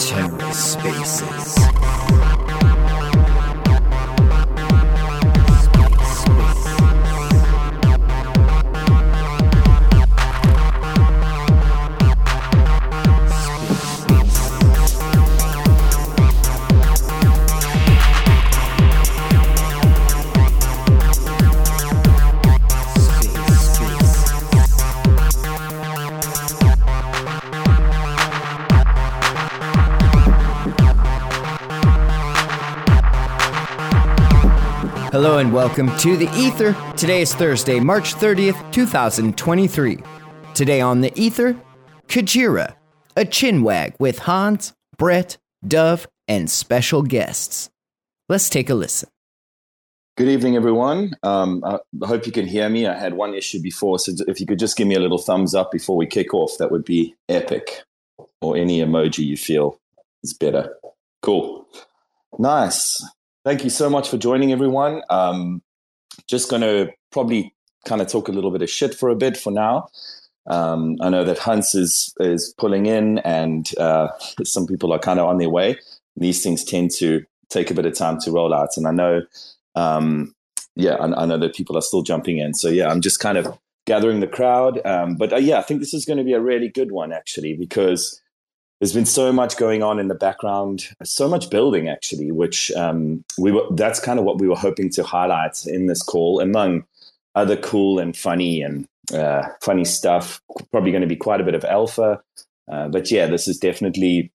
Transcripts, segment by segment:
TerraSpaces. Hello and welcome to the Ether. Today is Thursday, March 30th, 2023. Today on the Ether, Kujira, a chinwag with Hans, Brett, Dove, and special guests. Let's take a listen. Good evening, everyone. Um, I hope you can hear me. I had one issue before, so if you could just give me a little thumbs up before we kick off, that would be epic. Or any emoji you feel is better. Cool. Nice. Thank you so much for joining, everyone. Um, just going to probably kind of talk a little bit of shit for a bit for now. Um, I know that Hans is is pulling in, and uh, some people are kind of on their way. These things tend to take a bit of time to roll out, and I know, um, yeah, I, I, know that people are still jumping in. So yeah, I'm just kind of gathering the crowd. Um, but uh, yeah, I think this is going to be a really good one actually because there's been so much going on in the background, so much building actually, which um, we were. That's kind of what we were hoping to highlight in this call, among other cool and funny and uh, funny stuff. Probably going to be quite a bit of alpha, uh, but yeah, this is definitely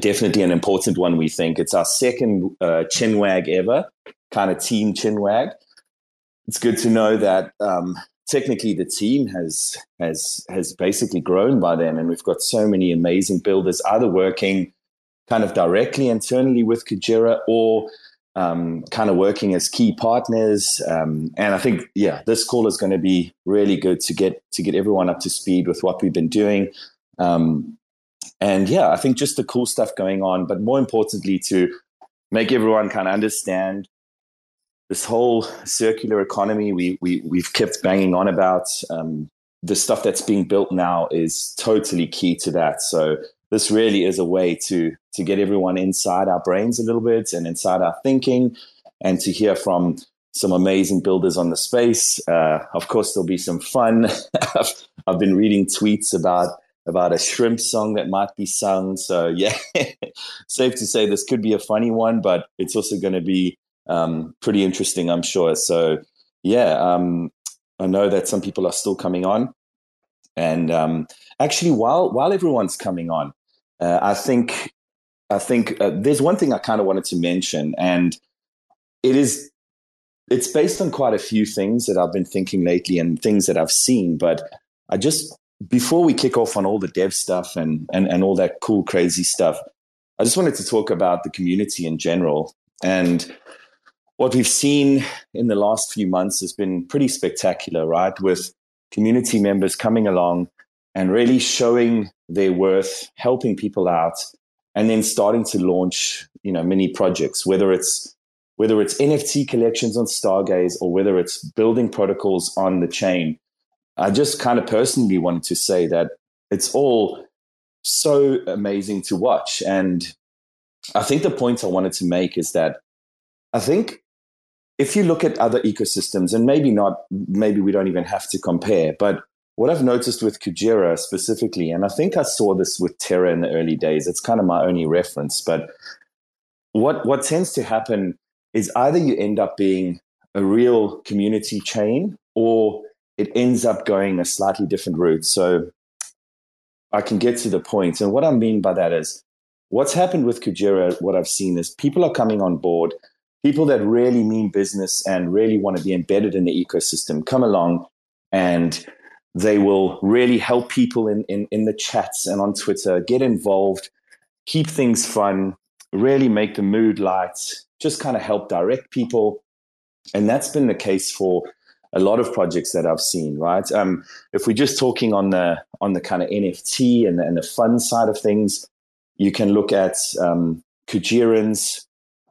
definitely an important one. We think it's our second uh, chinwag ever, kind of team chinwag. It's good to know that um, technically the team has has has basically grown by then, and we've got so many amazing builders either working kind of directly internally with Kujira or um, kind of working as key partners. Um, and I think yeah, this call is going to be really good to get to get everyone up to speed with what we've been doing. Um, and yeah, I think just the cool stuff going on, but more importantly to make everyone kind of understand this whole circular economy we, we we've kept banging on about um, the stuff that's being built now is totally key to that. So this really is a way to to get everyone inside our brains a little bit and inside our thinking and to hear from some amazing builders on the space. Uh, of course there'll be some fun. I've, I've been reading tweets about about a shrimp song that might be sung. So yeah safe to say this could be a funny one but it's also going to be um, pretty interesting, I'm sure. So, yeah, um, I know that some people are still coming on, and um, actually, while while everyone's coming on, uh, I think I think uh, there's one thing I kind of wanted to mention, and it is it's based on quite a few things that I've been thinking lately and things that I've seen. But I just before we kick off on all the dev stuff and and and all that cool crazy stuff, I just wanted to talk about the community in general and what we've seen in the last few months has been pretty spectacular, right? With community members coming along and really showing their worth, helping people out, and then starting to launch, you know, mini projects, whether it's whether it's NFT collections on Stargaze or whether it's building protocols on the chain. I just kind of personally wanted to say that it's all so amazing to watch. And I think the point I wanted to make is that I think if you look at other ecosystems, and maybe not, maybe we don't even have to compare, but what I've noticed with Kujira specifically, and I think I saw this with Terra in the early days, it's kind of my only reference, but what, what tends to happen is either you end up being a real community chain or it ends up going a slightly different route. So I can get to the point. And what I mean by that is what's happened with Kujira, what I've seen is people are coming on board people that really mean business and really want to be embedded in the ecosystem come along and they will really help people in, in, in the chats and on Twitter get involved, keep things fun, really make the mood light, just kind of help direct people. And that's been the case for a lot of projects that I've seen, right? Um, if we're just talking on the on the kind of NFT and, and the fun side of things, you can look at um, Kujirans,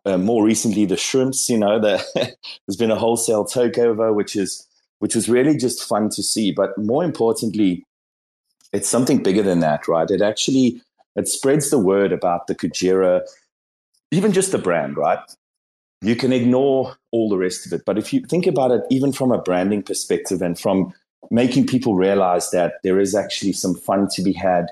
uh, more recently the shrimps. You know, the, there's been a wholesale takeover, which is which was really just fun to see. But more importantly, it's something bigger than that, right? It actually it spreads the word about the Kujira, even just the brand, right? You can ignore all the rest of it, but if you think about it, even from a branding perspective and from making people realize that there is actually some fun to be had,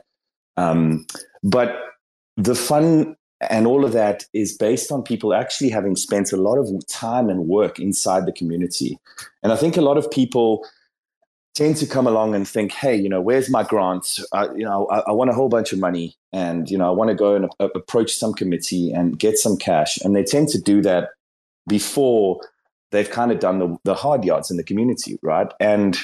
um, but the fun and all of that is based on people actually having spent a lot of time and work inside the community. And I think a lot of people tend to come along and think, hey, you know, where's my grant? I, you know, I, I, want a whole bunch of money and, you know, I want to go and a- approach some committee and get some cash. And they tend to do that before they've kind of done the, the hard yards in the community, right? And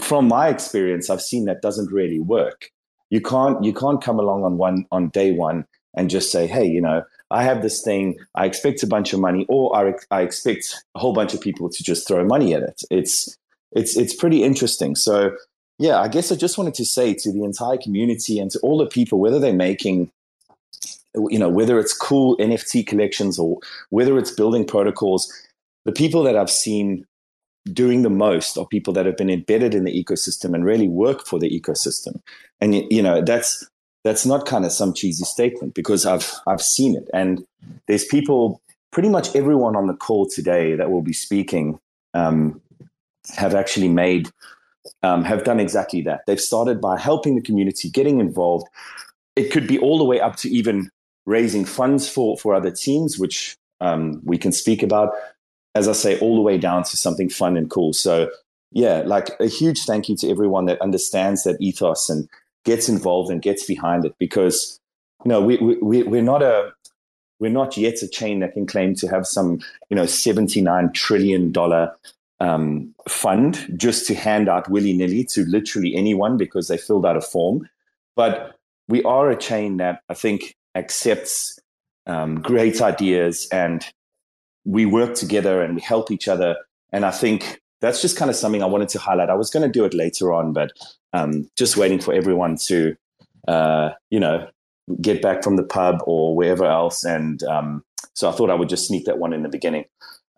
from my experience, I've seen that doesn't really work. You can't you can't come along on one on day one and just say, hey, you know, I have this thing, I expect a bunch of money, or I, I expect a whole bunch of people to just throw money at it. It's it's it's pretty interesting. So yeah, I guess I just wanted to say to the entire community and to all the people, whether they're making you know, whether it's cool NFT collections or whether it's building protocols, the people that I've seen doing the most are people that have been embedded in the ecosystem and really work for the ecosystem. And you know, that's that's not kind of some cheesy statement because I've I've seen it, and there's people, pretty much everyone on the call today that will be speaking, um, have actually made, um, have done exactly that. They've started by helping the community, getting involved. It could be all the way up to even raising funds for for other teams, which um, we can speak about. As I say, all the way down to something fun and cool. So yeah, like a huge thank you to everyone that understands that ethos and gets involved and gets behind it because you know we, we we're not a we're not yet a chain that can claim to have some you know 79 trillion dollar um, fund just to hand out willy-nilly to literally anyone because they filled out a form. But we are a chain that i think accepts um, great ideas and we work together and we help each other. And i think that's just kind of something I wanted to highlight. I was going to do it later on, but um, just waiting for everyone to, uh, you know, get back from the pub or wherever else. And um, so I thought I would just sneak that one in the beginning.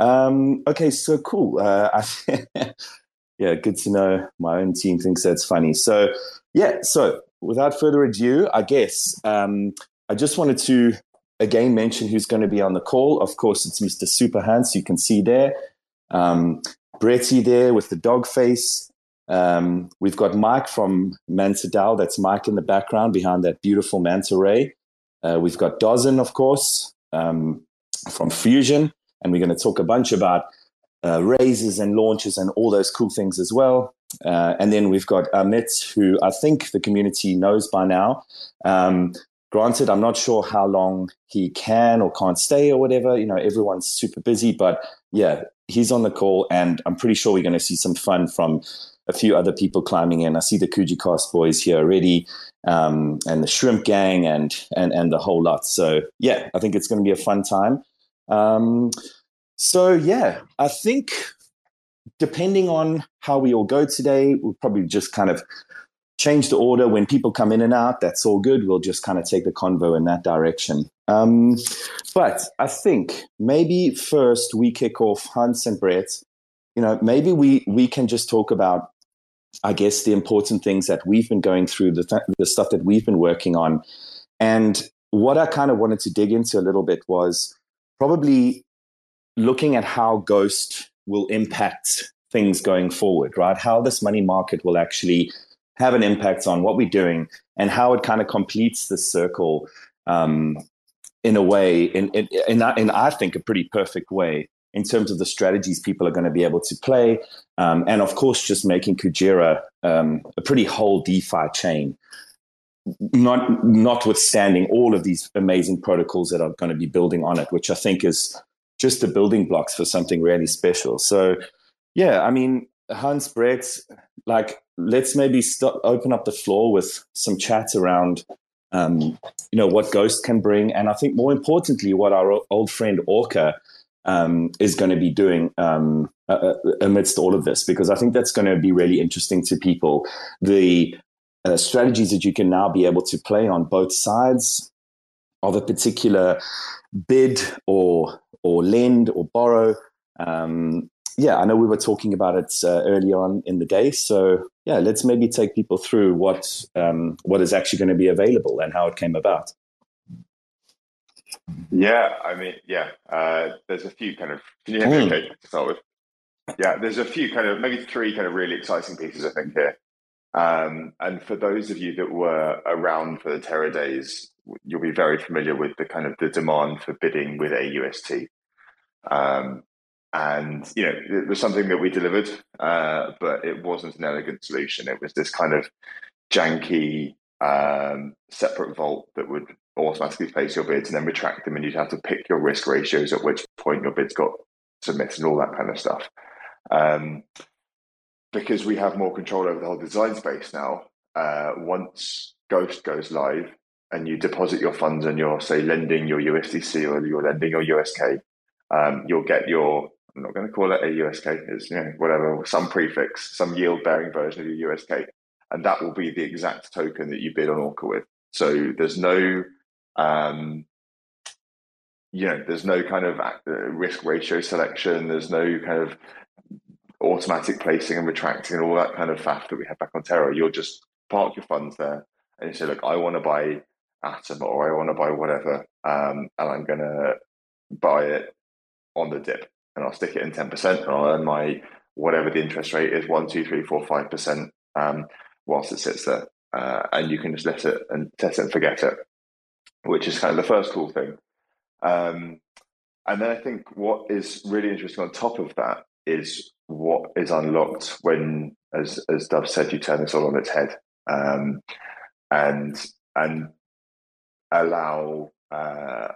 Um, okay, so cool. Uh, I, yeah, good to know my own team thinks that's funny. So, yeah, so without further ado, I guess um, I just wanted to again mention who's going to be on the call. Of course, it's Mr. Super Hans, you can see there. Um, Bretty there with the dog face. Um, we've got Mike from Manta DAO. That's Mike in the background behind that beautiful manta ray. Uh, we've got Dozzin, of course, um, from Fuzion. And we're going to talk a bunch about uh, raises and launches and all those cool things as well. Uh, and then we've got Amit, who I think the community knows by now. Um, granted, I'm not sure how long he can or can't stay or whatever. You know, everyone's super busy, but yeah, he's on the call, and I'm pretty sure we're going to see some fun from a few other people climbing in. I see the Kuji Cast boys here already, um, and the Shrimp Gang, and and and the whole lot. So yeah, I think it's going to be a fun time. Um, so yeah, I think depending on how we all go today, we'll probably just kind of change the order when people come in and out. That's all good. We'll just kind of take the convo in that direction. Um, but I think maybe first we kick off Hans and Brett. You know, maybe we we can just talk about, I guess, the important things that we've been going through, the th- the stuff that we've been working on, and what I kind of wanted to dig into a little bit was probably looking at how Ghost will impact things going forward, right? How this money market will actually have an impact on what we're doing and how it kind of completes the circle um, in a way, in, in, in, in, I think, a pretty perfect way in terms of the strategies people are going to be able to play. Um, and of course, just making Kujira um, a pretty whole DeFi chain, not, notwithstanding all of these amazing protocols that are going to be building on it, which I think is just the building blocks for something really special. So, yeah, I mean, Hans Brett, like, let's maybe stop, open up the floor with some chats around, um, you know, what Ghost can bring, and I think more importantly, what our old friend Orca um, is going to be doing um, uh, amidst all of this, because I think that's going to be really interesting to people. The uh, strategies that you can now be able to play on both sides of a particular bid or or lend or borrow. Um, yeah, I know we were talking about it uh, early on in the day. So yeah, let's maybe take people through what um, what is actually going to be available and how it came about. Yeah, I mean, yeah, uh, there's a few kind of. Can you hear me mm. okay to start with? Yeah, there's a few kind of maybe three kind of really exciting pieces I think here. Um, and for those of you that were around for the Terra days, you'll be very familiar with the kind of the demand for bidding with AUST. Um, and you know, it was something that we delivered, uh, but it wasn't an elegant solution. It was this kind of janky um, separate vault that would automatically place your bids and then retract them, and you'd have to pick your risk ratios at which point your bids got submitted and all that kind of stuff. Um, because we have more control over the whole design space now, uh, once Ghost goes live and you deposit your funds and you're, say, lending your USDC or you're lending your USK, um, you'll get your, I'm not going to call it a USK, it's, you know, whatever, some prefix, some yield bearing version of your USK. And that will be the exact token that you bid on Orca with. So there's no, um, you know, there's no kind of uh, risk ratio selection. There's no kind of automatic placing and retracting and all that kind of faff that we have back on Terra. You'll just park your funds there and you say, look, I want to buy Atom or I want to buy whatever, um, and I'm going to buy it on the dip and I'll stick it in 10% and I'll earn my whatever the interest rate is one, two, three, four, five percent um, whilst it sits there. Uh, and you can just let it and test it and forget it, which is kind of the first cool thing. Um, and then I think what is really interesting on top of that is what is unlocked when, as as Dove said, you turn this all on its head, um, and and allow uh,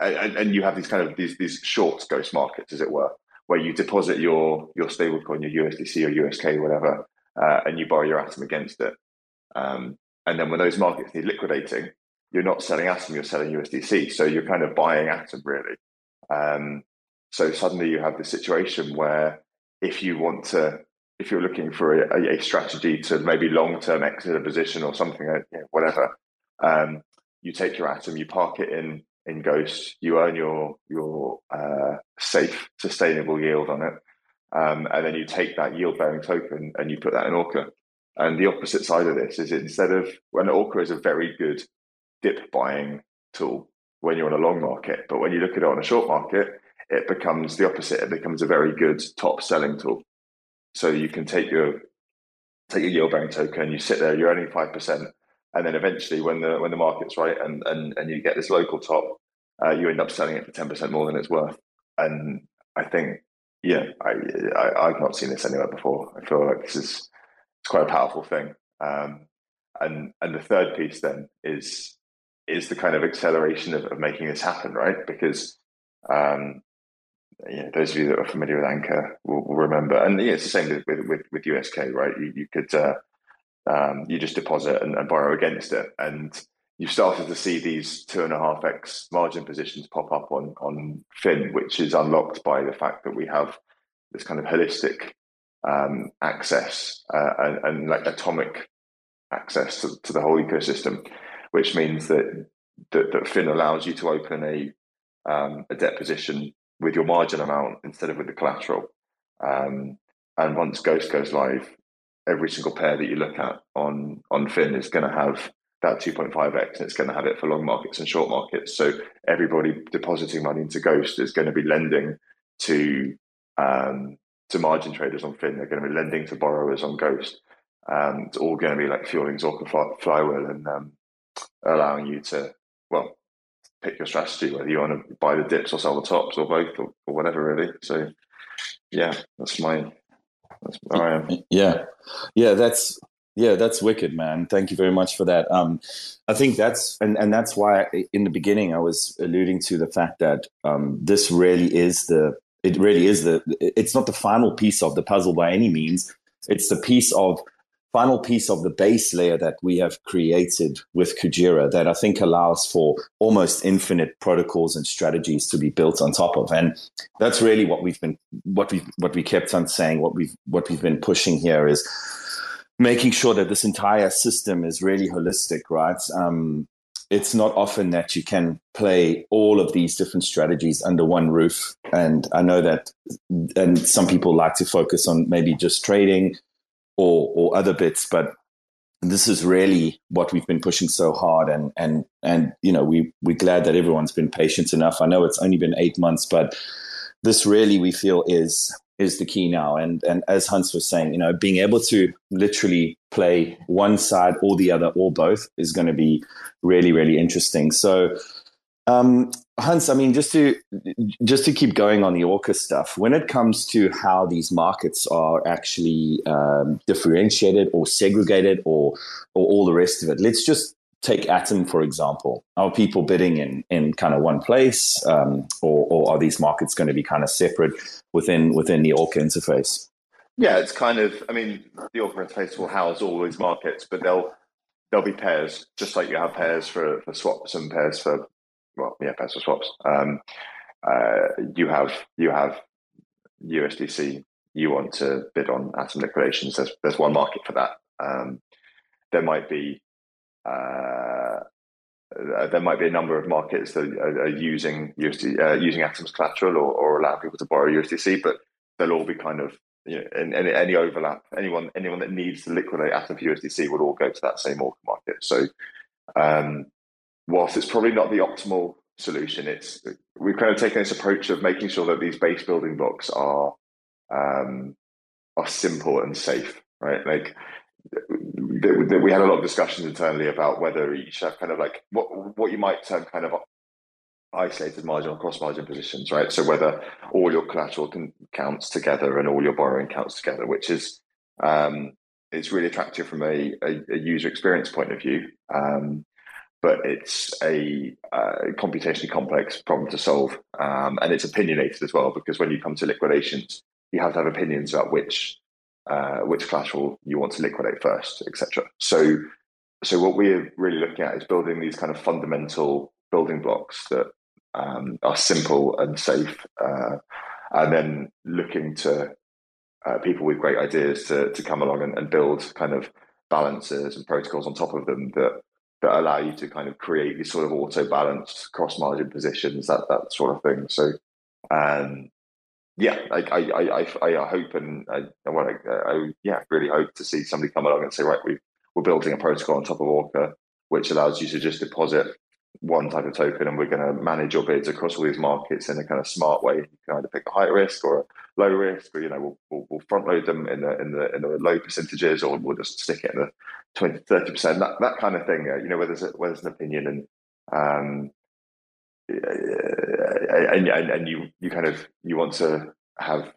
and, and, you have these kind of these these short ghost markets, as it were, where you deposit your your stablecoin, your USDC or USK, whatever, uh, and you borrow your Atom against it. Um, and then when those markets need liquidating, you're not selling Atom, you're selling USDC. So you're kind of buying Atom really. Um, so suddenly you have this situation where if you want to, if you're looking for a, a strategy to maybe long term exit a position or something, uh, you know, whatever, um, you take your atom, you park it in in Ghost, you earn your your uh, safe, sustainable yield on it, um, and then you take that yield bearing token and you put that in Orca. And the opposite side of this is instead of when Orca is a very good dip buying tool when you're on a long market, but when you look at it on a short market, it becomes the opposite. It becomes a very good top selling tool. So you can take your take your yield bearing token, you sit there, you're earning five percent, and then eventually, when the when the market's right and and and you get this local top, uh, you end up selling it for ten percent more than it's worth. And I think, yeah, I, I have not seen this anywhere before. I feel like this is it's quite a powerful thing. Um, and and the third piece then is is the kind of acceleration of, of making this happen, right? Because um, you know, those of you that are familiar with Anchor will, will remember, and yeah, it's the same with with, with USK, right? You, you could uh, um, you just deposit and, and, borrow against it, and you've started to see these two and a half x margin positions pop up on on Fin, which is unlocked by the fact that we have this kind of holistic um, access uh, and, and, like atomic access to, to, the whole ecosystem, which means that that, that Fin allows you to open a um, a debt position with your margin amount instead of with the collateral. Um, and once Ghost goes live, every single pair that you look at on on Fin is going to have that 2.5x and it's going to have it for long markets and short markets. So everybody depositing money into Ghost is going to be lending to um, to margin traders on Fin. They're going to be lending to borrowers on Ghost. Um, it's all going to be like fueling Zorka flywheel and um, allowing you to well pick your strategy, whether you want to buy the dips or sell the tops or both or, or whatever, really. So, yeah, that's my I am. Yeah, yeah, that's yeah, that's wicked, man. Thank you very much for that. Um, I think that's and and that's why in the beginning I was alluding to the fact that um, this really is the it really is the it's not the final piece of the puzzle by any means. It's the piece of final piece of the base layer that we have created with Kujira that I think allows for almost infinite protocols and strategies to be built on top of. And that's really what we've been what we what we kept on saying, what we've what we've been pushing here is making sure that this entire system is really holistic, right? Um, it's not often that you can play all of these different strategies under one roof. And I know that, and some people like to focus on maybe just trading or or other bits, but this is really what we've been pushing so hard and and and you know we we're glad that everyone's been patient enough. I know it's only been eight months but this really we feel is is the key now. And and as hans was saying you know being able to literally play one side or the other or both is going to be really really interesting. So um, Hans, I mean, just to just to keep going on the Orca stuff, when it comes to how these markets are actually um, differentiated or segregated or or all the rest of it, let's just take Atom for example. Are people bidding in in kind of one place, um, or, or are these markets going to be kind of separate within within the Orca interface? Yeah, it's kind of. I mean, the Orca interface will house all these markets, but they'll there'll be pairs, just like you have pairs for, for swaps and pairs for well, yeah, peso swaps. Um, uh, you have you have USDC. You want to bid on atom liquidations. There's there's one market for that. Um, there might be uh, there might be a number of markets that are, are using USD uh, using atoms collateral or, or allow people to borrow USDC, but they'll all be kind of you know, any overlap. Anyone anyone that needs to liquidate atom for USDC will all go to that same market. So um, whilst it's probably not the optimal solution, it's we've kind of taken this approach of making sure that these base building blocks are um, are simple and safe, right? Like we had a lot of discussions internally about whether you have kind of like what what you might term kind of isolated margin or cross margin positions, right? So whether all your collateral can, counts together and all your borrowing counts together, which is um, it's really attractive from a, a, a user experience point of view. Um, but it's a uh, computationally complex problem to solve. Um, and it's opinionated as well, because when you come to liquidations, you have to have opinions about which uh, which collateral you want to liquidate first, etc. So, so what we're really looking at is building these kind of fundamental building blocks that um, are simple and safe, uh, and then looking to uh, people with great ideas to to come along and, and build kind of balances and protocols on top of them that that allow you to kind of create these sort of auto balanced cross margin positions, that that sort of thing. So, um, yeah, I I, I, I hope and I, I want to, I, yeah, really hope to see somebody come along and say, right, we we're building a protocol on top of Orca, which allows you to just deposit one type of token and we're going to manage your bids across all these markets in a kind of smart way. You can either pick a high risk or a low risk, or you know, we'll, we'll, we'll front load them in the in the in the low percentages, or we'll just stick it in the 20 30 percent, that that kind of thing. Uh, you know, where there's a, where there's an opinion and um, and, and and you you kind of you want to have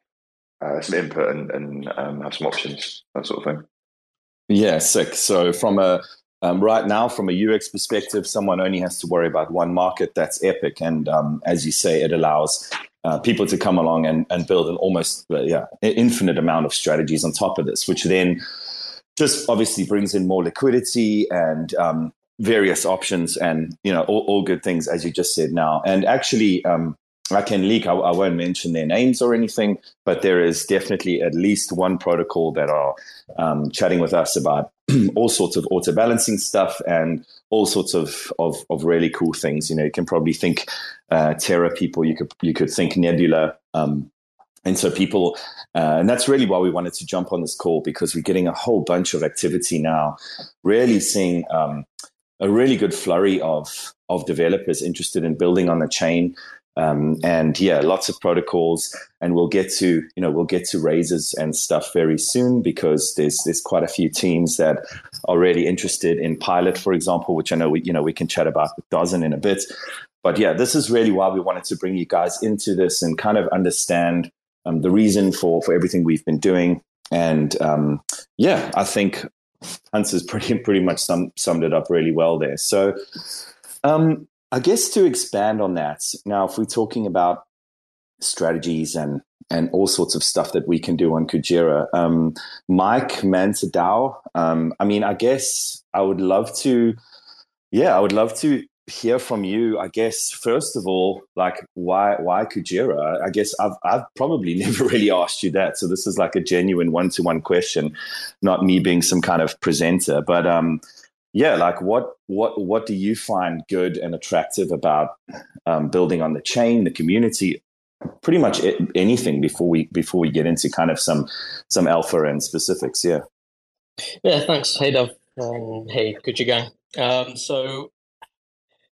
uh, some input and, and um, have some options, that sort of thing. Yeah, sick. So from a um, right now, from a UX perspective, someone only has to worry about one market. That's Epic, and um, as you say, it allows uh, people to come along and, and build an almost uh, yeah infinite amount of strategies on top of this, which then just obviously brings in more liquidity and um, various options and you know all, all, good things as you just said now. And actually, um, I can leak. I, I, won't mention their names or anything, but there is definitely at least one protocol that are um, chatting with us about all sorts of auto balancing stuff and all sorts of, of, of really cool things. You know, you can probably think uh, Terra people. You could you could think Nebula. Um, and so people, uh, and that's really why we wanted to jump on this call because we're getting a whole bunch of activity now, really seeing um, a really good flurry of of developers interested in building on the chain. Um, and yeah, lots of protocols, and we'll get to you know we'll get to raises and stuff very soon because there's there's quite a few teams that are really interested in pilot, for example, which I know we you know we can chat about with Dozzin in a bit. But yeah, this is really why we wanted to bring you guys into this and kind of understand um, the reason for for everything we've been doing. And um, yeah, I think Hans has pretty pretty much sum, summed it up really well there. So um, I guess to expand on that, now if we're talking about strategies and and all sorts of stuff that we can do on Kujira, um, Mike MantaDAO, um, I mean, I guess I would love to, yeah, I would love to hear from you. I guess first of all, like why why Kujira? I guess I've I've probably never really asked you that, so this is like a genuine one to one question, not me being some kind of presenter, but um yeah, like what what what do you find good and attractive about um, building on the chain, the community, pretty much anything before we before we get into kind of some some alpha and specifics. Yeah. Yeah. Thanks. Hey, Dove. Um, hey, you going? Um, so,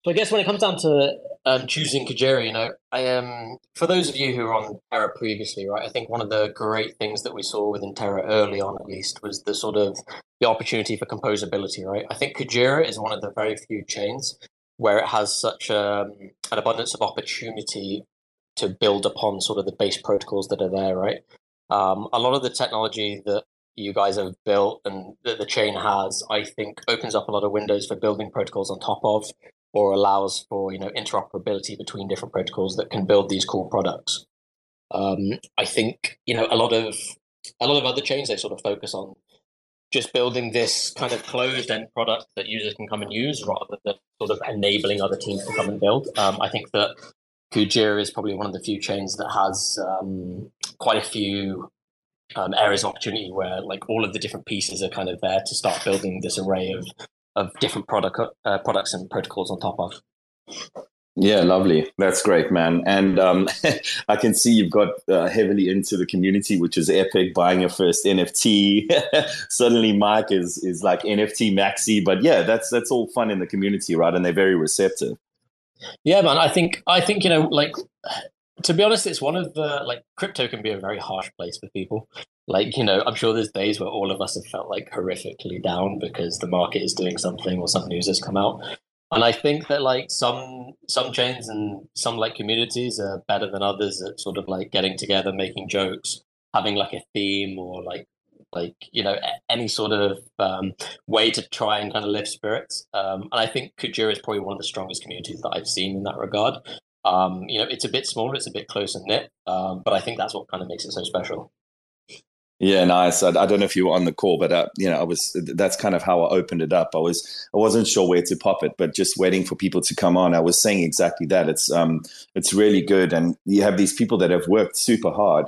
so I guess when it comes down to um, choosing Kujira, you know, I um, for those of you who were on Terra previously, right? I think one of the great things that we saw within Terra early on, at least, was the sort of the opportunity for composability, right? I think Kujira is one of the very few chains where it has such um, an abundance of opportunity to build upon sort of the base protocols that are there, right? Um, a lot of the technology that you guys have built and that the chain has, I think, opens up a lot of windows for building protocols on top of, or allows for you know interoperability between different protocols that can build these cool products. Um, I think you know a lot of a lot of other chains they sort of focus on just building this kind of closed end product that users can come and use rather than sort of enabling other teams to come and build. Um, I think that Kujira is probably one of the few chains that has um, quite a few um, areas of opportunity where like all of the different pieces are kind of there to start building this array of of different product uh, products and protocols on top of. Yeah, lovely. That's great, man. And um, I can see you've got uh, heavily into the community, which is epic. Buying your first NFT. Suddenly, Mike is is like NFT maxi. But yeah, that's that's all fun in the community, right? And they're very receptive. Yeah, man. I think I think you know, like to be honest, it's one of the like crypto can be a very harsh place for people. Like you know, I'm sure there's days where all of us have felt like horrifically down because the market is doing something or some news has come out. And I think that like some some chains and some like communities are better than others at sort of like getting together, making jokes, having like a theme or like like you know any sort of um, way to try and kind of lift spirits. Um, and I think Kujira is probably one of the strongest communities that I've seen in that regard. Um, you know, it's a bit smaller, it's a bit closer knit, um, but I think that's what kind of makes it so special. Yeah, nice. I, I, don't know if you were on the call, but uh, you know, I was. That's kind of how I opened it up. I was, I wasn't sure where to pop it, but just waiting for people to come on. I was saying exactly that. It's, um, it's really good, and you have these people that have worked super hard,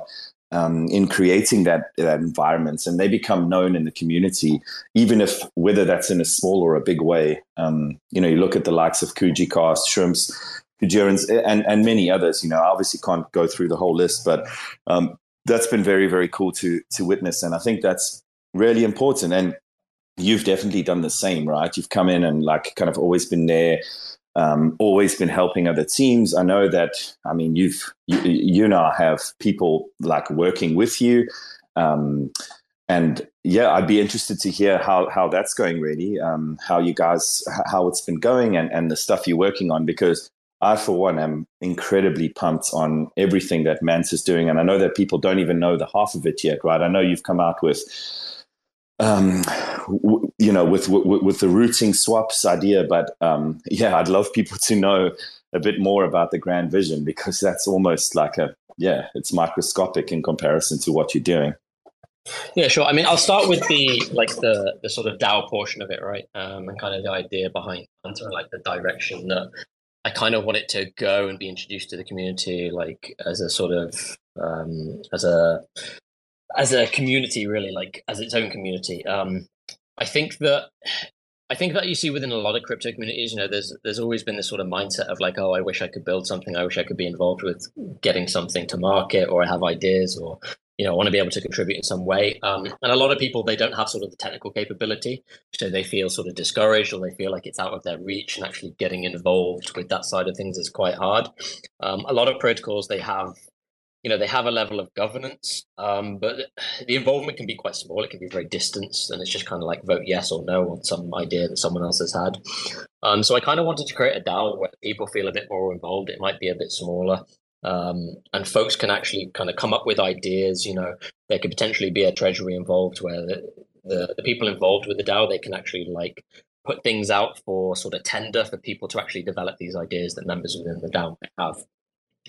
um, in creating that, that environment and they become known in the community, even if whether that's in a small or a big way. Um, you know, you look at the likes of Kujicast, Shrimps, Kujirans, and, and many others. You know, I obviously can't go through the whole list, but um, that's been very, very cool to to witness. And I think that's really important. And you've definitely done the same, right? You've come in and like kind of always been there um, always been helping other teams. I know that. I mean, you've you, you now have people like working with you, um, and yeah, I'd be interested to hear how how that's going. Really, um, how you guys how it's been going and and the stuff you're working on because. I, for one, am incredibly pumped on everything that Manta is doing. And I know that people don't even know the half of it yet, right? I know you've come out with um, w- you know, with, w- with the routing swaps idea. But um, yeah, I'd love people to know a bit more about the grand vision because that's almost like a yeah, it's microscopic in comparison to what you're doing. Yeah, sure. I mean, I'll start with the like the the sort of DAO portion of it, right? Um, and kind of the idea behind Hunter, like the direction that I kind of want it to go and be introduced to the community, like as a sort of um, as a as a community, really, like as its own community. Um, I think that I think that you see within a lot of crypto communities, you know, there's there's always been this sort of mindset of like, oh, I wish I could build something, I wish I could be involved with getting something to market, or I have ideas, or you know, I want to be able to contribute in some way. Um, and a lot of people they don't have sort of the technical capability, so they feel sort of discouraged, or they feel like it's out of their reach, and actually getting involved with that side of things is quite hard. Um, a lot of protocols they have you know they have a level of governance um, but the involvement can be quite small. It can be very distant and it's just kind of like vote yes or no on some idea that someone else has had. Um, so i kind of wanted to create a dao where people feel a bit more involved. It might be a bit smaller um, and folks can actually kind of come up with ideas you know. There could potentially be a treasury involved where the, the, the people involved with the dao they can actually like put things out for sort of tender for people to actually develop these ideas that members within the dao have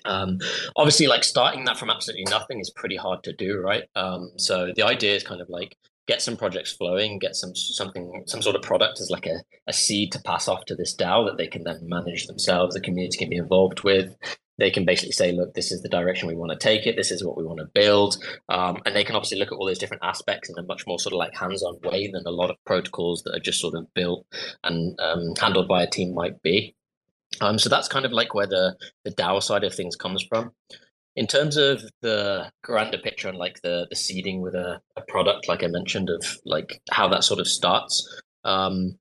um, obviously, like starting that from absolutely nothing is pretty hard to do, right? Um, so the idea is kind of like get some projects flowing, get some something, some sort of product as like a, a seed to pass off to this DAO that they can then manage themselves. The community can be involved with. They can basically say, look, this is the direction we want to take it. This is what we want to build. Um, and they can obviously look at all those different aspects in a much more sort of like hands-on way than a lot of protocols that are just sort of built and um, handled by a team might be. Um, so that's kind of like where the, the DAO side of things comes from. In terms of the grander picture and like the the seeding with a, a product like i mentioned of like how that sort of starts um,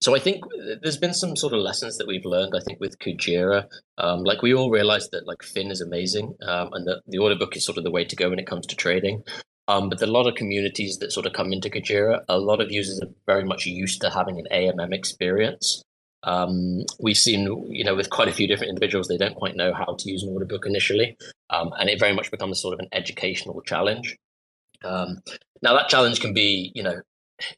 so i think there's been some sort of lessons that we've learned i think with kujira. Um, like we all realized that like fin is amazing um, and that the order book is sort of the way to go when it comes to trading. Um, but a lot of communities that sort of come into Kujira, a lot of users are very much used to having an AMM experience. Um, we've seen, you know, with quite a few different individuals, they don't quite know how to use an order book initially, um, and it very much becomes sort of an educational challenge. Um, now, that challenge can be, you know,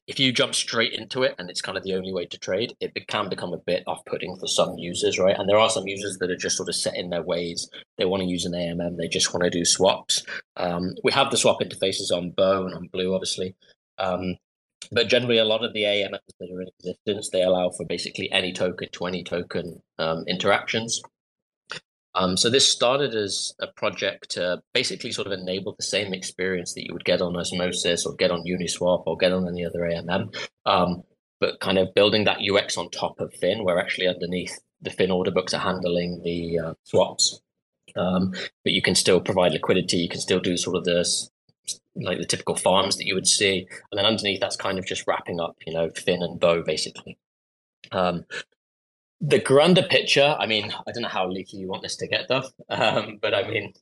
if you jump straight into it and it's kind of the only way to trade, it can become a bit off-putting for some users, right? And there are some users that are just sort of set in their ways. They want to use an AMM, they just want to do swaps. Um, we have the swap interfaces on Bow and on Blue, obviously. Um, but generally, a lot of the AMMs that are in existence, they allow for basically any token to any token um, interactions. Um, so this started as a project to basically sort of enable the same experience that you would get on Osmosis or get on Uniswap or get on any other AMM, um, but kind of building that UX on top of Fin, where actually underneath the Fin order books are handling the uh, swaps. Um, but you can still provide liquidity. You can still do sort of this like the typical farms that you would see, and then underneath that's kind of just wrapping up, you know, fin and bow basically. Um, the grander picture, I mean, I don't know how leaky you want this to get, Dove, um, but I mean,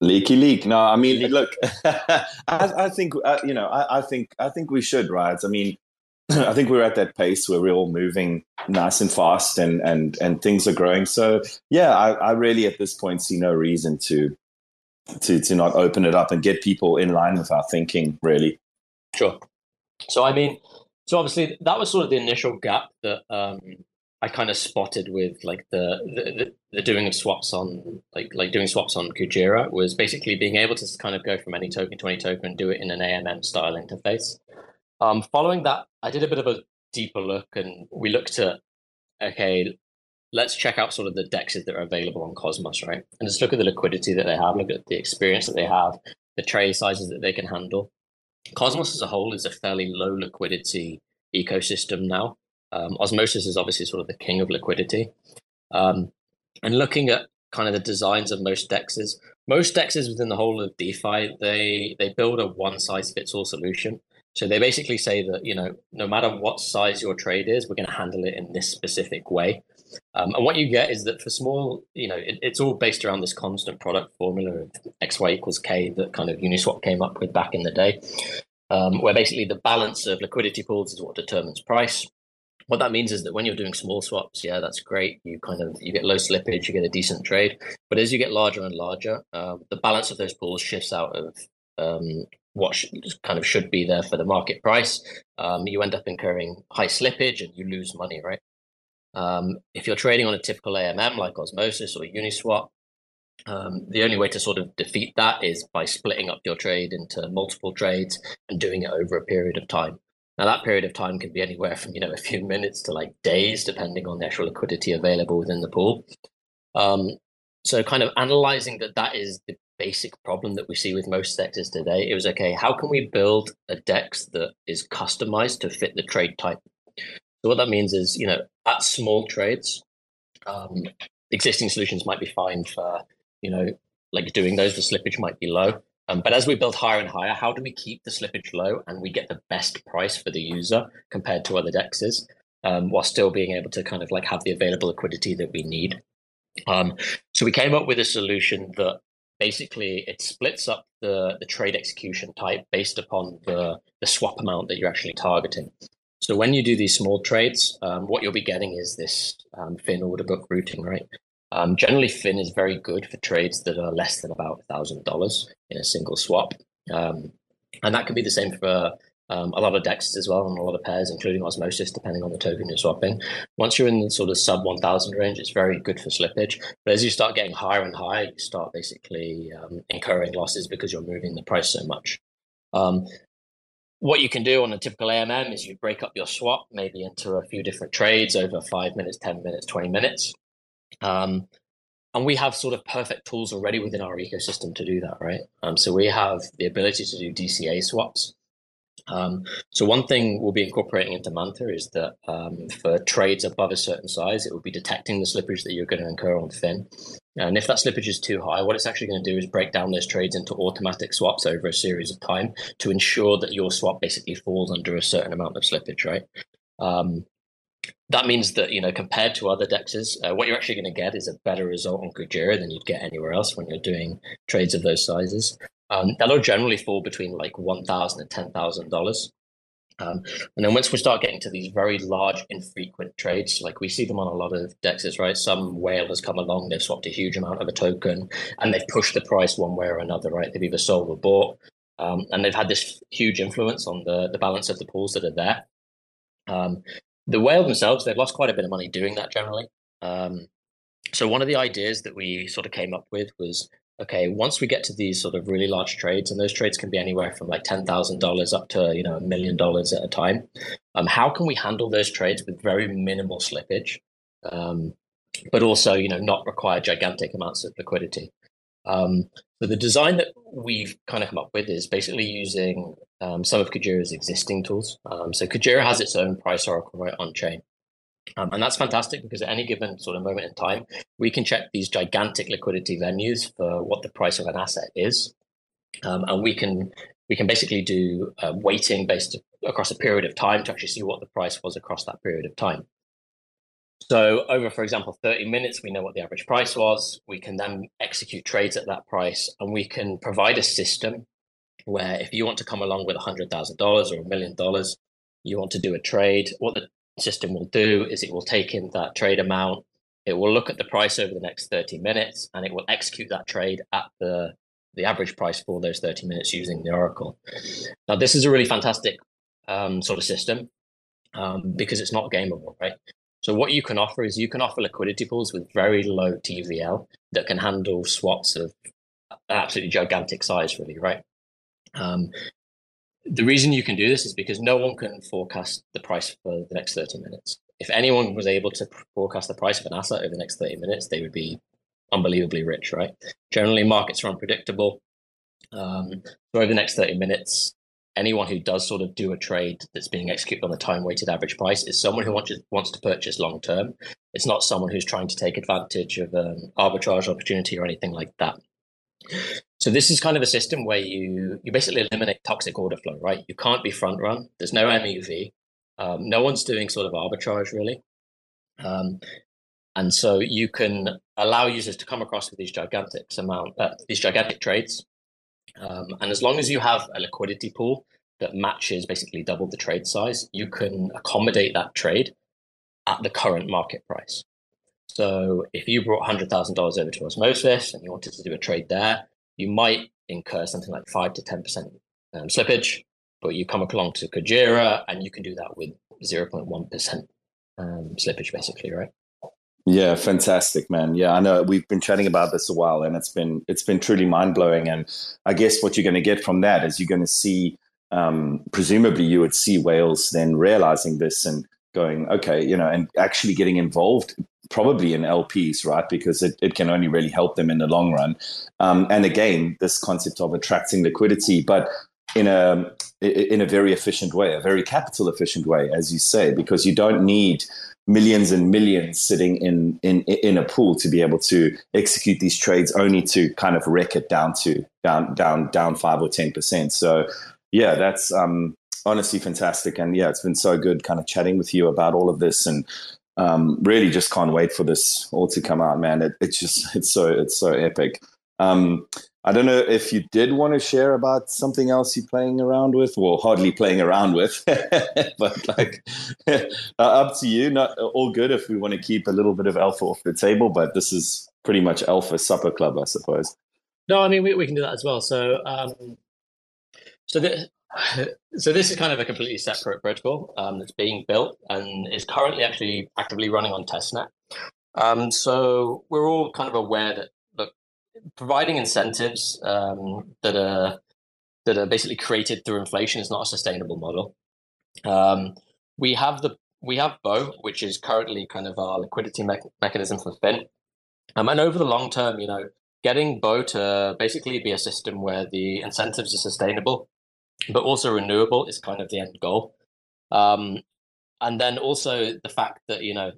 leaky leak. No, I mean, look, I, I, think uh, you know, I, I, think I think we should, right? I mean, I think we're at that pace where we're all moving nice and fast, and and and things are growing. So yeah, I, I really at this point see no reason to to to not open it up and get people in line with our thinking really. Sure. So i mean so obviously that was sort of the initial gap that um i kind of spotted with like the the, the doing of swaps on like like doing swaps on kujira was basically being able to kind of go from any token to any token and do it in an amm style interface. Um following that i did a bit of a deeper look and we looked at okay let's check out sort of the dexes that are available on Cosmos, right? And just look at the liquidity that they have, look at the experience that they have, the trade sizes that they can handle. Cosmos as a whole is a fairly low liquidity ecosystem now. Um, Osmosis is obviously sort of the king of liquidity. Um, and looking at kind of the designs of most dexes, most dexes within the whole of DeFi, they they build a one size fits all solution. So they basically say that you know no matter what size your trade is, we're going to handle it in this specific way. Um, and what you get is that for small, you know, it, it's all based around this constant product formula of XY equals K that kind of Uniswap came up with back in the day, um, where basically the balance of liquidity pools is what determines price. What that means is that when you're doing small swaps, yeah, that's great. You kind of you get low slippage, you get a decent trade. But as you get larger and larger, uh, the balance of those pools shifts out of um, what kind of should be there for the market price. Um, you end up incurring high slippage and you lose money, right? Um, if you're trading on a typical AMM like Osmosis or Uniswap, um, the only way to sort of defeat that is by splitting up your trade into multiple trades and doing it over a period of time. Now that period of time can be anywhere from you know a few minutes to like days, depending on the actual liquidity available within the pool. Um, so, kind of analyzing that that is the basic problem that we see with most sectors today. It was okay. How can we build a DEX that is customized to fit the trade type? So what that means is, you know, at small trades, um, existing solutions might be fine for, you know, like doing those. The slippage might be low. Um, but as we build higher and higher, how do we keep the slippage low and we get the best price for the user compared to other dexes, um, while still being able to kind of like have the available liquidity that we need? Um, so we came up with a solution that basically it splits up the, the trade execution type based upon the, the swap amount that you're actually targeting. So when you do these small trades, um, what you'll be getting is this um, Fin order book routing, right? Um, generally, Fin is very good for trades that are less than about thousand dollars in a single swap, um, and that can be the same for um, a lot of dexes as well, and a lot of pairs, including Osmosis, depending on the token you're swapping. Once you're in the sort of sub 1,000 range, it's very good for slippage. But as you start getting higher and higher, you start basically um, incurring losses because you're moving the price so much. Um, what you can do on a typical AMM is you break up your swap maybe into a few different trades over five minutes, 10 minutes, 20 minutes. Um, and we have sort of perfect tools already within our ecosystem to do that, right? Um, so we have the ability to do DCA swaps. Um, so one thing we'll be incorporating into Manta is that um, for trades above a certain size, it will be detecting the slippage that you're going to incur on Fin. And if that slippage is too high, what it's actually going to do is break down those trades into automatic swaps over a series of time to ensure that your swap basically falls under a certain amount of slippage, right? Um, that means that you know compared to other dexes, uh, what you're actually going to get is a better result on Kujira than you'd get anywhere else when you're doing trades of those sizes. Um, that'll generally fall between like one thousand and ten thousand dollars. Um, and then once we start getting to these very large, infrequent trades, like we see them on a lot of dexes, right? Some whale has come along, they've swapped a huge amount of a token, and they've pushed the price one way or another, right? They've either sold or bought, um, and they've had this huge influence on the the balance of the pools that are there. Um, the whale themselves, they've lost quite a bit of money doing that generally. Um, so one of the ideas that we sort of came up with was okay, once we get to these sort of really large trades, and those trades can be anywhere from like ten thousand dollars up to you know a million dollars at a time, um, how can we handle those trades with very minimal slippage, um, but also you know not require gigantic amounts of liquidity? Um, so the design that we've kind of come up with is basically using um, some of Kujira's existing tools. Um, so Kujira has its own price oracle right on chain. Um, and that's fantastic because at any given sort of moment in time, we can check these gigantic liquidity venues for what the price of an asset is, um, and we can we can basically do uh, weighting based across a period of time to actually see what the price was across that period of time. So over, for example, 30 minutes, we know what the average price was. We can then execute trades at that price, and we can provide a system where if you want to come along with $100,000 or a million dollars, you want to do a trade, what the system will do is it will take in that trade amount, it will look at the price over the next 30 minutes, and it will execute that trade at the the average price for those 30 minutes using the Oracle. Now, this is a really fantastic um, sort of system um, because it's not gameable, right? So what you can offer is you can offer liquidity pools with very low TVL that can handle swaps of absolutely gigantic size, really, right? Um, the reason you can do this is because no one can forecast the price for the next 30 minutes. If anyone was able to forecast the price of an asset over the next 30 minutes, they would be unbelievably rich, right? Generally, markets are unpredictable. Um, so over the next 30 minutes, anyone who does sort of do a trade that's being executed on the time weighted average price is someone who wants wants to purchase long term. It's not someone who's trying to take advantage of an arbitrage opportunity or anything like that. So this is kind of a system where you you basically eliminate toxic order flow, right? You can't be front run. There's no MEV. Um, no one's doing sort of arbitrage really. Um, and so you can allow users to come across with these gigantic amount, uh, these gigantic trades. Um, and as long as you have a liquidity pool that matches basically double the trade size, you can accommodate that trade at the current market price. So if you brought $100,000 over to Osmosis and you wanted to do a trade there, you might incur something like 5 to 10% um, slippage, but you come along to Kujira and you can do that with 0.1% um, slippage, basically, right? Yeah, fantastic, man. Yeah, I know we've been chatting about this a while, and it's been it's been truly mind blowing. And I guess what you're going to get from that is you're going to see, um, presumably, you would see whales then realizing this and going, okay, you know, and actually getting involved probably in LPs, right? Because it, it can only really help them in the long run. Um, and again, this concept of attracting liquidity, but in a in a very efficient way, a very capital efficient way, as you say, because you don't need millions and millions sitting in in in a pool to be able to execute these trades, only to kind of wreck it down to down down down five or ten percent. So yeah, that's um, honestly fantastic, and yeah, it's been so good kind of chatting with you about all of this and um, really just can't wait for this all to come out, man. It, it's just it's so it's so epic. Um, I don't know if you did want to share about something else you're playing around with, well, hardly playing around with, but like uh, up to you. Not all good if we want to keep a little bit of alpha off the table, but this is pretty much alpha supper club, I suppose. No, I mean we, we can do that as well. So, um, so the, so this is kind of a completely separate protocol um, that's being built and is currently actually actively running on testnet. Um, so we're all kind of aware that look, providing incentives um, that are that are basically created through inflation is not a sustainable model. Um, we have the we have Bow, which is currently kind of our liquidity me- mechanism for Fin. Um, and over the long term, you know, getting Bow to basically be a system where the incentives are sustainable, but also renewable is kind of the end goal. Um, and then also the fact that you know,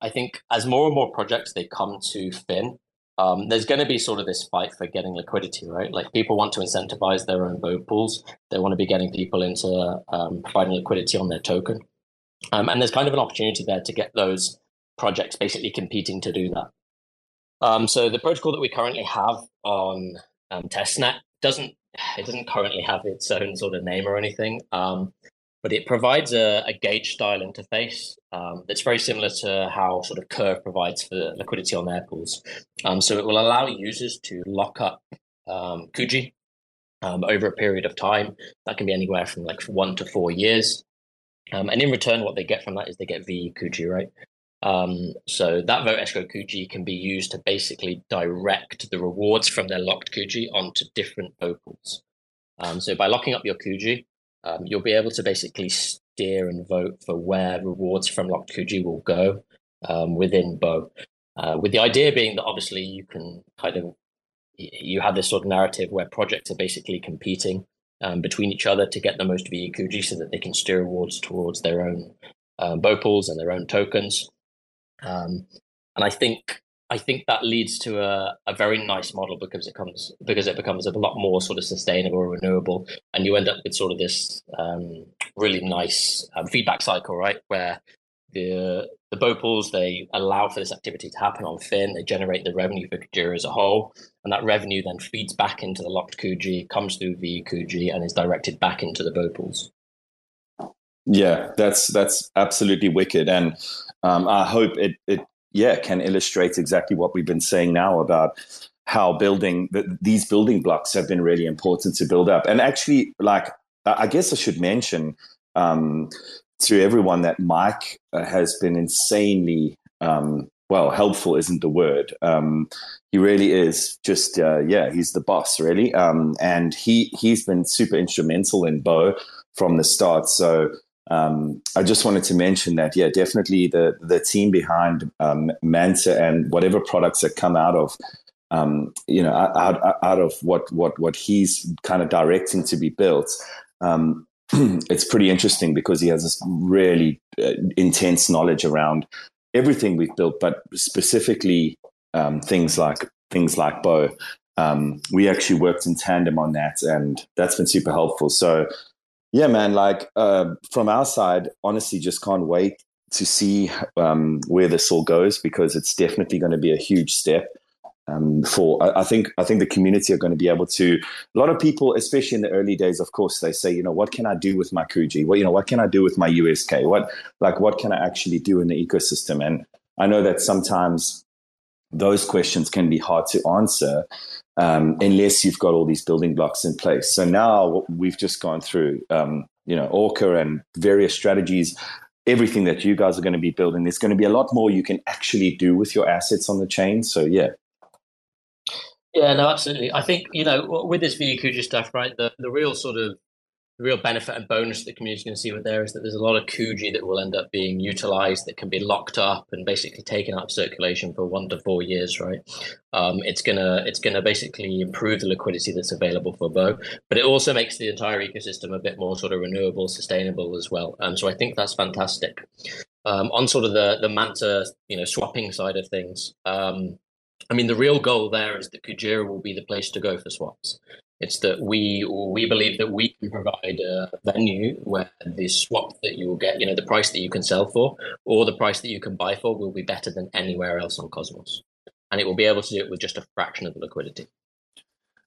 I think as more and more projects they come to Fin, um, there's going to be sort of this fight for getting liquidity, right? Like people want to incentivize their own Bow pools. They want to be getting people into um, providing liquidity on their token. Um, and there's kind of an opportunity there to get those projects basically competing to do that. Um, so the protocol that we currently have on um, testnet doesn't it doesn't currently have its own sort of name or anything, um, but it provides a, a gauge style interface um, that's very similar to how sort of Curve provides for liquidity on their pools. Um, so it will allow users to lock up um, Kuji over a period of time. That can be anywhere from like one to four years. Um, and in return, what they get from that is they get VE Kuji, right? Um, so that vote escrow Kuji can be used to basically direct the rewards from their locked Kuji onto different opals. Um, so by locking up your Kuji, um, you'll be able to basically steer and vote for where rewards from locked Kuji will go um, within Bow. Uh, with the idea being that obviously you can kind of you have this sort of narrative where projects are basically competing um, between each other to get the most VE Kuji so that they can steer rewards towards their own um, pools and their own tokens. Um, and I think I think that leads to a, a very nice model because it comes because it becomes a lot more sort of sustainable, or renewable, and you end up with sort of this um, really nice um, feedback cycle, right? Where the the Bow pools they allow for this activity to happen on Fin. They generate the revenue for Kujira as a whole, and that revenue then feeds back into the locked Kuji, comes through VE Kuji, and is directed back into the Bow pools. Yeah, that's that's absolutely wicked, and um, I hope it it yeah can illustrate exactly what we've been saying now about how building the, these building blocks have been really important to build up. And actually, like I guess I should mention um, to everyone that Mike uh, has been insanely um, well helpful isn't the word. Um, he really is just uh, yeah he's the boss really. Um, and he he's been super instrumental in Bow from the start. So um, I just wanted to mention that, yeah, definitely the the team behind um, Manta and whatever products that come out of, um, you know, out, out of what what what he's kind of directing to be built, um, it's pretty interesting because he has this really uh, intense knowledge around everything we've built, but specifically um, things like things like Bow. Um, we actually worked in tandem on that, and that's been super helpful. So, yeah, man, like uh, from our side, honestly, just can't wait to see um, where this all goes because it's definitely going to be a huge step um, for I, I, think I think the community are going to be able to. A lot of people, especially in the early days, of course, they say, you know, what can I do with my Kuji? What you know, what can I do with my USK? What like what can I actually do in the ecosystem? And I know that sometimes those questions can be hard to answer um, unless you've got all these building blocks in place. So now we've just gone through, um, you know, Orca and various strategies everything that you guys are going to be building. There's going to be a lot more you can actually do with your assets on the chain. So yeah, yeah, no, absolutely. I think you know with this Kuji stuff, right? The the real sort of the real benefit and bonus that the community is going to see with there is that there's a lot of Kuji that will end up being utilized that can be locked up and basically taken out of circulation for one to four years, right? Um, it's gonna it's gonna basically improve the liquidity that's available for Bow, but it also makes the entire ecosystem a bit more sort of renewable, sustainable as well. And so I think that's fantastic. Um, on sort of the the Manta, you know, swapping side of things. Um, I mean, the real goal there is that Kujira will be the place to go for swaps. It's that we we believe that we can provide a venue where the swap that you will get, you know, the price that you can sell for, or the price that you can buy for, will be better than anywhere else on Cosmos, and it will be able to do it with just a fraction of the liquidity.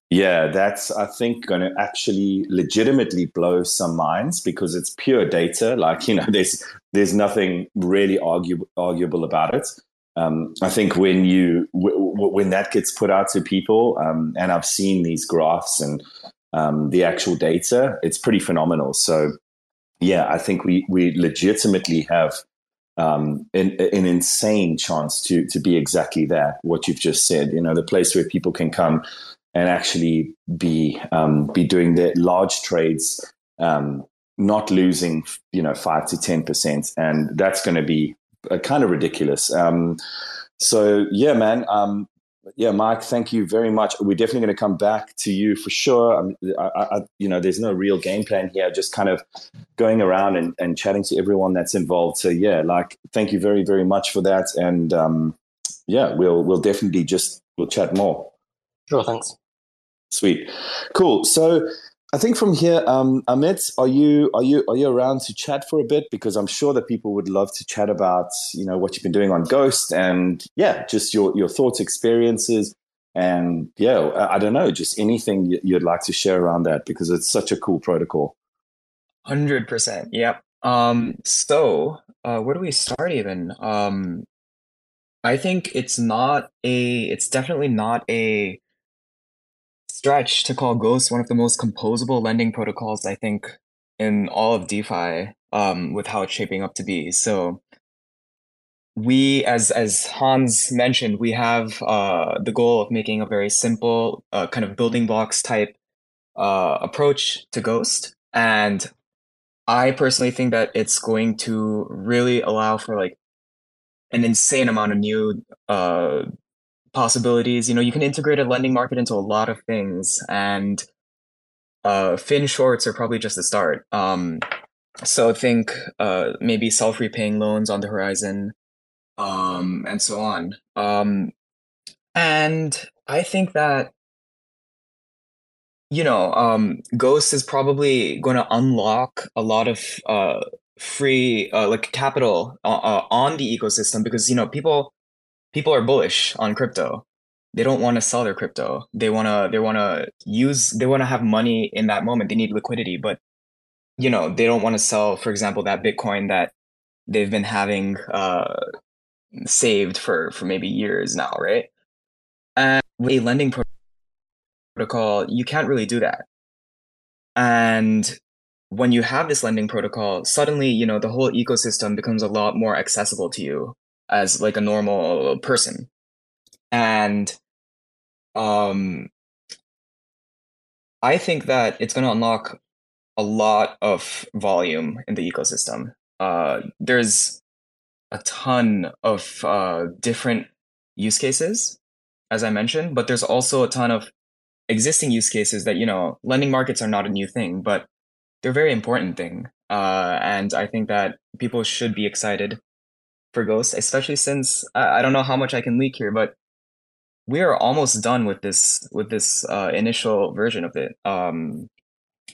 Yeah, that's I think going to actually legitimately blow some minds because it's pure data. Like you know, there's there's nothing really argue, arguable about it um, I think when you w- w- when that gets put out to people, um, and I've seen these graphs and um, the actual data, it's pretty phenomenal. So, yeah, I think we we legitimately have um, an, an, insane chance to to be exactly that. What you've just said, you know, the place where people can come and actually be um, be doing their large trades, um, not losing you know five to ten percent, and that's going to be uh, kind of ridiculous. Um, so yeah, man. Um, yeah, Mike, thank you very much. We're definitely going to come back to you for sure. I, I, you know, there's no real game plan here, just kind of going around and, and chatting to everyone that's involved. So yeah, like, thank you very, very much for that. And um, yeah, we'll we'll definitely just we'll chat more. Sure, thanks. Sweet, cool. So I think from here, um, Amit, are you are you are you around to chat for a bit? Because I'm sure that people would love to chat about you know what you've been doing on Ghost and yeah, just your your thoughts, experiences, and yeah, I don't know, just anything you'd like to share around that because it's such a cool protocol. Hundred percent. Yep. Um, so uh, where do we start even? Um, I think it's not a. It's definitely not a stretch to call Ghost one of the most composable lending protocols, I think, in all of DeFi, um, with how it's shaping up to be. So we, as as Hans mentioned, we have uh, the goal of making a very simple uh, kind of building blocks type uh, approach to Ghost, and I personally think that it's going to really allow for like an insane amount of new uh, possibilities. You know, you can integrate a lending market into a lot of things, and uh, fin shorts are probably just the start. Um, so think uh, maybe self-repaying loans on the horizon, um, and so on. Um, and I think that you know, um, Ghost is probably going to unlock a lot of uh, free, uh, like capital uh, uh on the ecosystem because you know people people are bullish on crypto. They don't want to sell their crypto. They want to they want to use they want to have money in that moment. They need liquidity, but you know, they don't want to sell for example that Bitcoin that they've been having uh saved for for maybe years now, right? And with a lending protocol, you can't really do that. And when you have this lending protocol, suddenly, you know, the whole ecosystem becomes a lot more accessible to you as like a normal person. And um i think that it's going to unlock a lot of volume in the ecosystem. Uh there's a ton of uh different use cases as i mentioned but there's also a ton of existing use cases that you know lending markets are not a new thing but they're a very important thing. Uh and i think that people should be excited for Ghost, especially since I, I don't know how much I can leak here, but we are almost done with this with this uh, initial version of it. Um,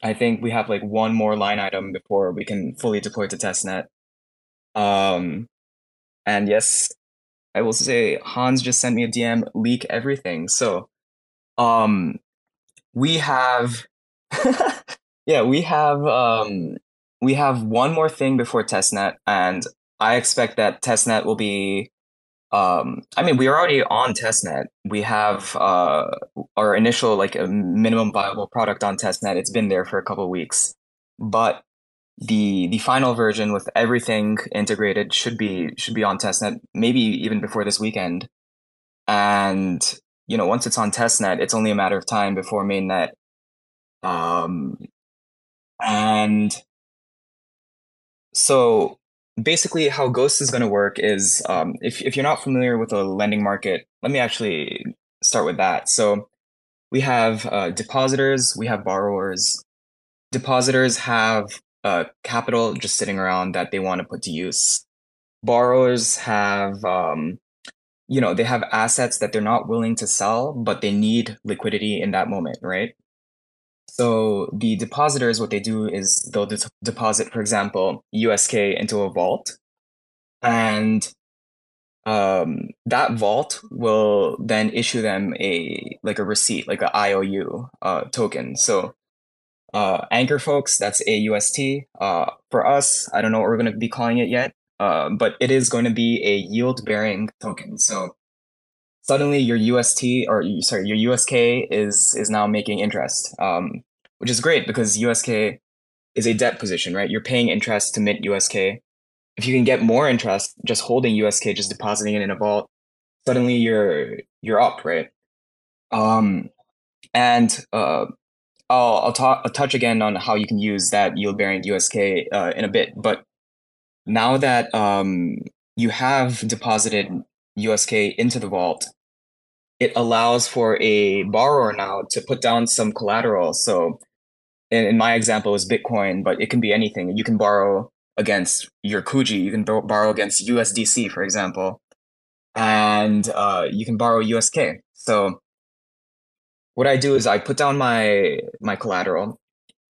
I think we have like one more line item before we can fully deploy to testnet. Um, and yes, I will say Hans just sent me a DM, leak everything. So, um, we have, yeah, we have, um, we have one more thing before testnet, and I expect that testnet will be. Um, I mean, we're already on testnet. We have uh, our initial like a minimum viable product on testnet. It's been there for a couple weeks, but the the final version with everything integrated should be should be on testnet. Maybe even before this weekend. And you know, once it's on testnet, it's only a matter of time before mainnet. Um, and so basically how Ghost is going to work is um, if, if you're not familiar with a lending market, let me actually start with that. So we have uh, depositors, we have borrowers. Depositors have uh, capital just sitting around that they want to put to use. Borrowers have, um, you know, they have assets that they're not willing to sell, but they need liquidity in that moment, right? So the depositors, what they do is they'll de- deposit, for example, USK into a vault, and um, that vault will then issue them a like a receipt, like a IOU uh, token. So uh, Anchor folks, that's AUST. Uh, for us, I don't know what we're going to be calling it yet, uh, but it is going to be a yield bearing token. So suddenly your UST or sorry, your USK is is now making interest, um, which is great because USK is a debt position, right? You're paying interest to mint USK. If you can get more interest just holding USK, just depositing it in a vault, suddenly you're you're up, right? Um, and uh, I'll I'll, talk, I'll touch again on how you can use that yield bearing USK uh, in a bit. But now that um, you have deposited USK into the vault, it allows for a borrower now to put down some collateral. So in, in my example is Bitcoin, but it can be anything. You can borrow against your Kuji, you can borrow against USDC, for example, and uh, you can borrow USK. So what I do is I put down my my collateral.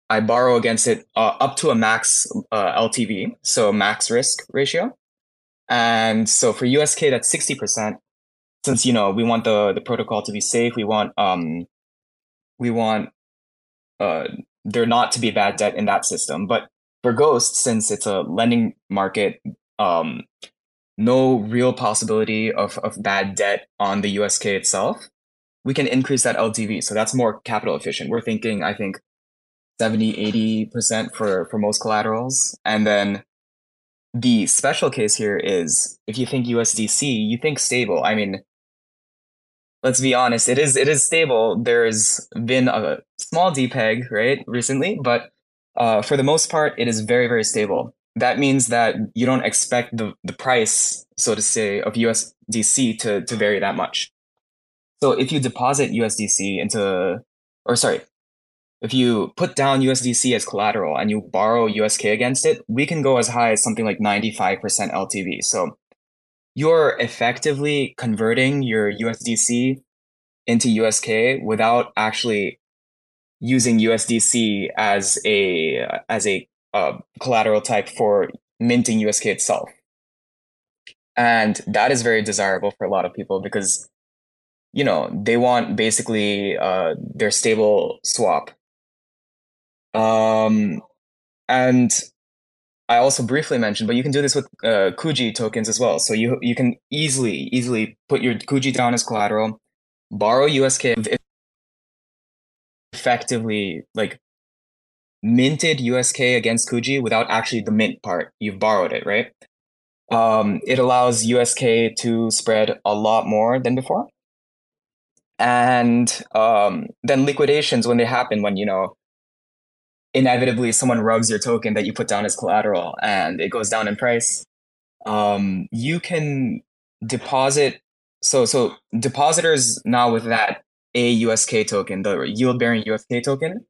I borrow against it uh, up to a max uh, LTV, so max risk ratio. And so for USK, that's sixty percent. Since you know we want the the protocol to be safe, we want um we want uh there not to be bad debt in that system. But for Ghost, since it's a lending market, um, no real possibility of, of bad debt on the USK itself, we can increase that LTV. So that's more capital efficient. We're thinking, I think, 70, 80% for, for most collaterals. And then the special case here is if you think USDC, you think stable. I mean, let's be honest, it is it is stable. There's been a small depeg, right, recently, but uh, for the most part, it is very, very stable. That means that you don't expect the, the price, so to say, of USDC to, to vary that much. So if you deposit USDC into, or sorry, if you put down USDC as collateral and you borrow USK against it, we can go as high as something like 95% LTV. So you're effectively converting your USDC into USK without actually using USDC as a as a uh, collateral type for minting USK itself. And that is very desirable for a lot of people because you know they want basically uh, their stable swap. Um, and I also briefly mentioned, but you can do this with uh, Kuji tokens as well. So you you can easily easily put your Kuji down as collateral, borrow USK effectively like minted USK against Kuji without actually the mint part. You've borrowed it, right? Um, it allows USK to spread a lot more than before. And um, then liquidations when they happen, when you know inevitably someone rugs your token that you put down as collateral and it goes down in price, um, you can deposit. So so depositors now with that AUSK token, the yield bearing USK token,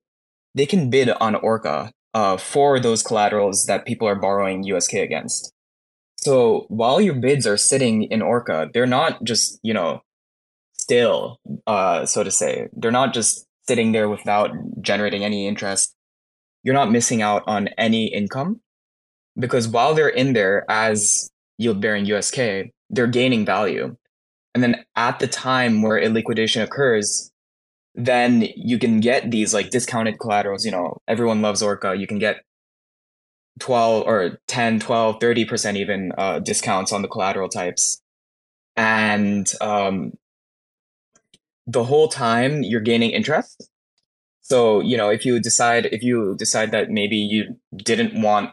they can bid on Orca uh, for those collaterals that people are borrowing USK against. So while your bids are sitting in Orca, they're not just, you know, still, uh, so to say. They're not just sitting there without generating any interest. You're not missing out on any income because while they're in there as yield bearing USK, they're gaining value. And then at the time where a liquidation occurs, then you can get these like discounted collaterals. You know, everyone loves Orca. You can get 12 or 10, 12, 30% even uh, discounts on the collateral types. And um, the whole time you're gaining interest. So, you know, if you decide if you decide that maybe you didn't want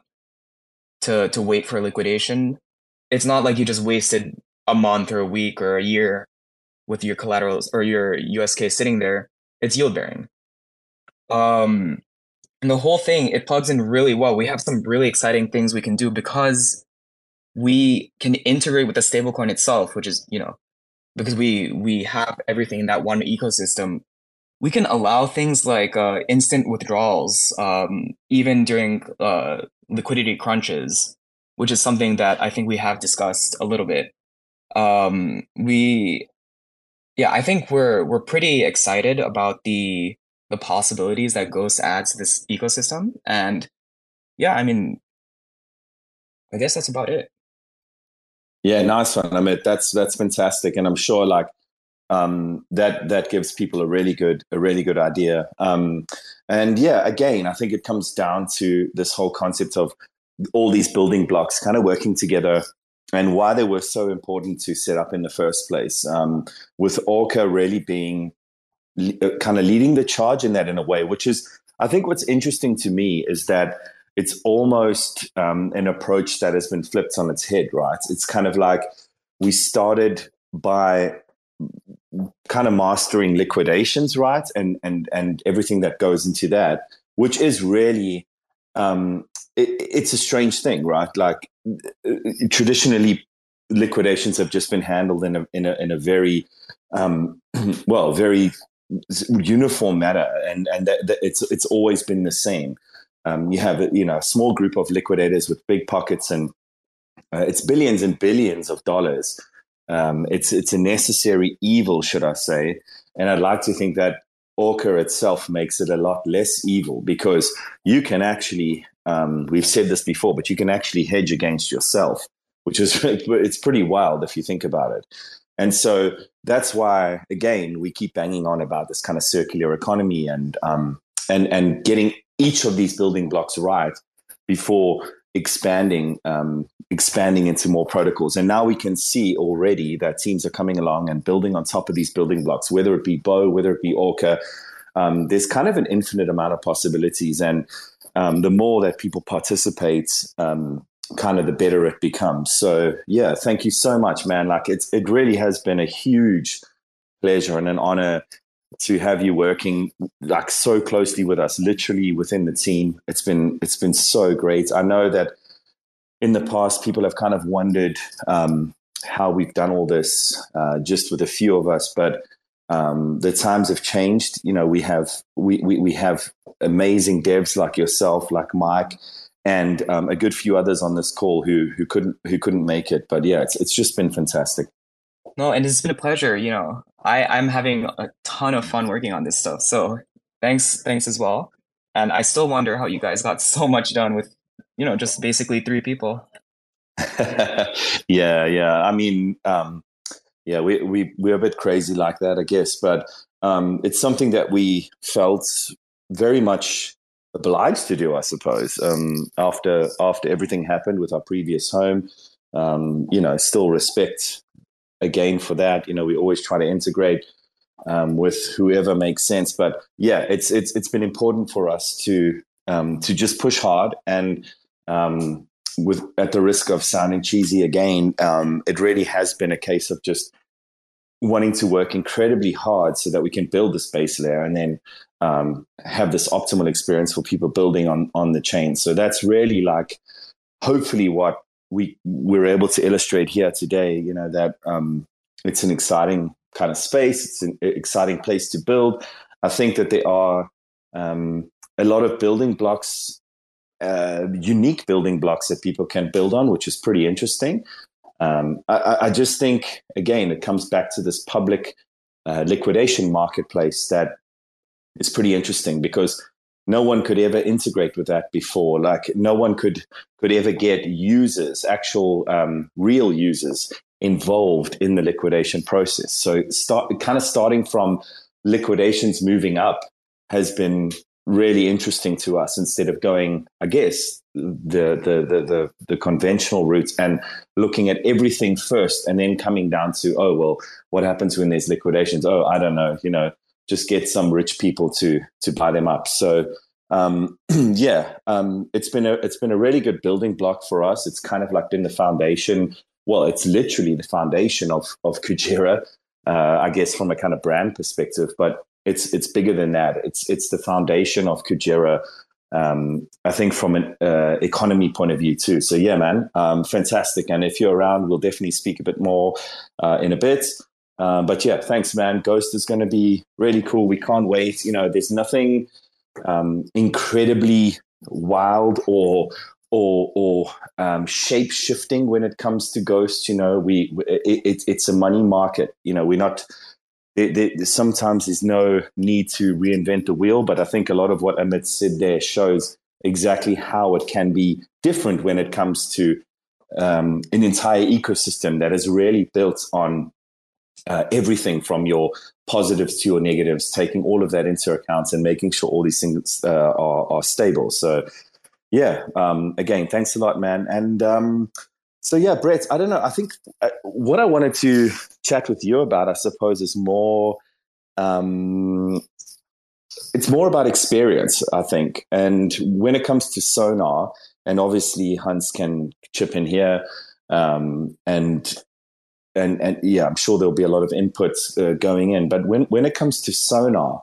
to to wait for liquidation, it's not like you just wasted a month or a week or a year with your collaterals or your USK sitting there, it's yield bearing. Um, and the whole thing, it plugs in really well. We have some really exciting things we can do because we can integrate with the stablecoin itself, which is, you know, because we we have everything in that one ecosystem. We can allow things like uh, instant withdrawals, um, even during uh, liquidity crunches, which is something that I think we have discussed a little bit. Um, we yeah i think we're we're pretty excited about the the possibilities that ghost adds to this ecosystem. And yeah i mean i guess that's about it. Yeah nice one i mean that's that's fantastic. And i'm sure like um, that that gives people a really good a really good idea um, and yeah again i think it comes down to this whole concept of all these building blocks kind of working together and why they were so important to set up in the first place. Um, with Orca really being uh, kind of leading the charge in that in a way, which is, I think, what's interesting to me is that it's almost um, an approach that has been flipped on its head, right? It's kind of like we started by kind of mastering liquidations, right, and and and everything that goes into that, which is really um, it, it's a strange thing, right? Like traditionally, liquidations have just been handled in a in a in a very um, well, very uniform manner, and and that it's it's always been the same. Um, you have you know a small group of liquidators with big pockets, and uh, it's billions and billions of dollars. Um, it's it's a necessary evil, should I say? And I'd like to think that Orca itself makes it a lot less evil because you can actually, um, we've said this before, but you can actually hedge against yourself, which is it's pretty wild if you think about it. And so that's why, again, we keep banging on about this kind of circular economy and um, and and getting each of these building blocks right before expanding um, expanding into more protocols. And now we can see already that teams are coming along and building on top of these building blocks, whether it be Bow, whether it be Orca. Um, there's kind of an infinite amount of possibilities, and um, the more that people participate, um, kind of the better it becomes. So yeah, thank you so much, man. Like it's it really has been a huge pleasure and an honor to have you working like so closely with us, literally within the team. It's been it's been so great. I know that in the past people have kind of wondered um, how we've done all this uh, just with a few of us, but um, the times have changed. You know, we have we, we, we have amazing devs like yourself, like Mike, and um, a good few others on this call who who couldn't who couldn't make it. But yeah, it's it's just been fantastic. No, and it's been a pleasure. You know, I I'm having a ton of fun working on this stuff. So thanks, thanks as well. And I still wonder how you guys got so much done with, you know, just basically three people. yeah, yeah. I mean, um, yeah, we we we're a bit crazy like that, I guess. But um, it's something that we felt very much obliged to do, I suppose. Um, after after everything happened with our previous home, um, you know, still respect again for that. You know, we always try to integrate um, with whoever makes sense. But yeah, it's it's it's been important for us to um, to just push hard and um, with at the risk of sounding cheesy again, um, it really has been a case of just wanting to work incredibly hard so that we can build this base layer and then um, have this optimal experience for people building on on the chain. So that's really like hopefully what we we're able to illustrate here today. You know that um, it's an exciting kind of space. It's an exciting place to build. I think that there are um, a lot of building blocks, uh, unique building blocks that people can build on, which is pretty interesting. Um, I, I, just think again it comes back to this public uh, liquidation marketplace that is pretty interesting because no one could ever integrate with that before like no one could could ever get users actual um, real users involved in the liquidation process so start kind of starting from liquidations moving up has been really interesting to us instead of going i guess the the the the, the conventional route and looking at everything first and then coming down to oh well what happens when there's liquidations oh i don't know you know just get some rich people to to buy them up. So um, yeah, um, it's been a it's been a really good building block for us. It's kind of like been the foundation. Well, it's literally the foundation of of Kujira, uh, I guess, from a kind of brand perspective. But it's it's bigger than that. It's it's the foundation of Kujira. Um, I think from an uh, economy point of view too. So yeah, man, um, fantastic. And if you're around, we'll definitely speak a bit more uh, in a bit. Uh, but yeah, thanks, man. Ghost is going to be really cool. We can't wait. You know, there's nothing um, incredibly wild or or or um, shape shifting when it comes to ghosts. You know, we it, it's a money market. You know, we're not. There, there, sometimes there's no need to reinvent the wheel, but I think a lot of what Amit said there shows exactly how it can be different when it comes to um, an entire ecosystem that is really built on uh, everything from your positives to your negatives, taking all of that into account and making sure all these things uh, are, are, stable. So, yeah, um, again, thanks a lot, man. And um, so, yeah, Brett, I don't know. I think uh, what I wanted to chat with you about, I suppose, is more. Um, it's more about experience, I think. And when it comes to sonar, and obviously Hans can chip in here, um, and and and yeah, I'm sure there'll be a lot of inputs uh, going in. But when when it comes to sonar,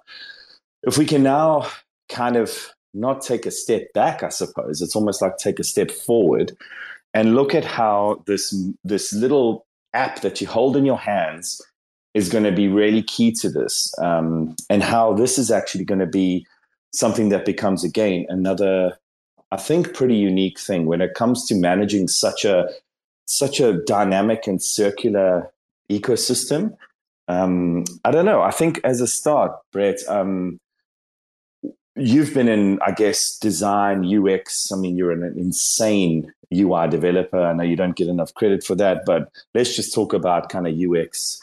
if we can now kind of not take a step back, I suppose it's almost like take a step forward and look at how this this little app that you hold in your hands is going to be really key to this, um, and how this is actually going to be something that becomes again another, I think, pretty unique thing when it comes to managing such a such a dynamic and circular ecosystem. Um, I don't know. I think as a start, Brett, um, you've been in, I guess, design, UX. I mean, you're an insane UI developer. I know you don't get enough credit for that, but let's just talk about kind of UX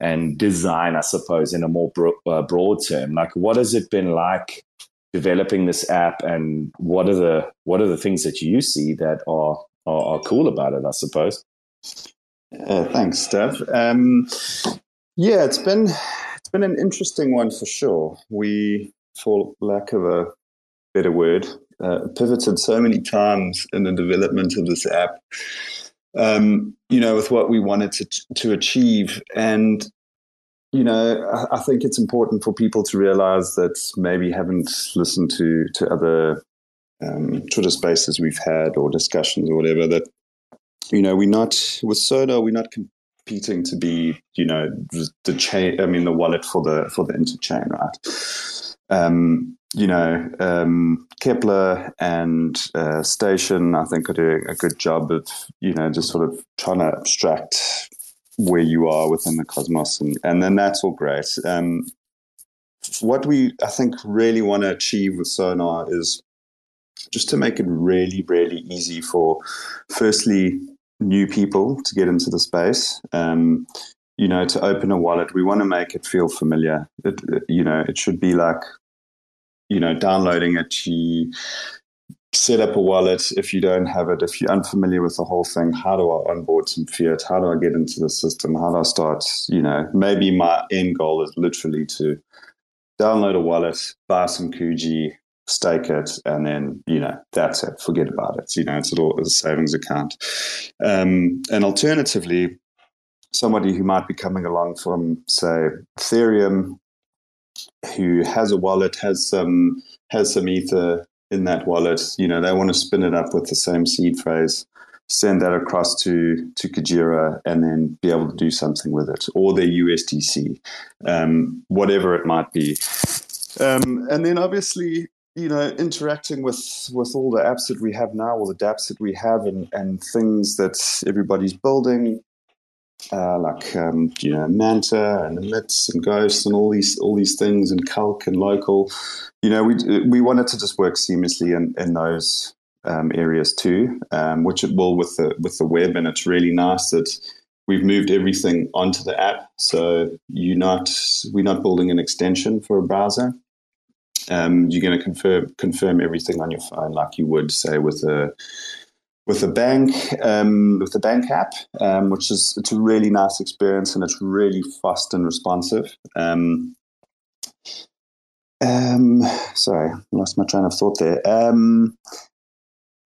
and design, I suppose, in a more bro- uh, broad term. Like, what has it been like developing this app, and what are the what are the things that you see that are are, are cool about it? I suppose. Uh, thanks, Steph. Um, yeah, it's been it's been an interesting one for sure. We, for lack of a better word, uh, pivoted so many times in the development of this app. Um, you know, with what we wanted to to achieve, and you know, I, I think it's important for people to realize that maybe haven't listened to to other um, Twitter spaces we've had or discussions or whatever that you know we're not with Sonar we're not competing to be you know the, the chain I mean the wallet for the for the interchain right um, you know um, Keplr and uh, Station I think are doing a good job of you know just sort of trying to abstract where you are within the cosmos and, and then that's all great um, what we I think really want to achieve with Sonar is just to make it really, really easy for, firstly, new people to get into the space. Um, you know, to open a wallet, we want to make it feel familiar. It, you know, it should be like, you know, downloading it. You set up a wallet. If you don't have it, if you're unfamiliar with the whole thing, how do I onboard some fiat? How do I get into the system? How do I start? You know, maybe my end goal is literally to download a wallet, buy some Kuji, stake it, and then you know that's it. Forget about it. You know, it's a, a savings account. Um, and alternatively, somebody who might be coming along from say Ethereum, who has a wallet, has some has some ether in that wallet. You know, they want to spin it up with the same seed phrase. Send that across to to Kujira, and then be able to do something with it, or their USDC, um, whatever it might be. Um, and then obviously you know, interacting with with all the apps that we have now, all the dApps that we have, and and things that everybody's building, uh, like um, you know Manta and Emits and Ghosts and all these all these things, and Calc and Local. You know, we we wanted to just work seamlessly in in those um, areas too, um, which it will with the with the web, and it's really nice that we've moved everything onto the app. So you're not we're not building an extension for a browser um, you're going to confirm confirm everything on your phone like you would say with a with a bank um, with the bank app, um, which is it's a really nice experience and it's really fast and responsive. Um, um sorry, lost my train of thought there. Um,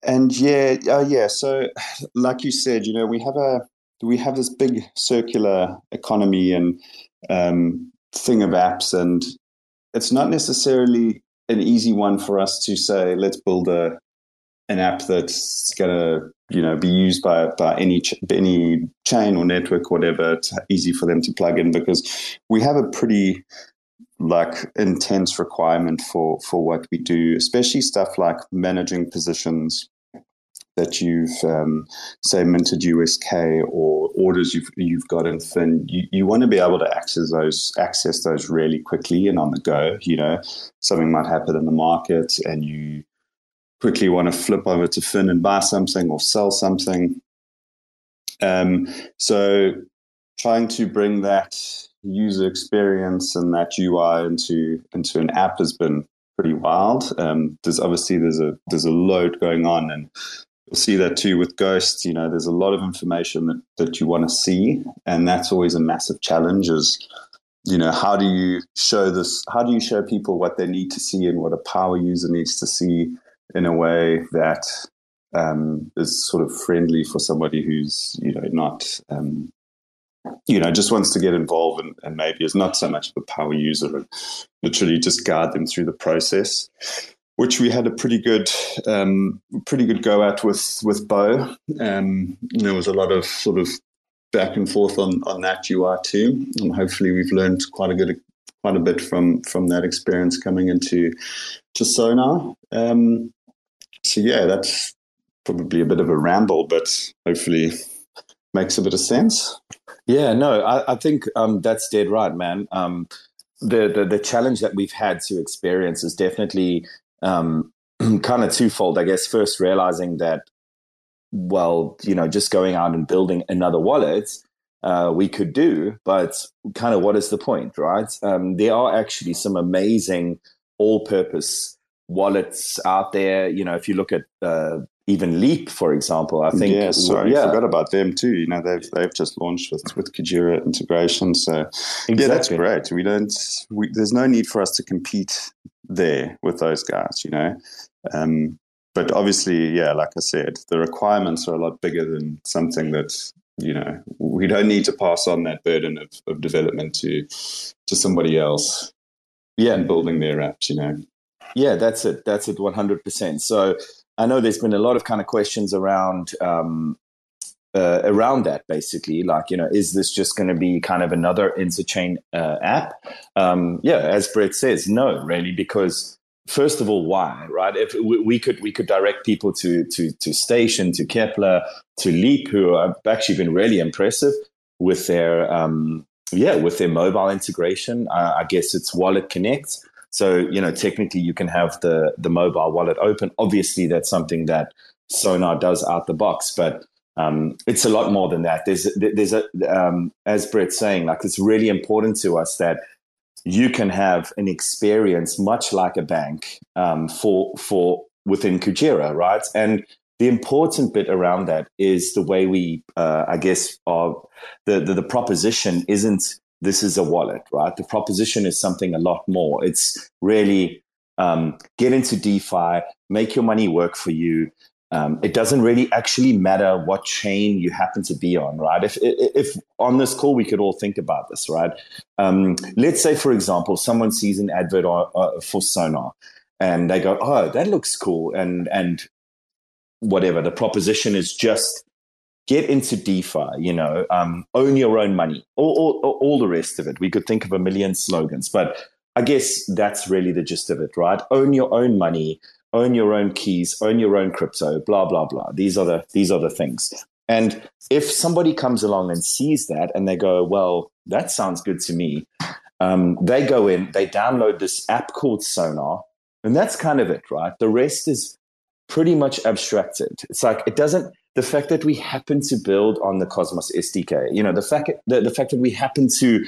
and yeah, uh, yeah. So, like you said, you know, we have a we have this big circular economy and um, thing of apps, and it's not necessarily an easy one for us to say, let's build a an app that's going to you know be used by by any ch- any chain or network or whatever it's easy for them to plug in because we have a pretty like intense requirement for for what we do especially stuff like managing positions that you've um, say minted USK or orders you've you've got in Fin, you, you want to be able to access those access those really quickly and on the go. You know, something might happen in the market and you quickly want to flip over to Fin and buy something or sell something. Um, so trying to bring that user experience and that UI into into an app has been pretty wild. Um, there's obviously there's a there's a load going on, and You'll see that too with ghosts. You know, there's a lot of information that, that you want to see, and that's always a massive challenge. Is you know, how do you show this? How do you show people what they need to see and what a power user needs to see in a way that um, is sort of friendly for somebody who's you know not um, you know, just wants to get involved and, and maybe is not so much of a power user and literally just guide them through the process which we had a pretty good, um, pretty good go at with with Bow. Um, there was a lot of sort of back and forth on on that UI too, and hopefully we've learned quite a good, quite a bit from from that experience coming into to Sonar. Um, so yeah, that's probably a bit of a ramble, but hopefully makes a bit of sense. Yeah, no, I, I think um, that's dead right, man. Um, the, the the challenge that we've had to experience is definitely um, kind of twofold, I guess. First, realizing that, well, you know, just going out and building another wallet, uh, we could do, but kind of what is the point, right? Um, there are actually some amazing all-purpose wallets out there. You know, if you look at uh, even Leap, for example, I think. Yeah, sorry, yeah. I forgot about them too. You know, they've they've just launched with with Kujira integration. So exactly. yeah, that's great. We don't. We, there's no need for us to compete there with those guys, you know. Um, but obviously, yeah, like I said, the requirements are a lot bigger than something that you know we don't need to pass on that burden of, of development to to somebody else. Yeah, and building their apps, you know. Yeah, that's it. That's it. One hundred percent. So I know there's been a lot of kind of questions around um, uh, around that basically like you know is this just going to be kind of another interchain uh, app um, yeah as brett says no really because first of all why right if we, we, could we could direct people to to to station to Keplr to leap who have actually been really impressive with their um, yeah with their mobile integration uh, i guess it's wallet connect so you know technically you can have the the mobile wallet open obviously that's something that sonar does out the box but um, it's a lot more than that. There's there's a um, as Brett's saying, like it's really important to us that you can have an experience much like a bank um, for for within Kujira, right? And the important bit around that is the way we, uh, I guess, are the, the the proposition isn't this is a wallet, right? The proposition is something a lot more. It's really um, get into DeFi, make your money work for you, um, it doesn't really actually matter what chain you happen to be on, right? If, if on this call we could all think about this, right? Um, let's say, for example, someone sees an advert uh, for Sonar, and they go, "Oh, that looks cool," and and whatever the proposition is, just get into DeFi. You know, um, own your own money, all, all, all the rest of it. We could think of a million slogans, but I guess that's really the gist of it, right? Own your own money own your own keys, own your own crypto, blah blah blah. These are the these are the things. And if somebody comes along and sees that and they go, well, that sounds good to me, um, they go in, they download this app called Sonar, and that's kind of it, right? The rest is pretty much abstracted. It's like it doesn't. The fact that we happen to build on the Cosmos SDK, you know, the fact the, the fact that we happen to,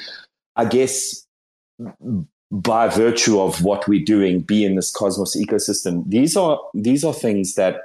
I guess, by virtue of what we're doing be in this cosmos ecosystem these are these are things that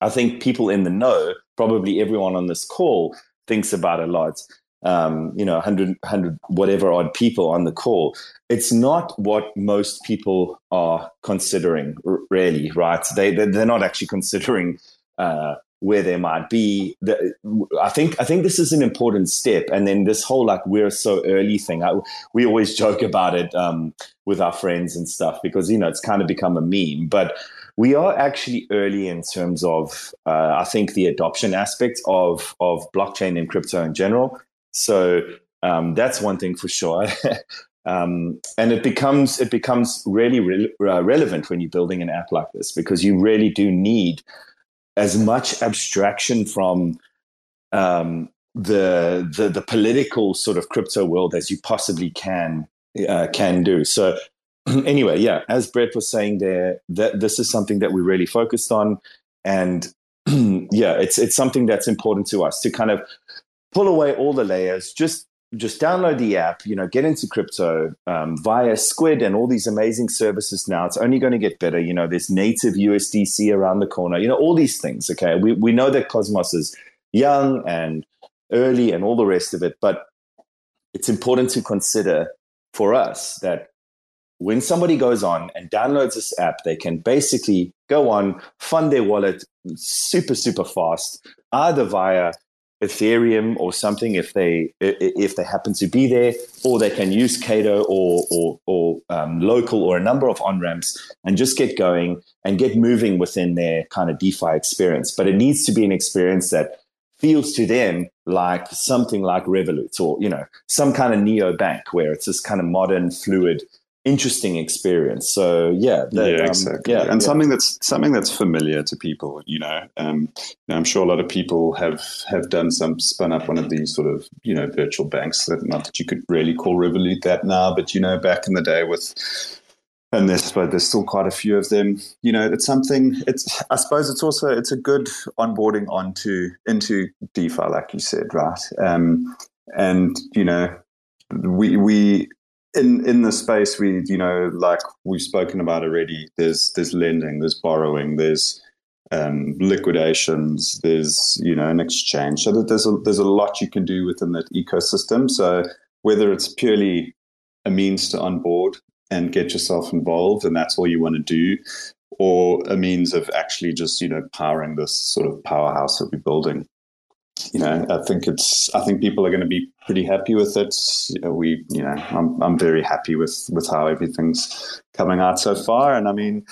i think people in the know probably everyone on this call thinks about a lot. Um, you know 100 100 whatever odd people on the call. It's not what most people are considering really right? They they're not actually considering uh, where there might be. The, I think I think this is an important step, and then this whole like we're so early thing. I, we always joke about it um, with our friends and stuff because you know it's kind of become a meme, but we are actually early in terms of uh, I think the adoption aspect of of blockchain and crypto in general. So um, that's one thing for sure. Um, and it becomes it becomes really re- uh, relevant when you're building an app like this because you really do need as much abstraction from um, the, the the political sort of crypto world as you possibly can uh, can do. So anyway, yeah, as Brett was saying there, that this is something that we really focused on, and yeah, it's it's something that's important to us to kind of pull away all the layers, just just download the app, you know, get into crypto um, via Squid and all these amazing services now. It's only going to get better. You know, there's native USDC around the corner, you know, all these things. Okay. We, we know that Cosmos is young and early and all the rest of it, but it's important to consider for us that when somebody goes on and downloads this app, they can basically go on, fund their wallet super, super fast, either via Ethereum or something if they if they happen to be there, or they can use Kado or or, or um, local or a number of on ramps and just get going and get moving within their kind of DeFi experience. But it needs to be an experience that feels to them like something like Revolut or you know some kind of neo bank where it's this kind of modern, fluid interesting experience. So yeah, the, yeah, um, exactly. Yeah, and yeah. something that's something that's familiar to people. You know, um, I'm sure a lot of people have have done some spun up one of these sort of you know virtual banks. That not that you could really call Revolut that now, but you know, back in the day with. And there's, but there's still quite a few of them. You know, it's something. It's I suppose it's also it's a good onboarding onto into DeFi, like you said, right? Um, and you know, we we in in the space we you know like we've spoken about already there's there's lending there's borrowing there's um, liquidations there's you know an exchange. So that there's a there's a lot you can do within that ecosystem. So whether it's purely a means to onboard and get yourself involved and that's all you want to do or a means of actually just you know powering this sort of powerhouse that we're building you know, I think it's. I think people are going to be pretty happy with it. We, you know, I'm I'm very happy with with how everything's coming out so far, and I mean,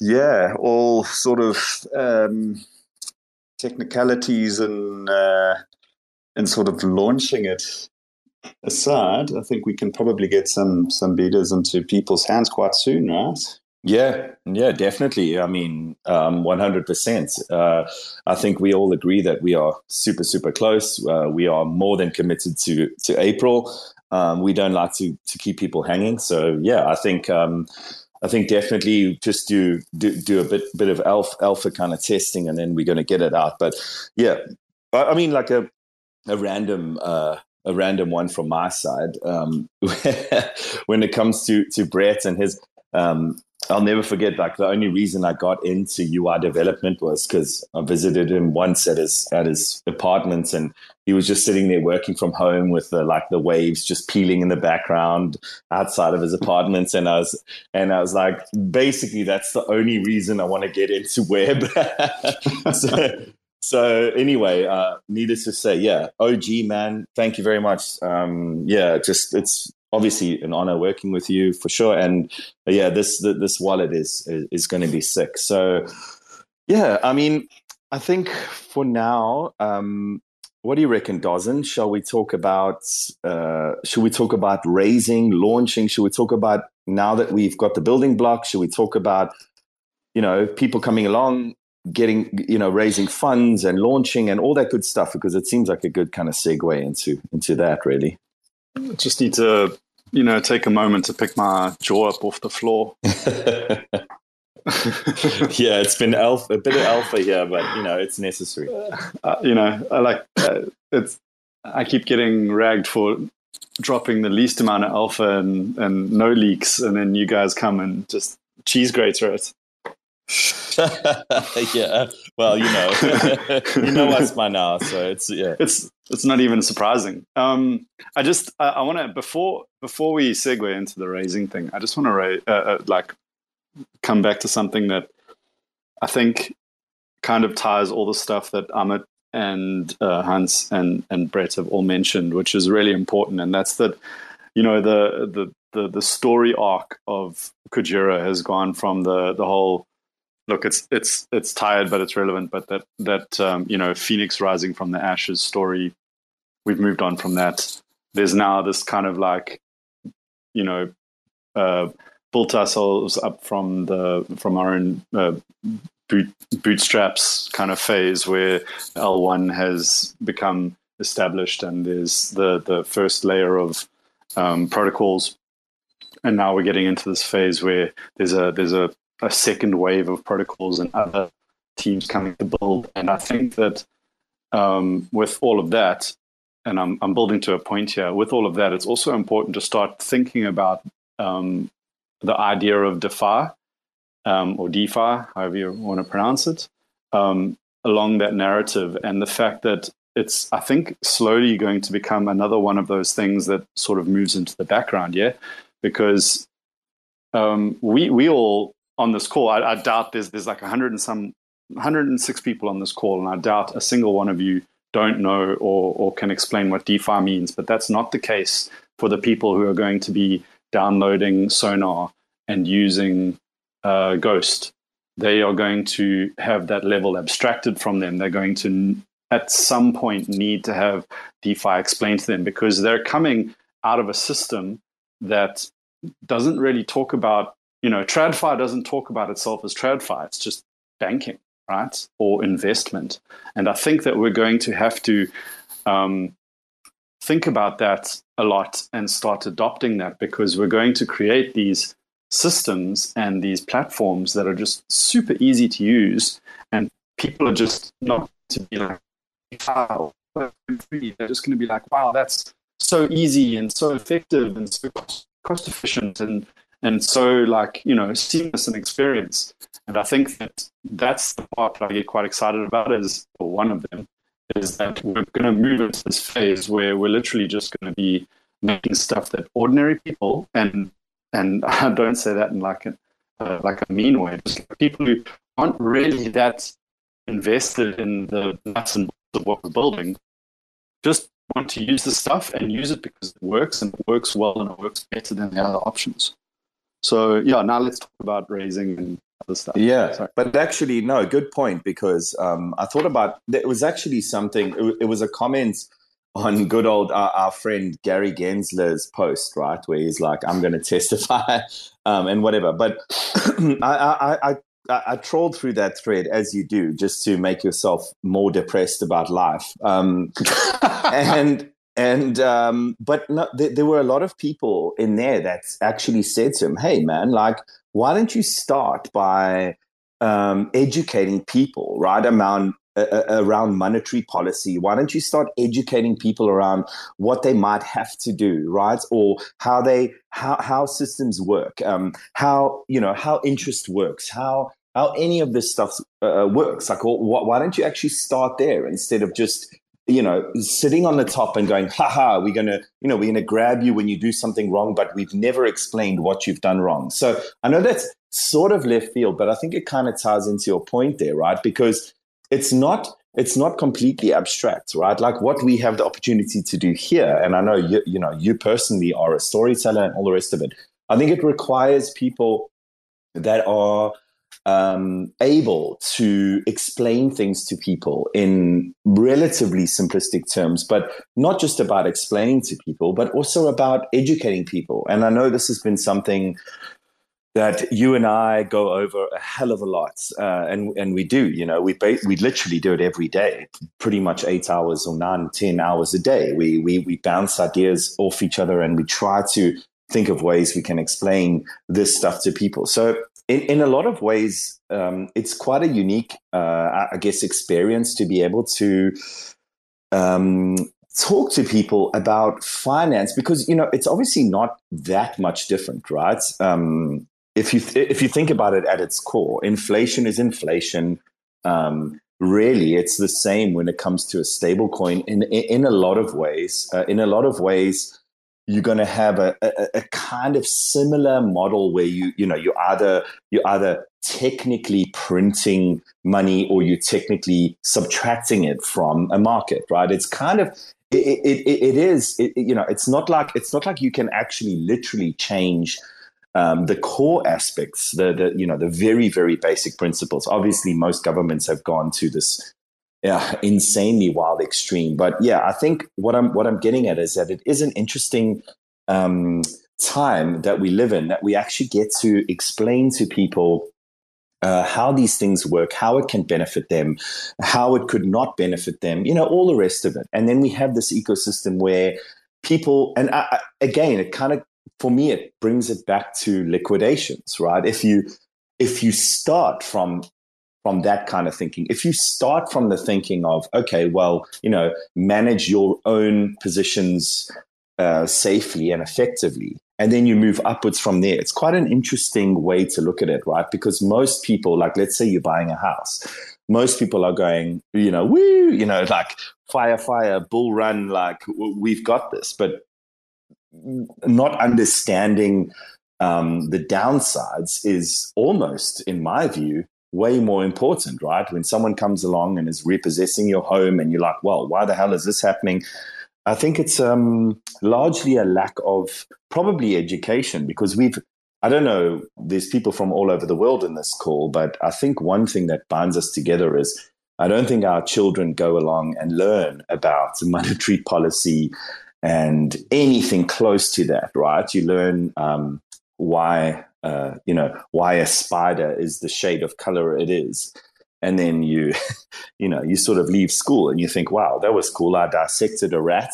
yeah, all sort of um, technicalities and uh, and sort of launching it aside, I think we can probably get some some betas into people's hands quite soon, right? Yeah, yeah, definitely. I mean, um, 100%. Uh, I think we all agree that we are super, super close. Uh, we are more than committed to to April. Um, we don't like to to keep people hanging. So yeah, I think um, I think definitely just do do, do a bit bit of alpha, alpha kind of testing, and then we're going to get it out. But yeah, I, I mean, like a a random. Uh, a random one from my side. Um, when it comes to to Brett and his um, I'll never forget. Like the only reason I got into UI development was because I visited him once at his at his apartments, and he was just sitting there working from home with the like the waves just peeling in the background outside of his apartments. And I was and I was like, basically, that's the only reason I want to get into web. so, so anyway, uh, needless to say, yeah, OG man, thank you very much. Um, yeah, just it's obviously an honor working with you for sure. And uh, yeah, this this wallet is is, going to be sick. So yeah, I mean, I think for now, um, what do you reckon, Dozzin? Shall we talk about? Uh, should we talk about raising, launching? Should we talk about now that we've got the building blocks? Should we talk about you know people coming along? getting you know raising funds and launching and all that good stuff because it seems like a good kind of segue into into that really just need to, you know, take a moment to pick my jaw up off the floor. yeah, it's been alpha, a bit of alpha here, but you know, it's necessary. Uh, you know, I like uh, it's. I keep getting ragged for dropping the least amount of alpha and, and no leaks, and then you guys come and just cheese grater it. yeah. Well, you know, you know us by now, so it's yeah. It's it's not even surprising. Um, I just I, I want to before before we segue into the raising thing, I just want to ra- uh, uh, like come back to something that I think kind of ties all the stuff that Amit and uh, Hans and and Brett have all mentioned, which is really important, and that's that you know the the the the story arc of Kujira has gone from the the whole look, it's it's it's tired, but it's relevant. But that that um, you know, Phoenix rising from the ashes story, we've moved on from that. There's now this kind of like, you know, uh, built ourselves up from the from our own uh, boot, bootstraps kind of phase where L1 has become established, and there's the the first layer of um, protocols and now we're getting into this phase where there's a there's a a second wave of protocols and other teams coming to build. And I think that um, with all of that, and I'm, I'm building to a point here, with all of that, it's also important to start thinking about um, the idea of DeFi um, or DeFi, however you want to pronounce it, um, along that narrative and the fact that it's, I think, slowly going to become another one of those things that sort of moves into the background, yeah? Because um, we, we all on this call. I, I doubt there's there's like hundred and some 106 people on this call, and I doubt a single one of you don't know or, or can explain what DeFi means, but that's not the case for the people who are going to be downloading Sonar and using uh, Ghost. They are going to have that level abstracted from them. They're going to, at some point, need to have DeFi explained to them because they're coming out of a system that doesn't really talk about, you know, TradFi doesn't talk about itself as TradFi. It's just banking right, or investment. And I think that we're going to have to um, think about that a lot and start adopting that because we're going to create these systems and these platforms that are just super easy to use, and people are just not to be like, wow, they're just going to be like, wow, that's so easy and so effective and so cost efficient and and so like you know seamless an experience. And i think that that's the part that i get quite excited about is or one of them is that we're going to move into this phase where we're literally just going to be making stuff that ordinary people and and i don't say that in like a uh, like a mean way just people who aren't really that invested in the nuts and bolts of what we're building just want to use the stuff and use it because it works and it works well and it works better than the other options so yeah, now let's talk about raising and other stuff. Yeah, Sorry. but actually, no, good point because um, I thought about it was actually something. It, it was a comment on good old uh, our friend Gary Gensler's post, right, where he's like, "I'm going to testify," um, and whatever. But I, I, I I, I, trolled through that thread as you do, just to make yourself more depressed about life. Um, and and um, but no, th- there were a lot of people in there that actually said to him, "Hey, man, like, why don't you start by um, educating people, right, around uh, around monetary policy? Why don't you start educating people around what they might have to do, right, or how they how how systems work, um, how you know how interest works, how how any of this stuff uh, works. Like, wh- why don't you actually start there instead of just you know, sitting on the top and going, haha, we're going to, you know, we're going to grab you when you do something wrong, but we've never explained what you've done wrong. So I know that's sort of left field, but I think it kind of ties into your point there, right? Because it's not, it's not completely abstract, right? Like what we have the opportunity to do here. And I know you, you know, you personally are a storyteller and all the rest of it. I think it requires people that are um, able to explain things to people in relatively simplistic terms, but not just about explaining to people, but also about educating people. And I know this has been something that you and I go over a hell of a lot, uh, and and we do. You know, we ba- we literally do it every day, pretty much eight hours or nine, ten hours a day. We we we bounce ideas off each other, and we try to think of ways we can explain this stuff to people. So in, in a lot of ways, um, it's quite a unique, uh, I guess, experience to be able to um, talk to people about finance because you know it's obviously not that much different, right? Um, if you th- if you think about it at its core, inflation is inflation. Um, really, it's the same when it comes to a stable coin. In, in in a lot of ways, uh, in a lot of ways, you're going to have a, a, a, kind of similar model where you you know you either you either technically printing money or you're technically subtracting it from a market right? It's kind of it, it, it, is it, you know it's not like it's not like you can actually literally change um, the core aspects the, the you know the very very basic principles. Obviously most governments have gone to this yeah, insanely wild extreme. But yeah, I think what I'm what I'm getting at is that it is an interesting um, time that we live in that we actually get to explain to people uh, how these things work, how it can benefit them, how it could not benefit them, you know, all the rest of it. And then we have this ecosystem where people, and I, again, it kind of, for me, it brings it back to liquidations, right? If you if you start from from that kind of thinking. If you start from the thinking of, okay, well, you know, manage your own positions uh, safely and effectively, and then you move upwards from there, it's quite an interesting way to look at it, right? Because most people, like, let's say you're buying a house, most people are going, you know, woo, you know, like fire, fire, bull run, like we've got this, but not understanding um, the downsides is almost, in my view, way more important, right? When someone comes along and is repossessing your home and you're like, well, why the hell is this happening? I think it's um, largely a lack of probably education because we've, I don't know, there's people from all over the world in this call, but I think one thing that binds us together is I don't think our children go along and learn about monetary policy and anything close to that, right? You learn um, why uh, you know why a spider is the shade of color it is. And then you you know you sort of leave school and you think wow that was cool. I dissected a rat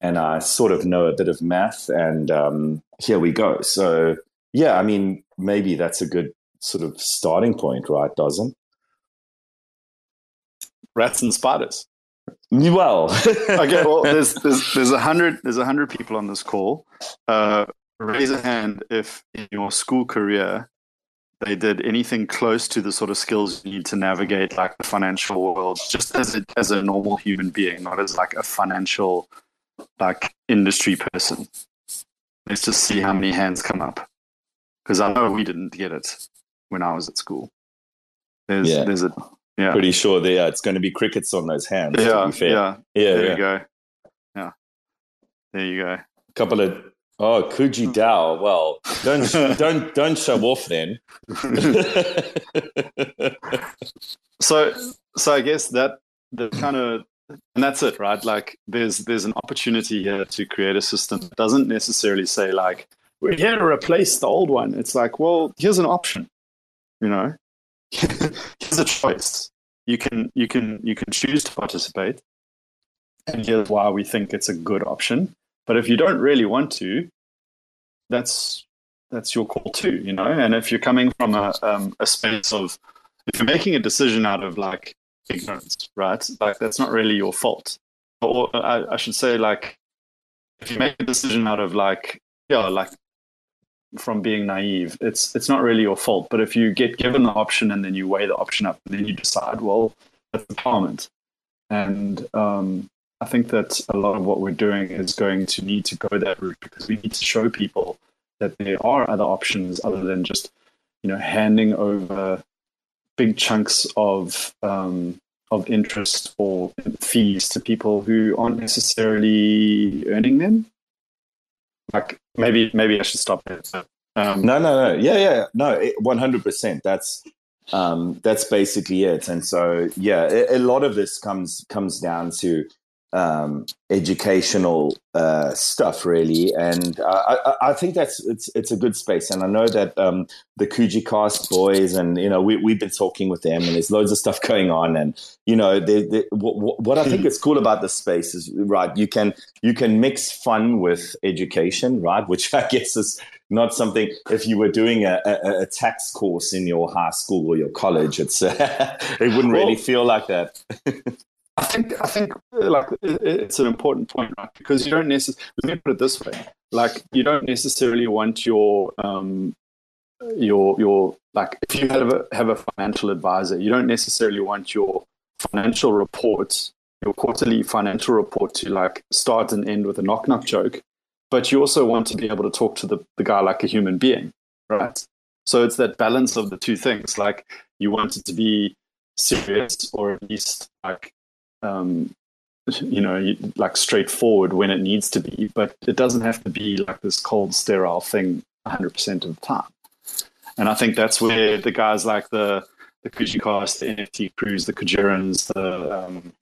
and i sort of know a bit of math and um, here we go. So yeah i mean maybe that's a good sort of starting point right doesn't rats and spiders. Well okay well there's there's there's a hundred there's a hundred people on this call. Uh, raise a hand if in your school career they did anything close to the sort of skills you need to navigate like the financial world just as a, as a normal human being not as like a financial like industry person. Let's just see how many hands come up. Because i know we didn't get it when i was at school. There's yeah. there's a yeah. Pretty sure there it's going to be crickets on those hands yeah yeah. Yeah there yeah. you go. Yeah. There you go. A couple of Oh, Kuji hmm. Dao. Well, don't don't don't show off then. so so I guess that the kind of and that's it, right? Like there's there's an opportunity here to create a system that doesn't necessarily say like we're here to replace the old one. It's like, well, here's an option. You know, here's a choice. You can you can you can choose to participate, and here's why we think it's a good option but if you don't really want to, that's that's your call too, you know. And if you're coming from a um, a space of if you're making a decision out of like ignorance, right? Like that's not really your fault. Or I, I should say, like if you make a decision out of like yeah, like from being naive, it's it's not really your fault. But if you get given the option and then you weigh the option up and then you decide, well, that's empowerment. And um, I think that a lot of what we're doing is going to need to go that route because we need to show people that there are other options other than just, you know, handing over big chunks of um, of interest or fees to people who aren't necessarily earning them. Like maybe maybe I should stop there. Um, no, no, no. Yeah, yeah. No, one hundred percent. That's um, that's basically it. And so, yeah, a, a, lot of this comes comes down to um, educational uh, stuff, really. And uh, I, I, think that's it's it's a good space. And I know that um, the Kuji Cast boys, and you know, we we've been talking with them, and there's loads of stuff going on. And you know, they, they, what, what I think is cool about this space is right. You can you can mix fun with education, right? Which I guess is not something if you were doing a, a, a, tax course in your high school or your college it's uh, it wouldn't really well, feel like that I think I think like it's an important point, right? Because you don't necessarily let me put it this way: like you don't necessarily want your um, your your like if you have a have a financial advisor, you don't necessarily want your financial report, your quarterly financial report, to like start and end with a knock knock joke, but you also want to be able to talk to the, the guy like a human being, right? So it's that balance of the two things. Like you want it to be serious or at least like um, you know, like straightforward when it needs to be, but it doesn't have to be like this cold, sterile thing 100% of the time. And I think that's where the guys like the the Kujicast, the NFT crews, the Kujirans, the um,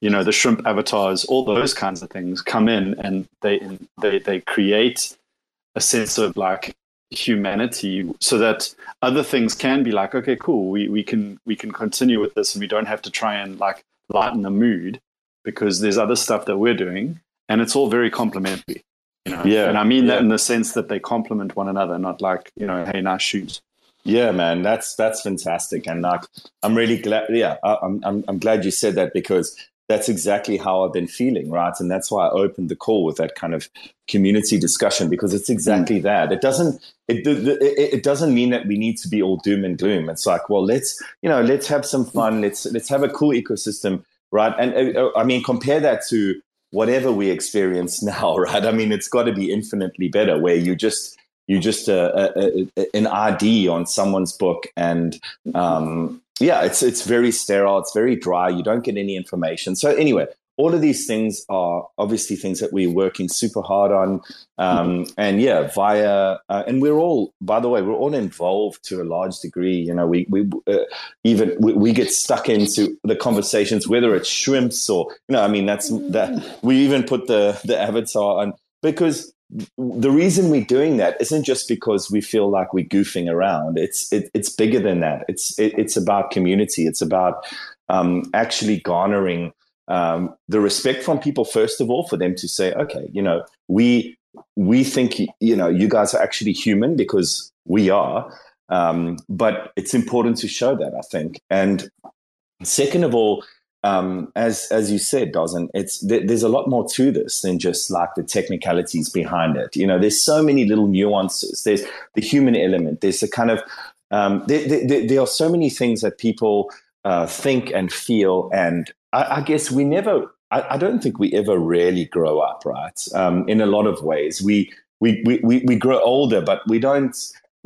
you know the shrimp avatars, all those kinds of things come in, and they they they create a sense of like humanity, so that other things can be like, okay, cool, we we can we can continue with this, and we don't have to try and like lighten the mood because there's other stuff that we're doing and it's all very complementary. You know? Yeah. And I mean yeah. that in the sense that they complement one another, not like, you know, hey, nice shoes. Yeah, man, that's that's fantastic, and like, I'm really glad. Yeah, I, I'm I'm I'm glad you said that because that's exactly how I've been feeling, right? And that's why I opened the call with that kind of community discussion because it's exactly mm. that. It doesn't it, it, it doesn't mean that we need to be all doom and gloom. It's like, well, let's you know, let's have some fun. Let's let's have a cool ecosystem, right? And uh, uh I mean, compare that to whatever we experience now, right? I mean, it's got to be infinitely better where you just you just uh, uh, uh, an ID on someone's book and um, yeah, it's it's very sterile. It's very dry. You don't get any information. So anyway, all of these things are obviously things that we're working super hard on um, and yeah via uh, and we're all by the way we're all involved to a large degree you know we we uh, even we, we, get stuck into the conversations whether it's shrimps or you know i mean that's that we even put the the avatar on because the reason we're doing that isn't just because we feel like we're goofing around. It's it, it's bigger than that. It's it, it's about community. It's about um, actually garnering um, the respect from people first of all for them to say okay you know we we think you know you guys are actually human because we are. Um, but it's important to show that i think. And second of all um, as as you said doesn't it's there's a lot more to this than just like the technicalities behind it. You know there's so many little nuances. There's the human element. There's a kind of um, there, there, there, are so many things that people uh, think and feel. And I, I guess we never, I, I, don't think we ever really grow up, right? Um, in a lot of ways, we, we, we, we grow older, but we don't,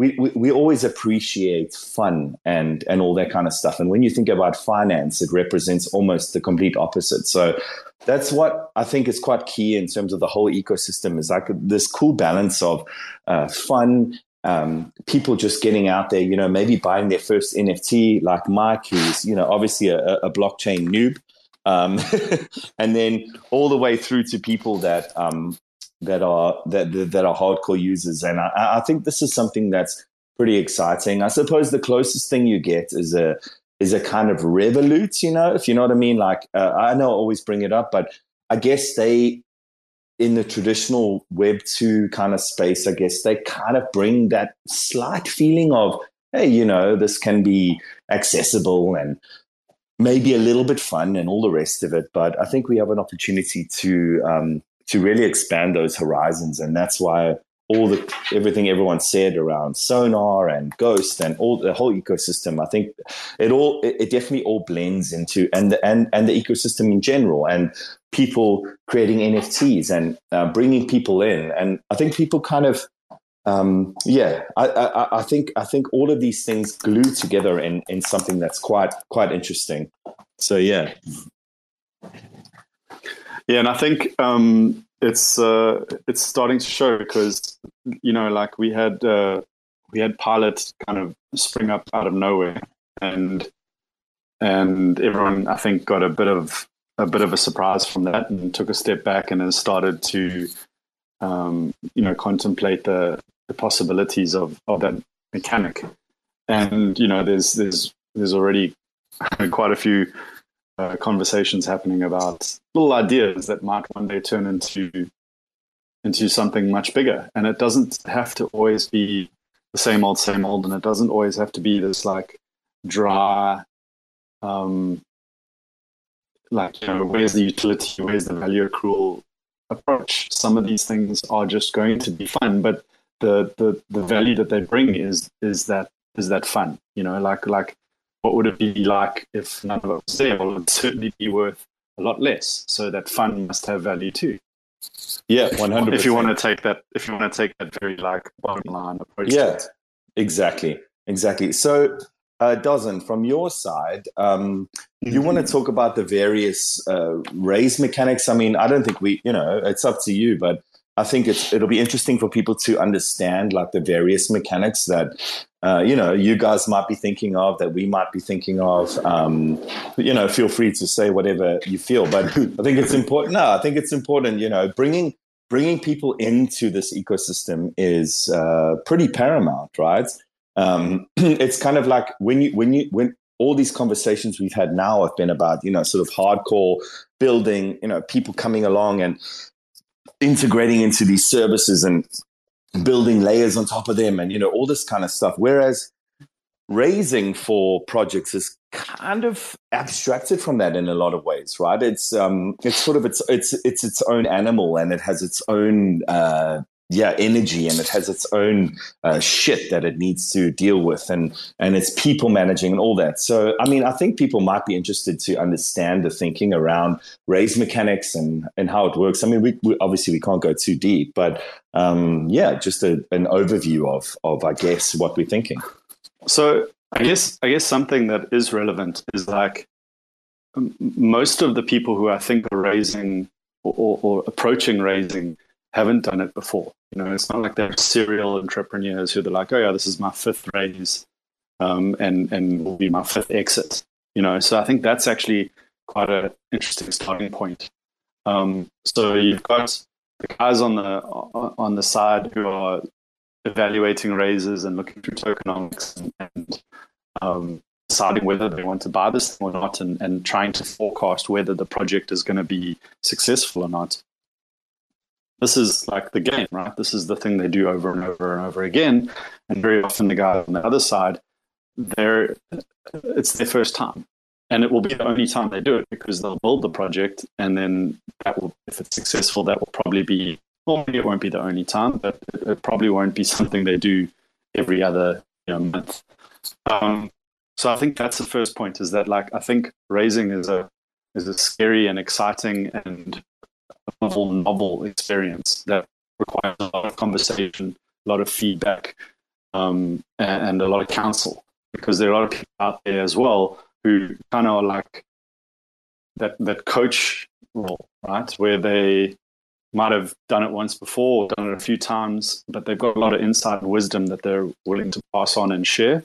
we, we, always appreciate fun and, and all that kind of stuff. And when you think about finance, it represents almost the complete opposite. So that's what I think is quite key in terms of the whole ecosystem is like this cool balance of uh, fun um, people just getting out there, you know, maybe buying their first NFT, like Mike, who's, you know, obviously a, a blockchain noob, um, and then all the way through to people that um, that are that that are hardcore users. And I, I think this is something that's pretty exciting. I suppose the closest thing you get is a is a kind of Revolut, you know, if you know what I mean. Like uh, I know I always bring it up, but I guess they in the traditional web 2 kind of space i guess they kind of bring that slight feeling of hey you know this can be accessible and maybe a little bit fun and all the rest of it. But I think we have an opportunity to um, to really expand those horizons, and that's why all the everything everyone said around sonar and ghost and all the whole ecosystem i think it all it, it, definitely all blends into and the, and and the ecosystem in general and people creating nfts and uh, bringing people in. And i think people kind of um, yeah, I, I, I, think I think all of these things glue together in, in something that's quite quite interesting. So yeah, yeah, and I think um, it's uh, it's starting to show because you know, like we had uh, we had pilots kind of spring up out of nowhere, and and everyone I think got a bit of a bit of a surprise from that and took a step back and has started to um, you know contemplate the the possibilities of, of that mechanic. And you know, there's there's there's already quite a few uh, conversations happening about little ideas that might one day turn into into something much bigger. And it doesn't have to always be the same old, same old, and it doesn't always have to be this like dry, um, like you know, where's the utility, where's the value accrual approach. Some of these things are just going to be fun, but the the the value that they bring is is that is that fun. You know, like like what would it be like if none of it was there? Well, it would certainly be worth a lot less. So that fund must have value too. Yeah, one hundred. If you want to take that, if you want to take that very like bottom line approach. Yeah, exactly, exactly. So uh, Dozzin, from your side, um, mm-hmm. you want to talk about the various uh, raise mechanics? I mean, I don't think we, you know, it's up to you, but I think it's it'll be interesting for people to understand like the various mechanics that uh, you know you guys might be thinking of that we might be thinking of. Um, you know, feel free to say whatever you feel, but I think it's important. No, I think it's important. You know, bringing bringing people into this ecosystem is uh, pretty paramount, right? Um, it's kind of like when you when you when all these conversations we've had now have been about you know sort of hardcore building you know people coming along and integrating into these services and building layers on top of them and you know all this kind of stuff. Whereas raising for projects is kind of abstracted from that in a lot of ways right? It's um it's sort of its it's it's its own animal and it has its own uh yeah energy and it has its own uh, shit that it needs to deal with and and it's people managing and all that. So i mean i think people might be interested to understand the thinking around raise mechanics and and how it works. I mean we, we obviously we can't go too deep but um, yeah just a, an overview of of i guess what we're thinking. So I guess I guess something that is relevant is like most of the people who I think are raising or, or, or, approaching raising haven't done it before. You know, it's not like they're serial entrepreneurs who they're like, oh yeah, this is my fifth raise, um, and and will be my fifth exit. You know, so I think that's actually quite an interesting starting point. Um, so you've got the guys on the on the side who are evaluating raises and looking through tokenomics and, and um, deciding whether they want to buy this or not and, and trying to forecast whether the project is going to be successful or not. This is like the game, right? This is the thing they do over and over and over again. And very often the guy on the other side, they're it's their first time. And it will be the only time they do it because they'll build the project and then that will if it's successful, that will probably be well, it won't be the only time, but it, it probably won't be something they do every other you know, month. Um, so I think that's the first point is that like I think raising is a is a scary and exciting and novel novel experience that requires a lot of conversation, a lot of feedback, um, and, and, a lot of counsel because there are a lot of people out there as well who kind of are like that that coach role, right? Where they might have done it once before, done it a few times, but they've got a lot of insight and wisdom that they're willing to pass on and share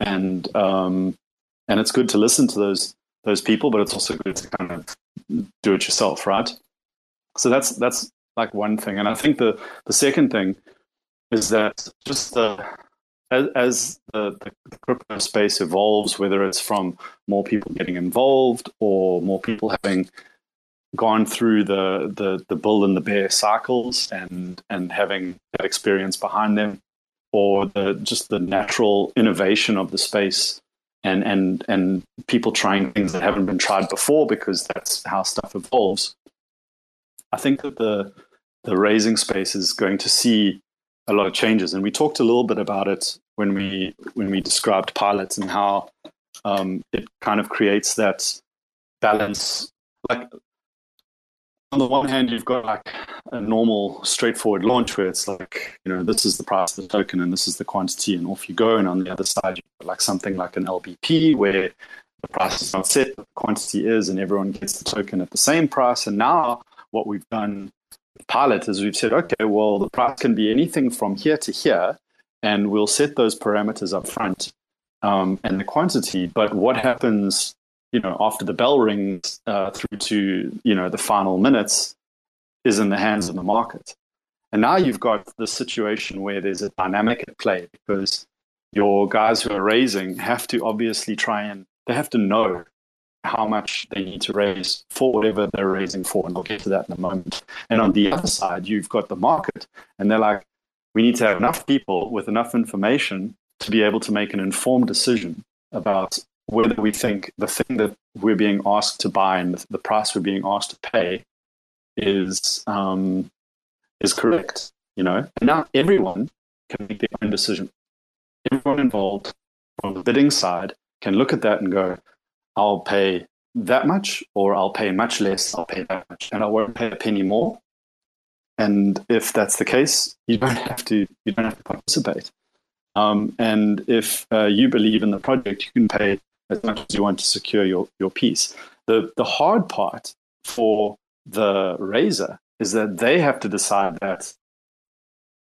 and um, and it's good to listen to those those people, but it's also good to kind of do it yourself, right? So that's that's like one thing, and I think the the second thing is that just the as, as the, the crypto space evolves, whether it's from more people getting involved or more people having gone through the, the, the bull and the bear cycles and, and having that experience behind them, or the just the natural innovation of the space and and and people trying things that haven't been tried before because that's how stuff evolves. I think that the the raising space is going to see a lot of changes, and we talked a little bit about it when we when we described pilots and how um, it kind of creates that balance. Like on the one hand, you've got like a normal, straightforward launch where it's like, you know, this is the price of the token and this is the quantity, and off you go. And on the other side, you've got like something like an LBP where the price is not set, but the quantity is, and everyone gets the token at the same price. And now, what we've done with Pilot is we've said, okay, well, the price can be anything from here to here, and we'll set those parameters up front um, and the quantity. But what happens you know, after the bell rings uh, through to, you know, the final minutes is in the hands of the market. And now you've got the situation where there's a dynamic at play because your guys who are raising have to obviously try and they have to know how much they need to raise for whatever they're raising for. And I'll get to that in a moment. And on the other side, you've got the market and they're like, we need to have enough people with enough information to be able to make an informed decision about whether we think the thing that we're being asked to buy and the, price we're being asked to pay is um, is correct. You know, and now everyone can make their own decision. Everyone involved from the bidding side can look at that and go, "I'll pay that much, or I'll pay much less. I'll pay that much, and I won't pay a penny more." And if that's the case, you don't have to you don't have to participate. Um, and if uh, you believe in the project, you can pay as much as you want to secure your, your piece. The, the hard part for the raiser is that they have to decide that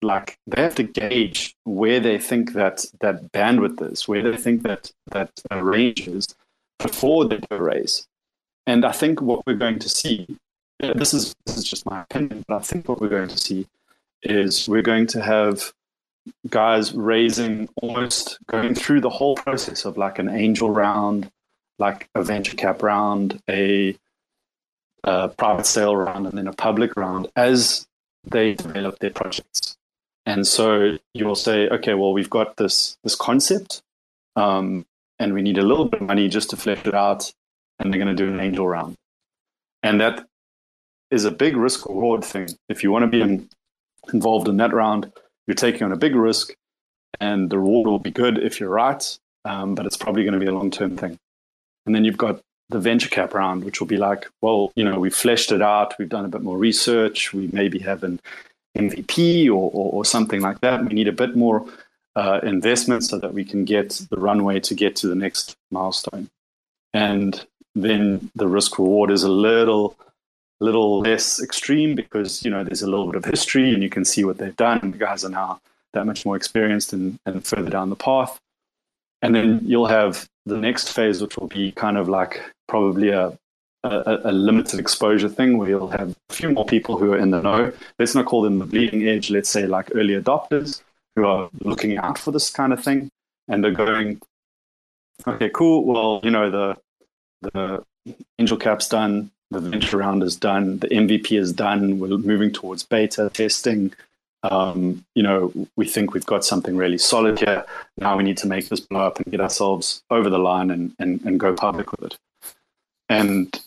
like they have to gauge where they think that that bandwidth is, where they think that that uh, range is before a raise. And I think what we're going to see, this is this is just my opinion, but I think what we're going to see is we're going to have guys raising almost going through the whole process of like an angel round, like a venture cap round, a, a private sale round, and then a public round as they develop their projects. And so you'll say, okay, well, we've got this this concept, um, and we need a little bit of money just to flesh it out, and they're going to do an angel round, and that is a big risk reward thing. If you want to be in, involved in that round, you're taking on a big risk, and the reward will be good if you're right, um, but it's probably going to be a long term thing. And then you've got the venture cap round, which will be like, well, you know, we've fleshed it out, we've done a bit more research, we maybe have an MVP or, or, or something like that. We need a bit more uh, investment so that we can get the runway to get to the next milestone. And then the risk reward is a little little less extreme because you know there's a little bit of history and you can see what they've done. The guys are now that much more experienced and, and further down the path. And then you'll have the next phase, which will be kind of like probably a, a, a, limited exposure thing where you'll have a few more people who are in the know. Let's not call them the bleeding edge, let's say like early adopters who are looking out for this kind of thing and are going, okay, cool. Well, you know, the, the angel cap's done, the venture round is done, the MVP is done, we're moving towards beta testing um, you know, we think we've got something really solid here. Now we need to make this blow up and get ourselves over the line and, and, and go public with it. And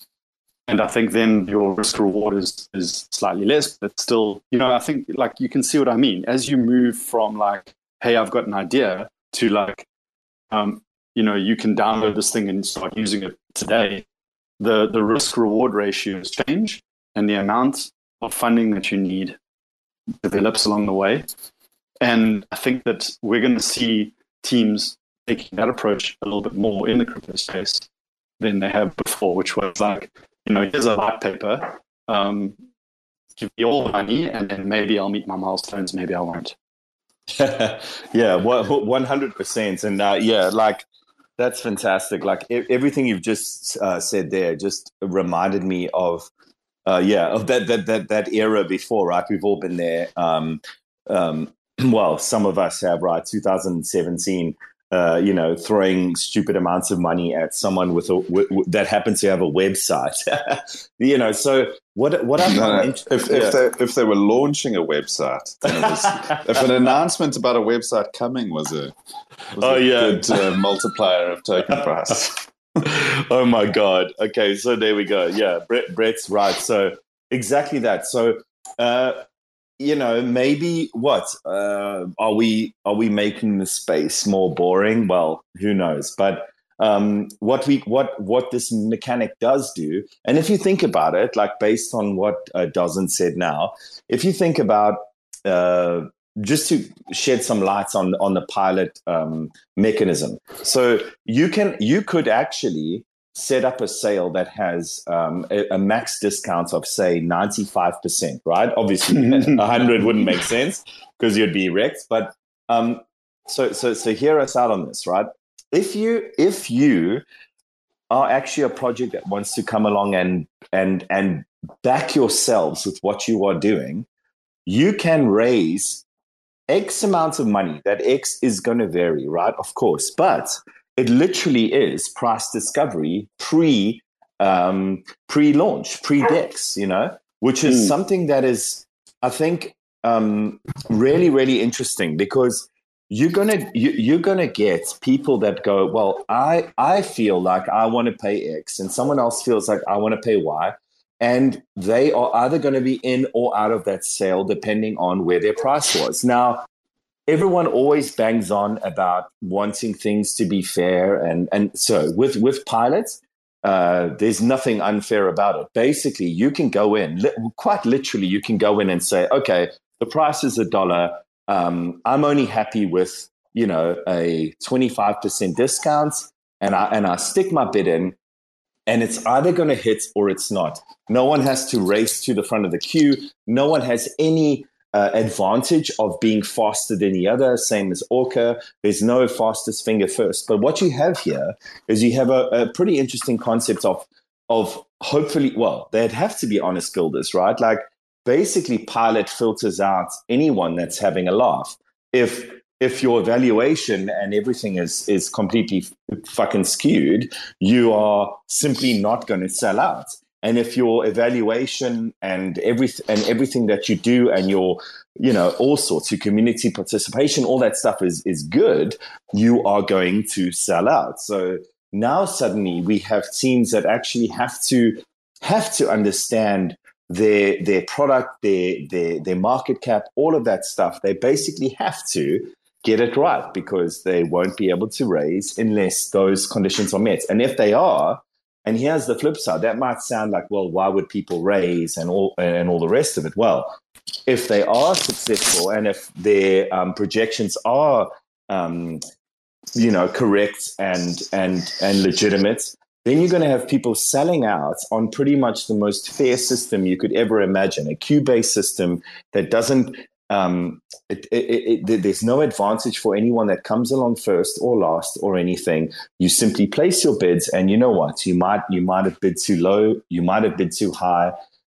and I think then your risk reward is is slightly less, but still, you know, I think like you can see what I mean. As you move from like, hey, I've got an idea to like, um, you know, you can download this thing and start using it today. The the risk reward ratios change and the amount of funding that you need develops along the way. And I think that we're going to see teams taking that approach a little bit more in the crypto space than they have before, which was like, you know, here's a white paper, um, give me all the money, and then maybe I'll meet my milestones, maybe I won't. yeah, one hundred percent, and uh, yeah, like that's fantastic. Like everything you've just uh, said there just reminded me of uh, yeah, of that that that that era before, right? We've all been there. Um, um, well, some of us have, right? 2017. Uh, you know, throwing stupid amounts of money at someone with a w- w- that happens to have a website. you know, so what? What I'm no, no. Int- if yeah. they if they were launching a website, was, if an announcement about a website coming was a was oh a yeah good uh, multiplier of token price. oh my god. Okay, so there we go. Yeah, Brett, Brett's right. So exactly that. So uh, you know, maybe what uh, are we are we making the space more boring? Well, who knows? But um, what we what what this mechanic does do, and if you think about it, like based on what uh, Dozzin said now, if you think about uh, just to shed some lights on on the pilot um, mechanism. So you can you could actually set up a sale that has um, a, a, max discount of say 95% right obviously 100 wouldn't make sense because you'd be wrecked but um, so so so hear us out on this right if you if you are actually a project that wants to come along and and and back yourselves with what you are doing you can raise X amounts of money. That X is going to vary, right? Of course. But it literally is price discovery pre um, pre launch, pre DEX, you know, which is mm. something that is, I think, um, really, really interesting because you're gonna you, you're gonna get people that go, well, I I feel like I want to pay X, and someone else feels like I want to pay Y, and they are either going to be in or out of that sale depending on where their price was. Now, everyone always bangs on about wanting things to be fair, and and so with with pilots, uh, there's nothing unfair about it. Basically, you can go in li- quite literally. You can go in and say, okay, the price is a dollar. Um, I'm only happy with you know a 25% discount, and I and I stick my bid in and it's either going to hit or it's not. No one has to race to the front of the queue. No one has any uh, advantage of being faster than the other, same as Orca. There's no fastest finger first. But what you have here is you have a, a pretty interesting concept of of hopefully, well, they'd have to be honest builders, right? Like basically, pilot filters out anyone that's having a laugh. If if your evaluation and everything is is completely fucking skewed, you are simply not going to sell out. And if your evaluation and everything and everything that you do and your you know all sorts of community participation, all that stuff is is good, you are going to sell out. So now suddenly we have teams that actually have to have to understand their their product, their their their market cap, all of that stuff. They basically have to get it right because they won't be able to raise unless those conditions are met. And if they are, and here's the flip side, that might sound like, well, why would people raise and all and all the rest of it? Well, if they are successful and if their um, projections are um, you know, correct and and and legitimate, then you're going to have people selling out on pretty much the most fair system you could ever imagine, a queue-based system that doesn't. Um, it, it, it, there's no advantage for anyone that comes along first or last or anything. You simply place your bids, and you know what? You might you might have bid too low, you might have bid too high,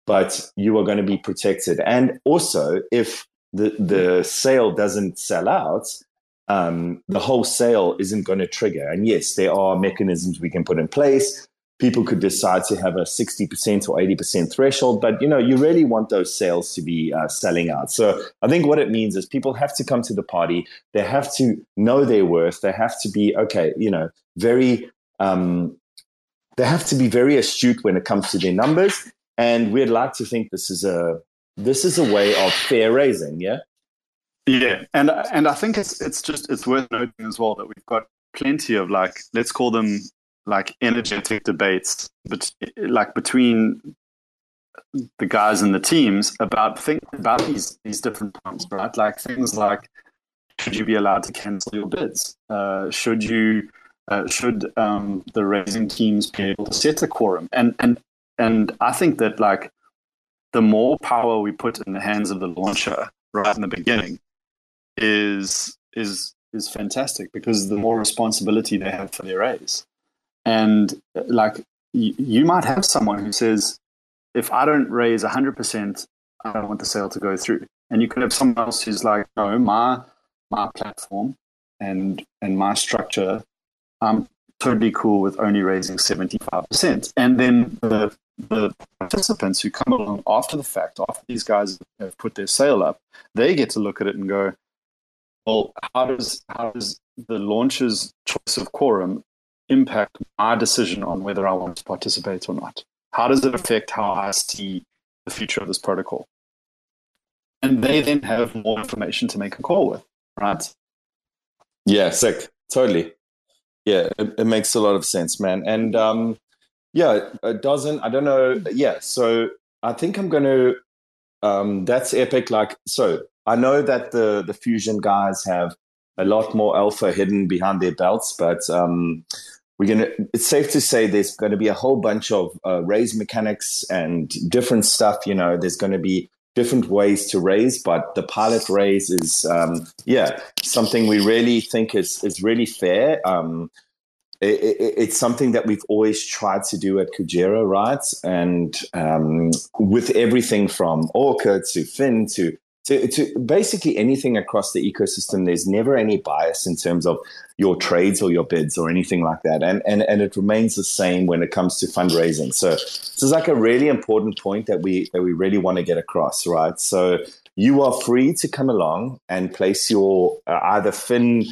but you are going to be protected. And also, if the the sale doesn't sell out, um, the whole sale isn't going to trigger. And yes, there are mechanisms we can put in place. People could decide to have a 60% or 80% threshold, but you know, you really want those sales to be uh, selling out. So I think what it means is people have to come to the party. They have to know their worth. They have to be, okay, you know, very, um, they have to be very astute when it comes to their numbers. And we'd like to think this is a, this is a way of fair raising. Yeah. Yeah, and and I think it's it's just it's worth noting as well that we've got plenty of like let's call them like energetic debates, but like between the guys and the teams about think about these these different points, right? Like things like should you be allowed to cancel your bids? Uh, should you uh, should um, the raising teams be able to set a quorum? And and and I think that like the more power we put in the hands of the launcher right in the beginning, is is is fantastic because the more responsibility they have for their raise, and like y- you might have someone who says, if I don't raise hundred percent, I don't want the sale to go through, and you could have someone else who's like, no, my my platform and and my structure, I'm totally cool with only raising seventy five percent, and then the the participants who come along after the fact, after these guys have put their sale up, they get to look at it and go, well, how does how does the launcher's choice of quorum impact my decision on whether I want to participate or not? How does it affect how I see the future of this protocol? And they then have more information to make a call with, right? Yeah, sick. Totally. Yeah, it, it makes a lot of sense, man. And um, yeah, it doesn't. I don't know. Yeah, so I think I'm going to. Um, that's epic. Like, so I know that the the Fuzion guys have a lot more alpha hidden behind their belts, but um, we're gonna. It's safe to say there's going to be a whole bunch of uh, raise mechanics and different stuff. You know, there's going to be different ways to raise, but the pilot raise is, um, yeah, something we really think is is really fair. Um, it, it, it's something that we've always tried to do at Kujira, right? And um, with everything from Orca to Fin to to, to basically anything across the ecosystem, there's never any bias in terms of your trades or your bids or anything like that. And, and, and it remains the same when it comes to fundraising. So this is like a really important point that we, that we really want to get across, right? So you are free to come along and place your uh, either fin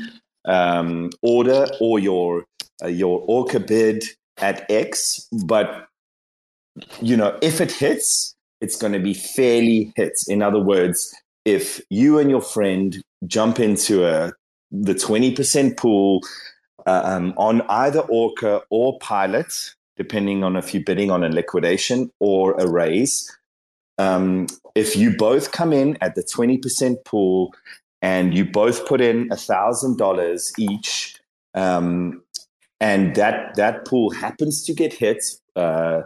um, order or your, uh, your Orca bid at X, but you know, if it hits, it's going to be fairly hits. In other words, if you and your friend jump into a the 20% pool uh, um, on either Orca or Pilot, depending on if you're bidding on a liquidation or a raise, um, if you both come in at the 20% pool and you both put in $1,000 each, um, and that, that pool happens to get hit, uh,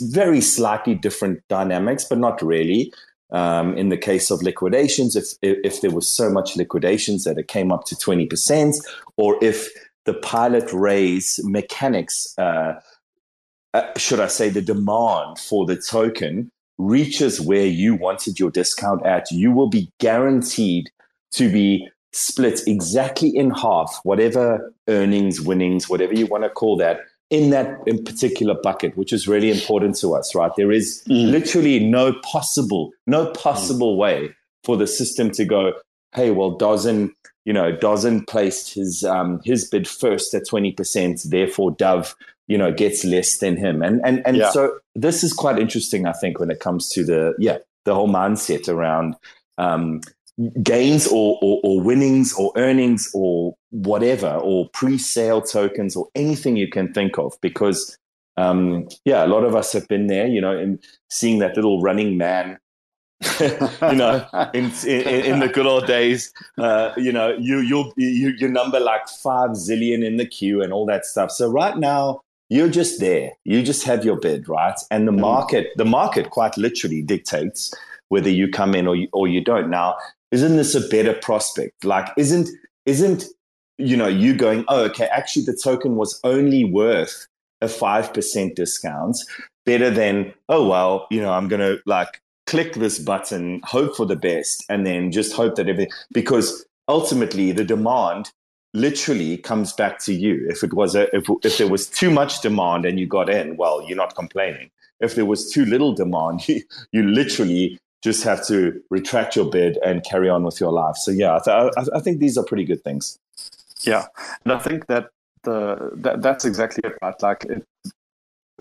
very slightly different dynamics, but not really. Um, in the case of liquidations, if, if there was so much liquidations that it came up to 20%, or if the pilot raise mechanics, uh, uh, should I say, the demand for the token reaches where you wanted your discount at, you will be guaranteed to be split exactly in half, whatever earnings, winnings, whatever you want to call that, in that in particular bucket, which is really important to us, right? There is mm. literally no possible, no possible mm. way for the system to go, hey, well, Dozzin, you know, Dozzin placed his um, his bid first at twenty percent, therefore Dove, you know, gets less than him, and and and yeah. so this is quite interesting, I think, when it comes to the yeah the whole mindset around um, gains or, or, or, winnings or earnings or whatever or pre-sale tokens or anything you can think of because um, yeah a lot of us have been there you know and seeing that little running man you know, in, in, in the good old days, uh, you know, you you you you number like five zillion in the queue and all that stuff. So right now, you're just there. You just have your bid, right? And the mm. market, the market, quite literally dictates whether you come in or you, or you don't. Now, isn't this a better prospect? Like, isn't isn't you know you going? Oh, okay. Actually, the token was only worth a five percent discount. Better than oh well, you know, I'm gonna like click this button, hope for the best, and then just hope that everything, because ultimately the demand literally comes back to you. If it was a, if, if there was too much demand and you got in, well, you're not complaining. If there was too little demand, you, you literally just have to retract your bid and carry on with your life. So yeah, I, th- I, think these are pretty good things. Yeah, and I think that the that, that's exactly it. Right? Like it,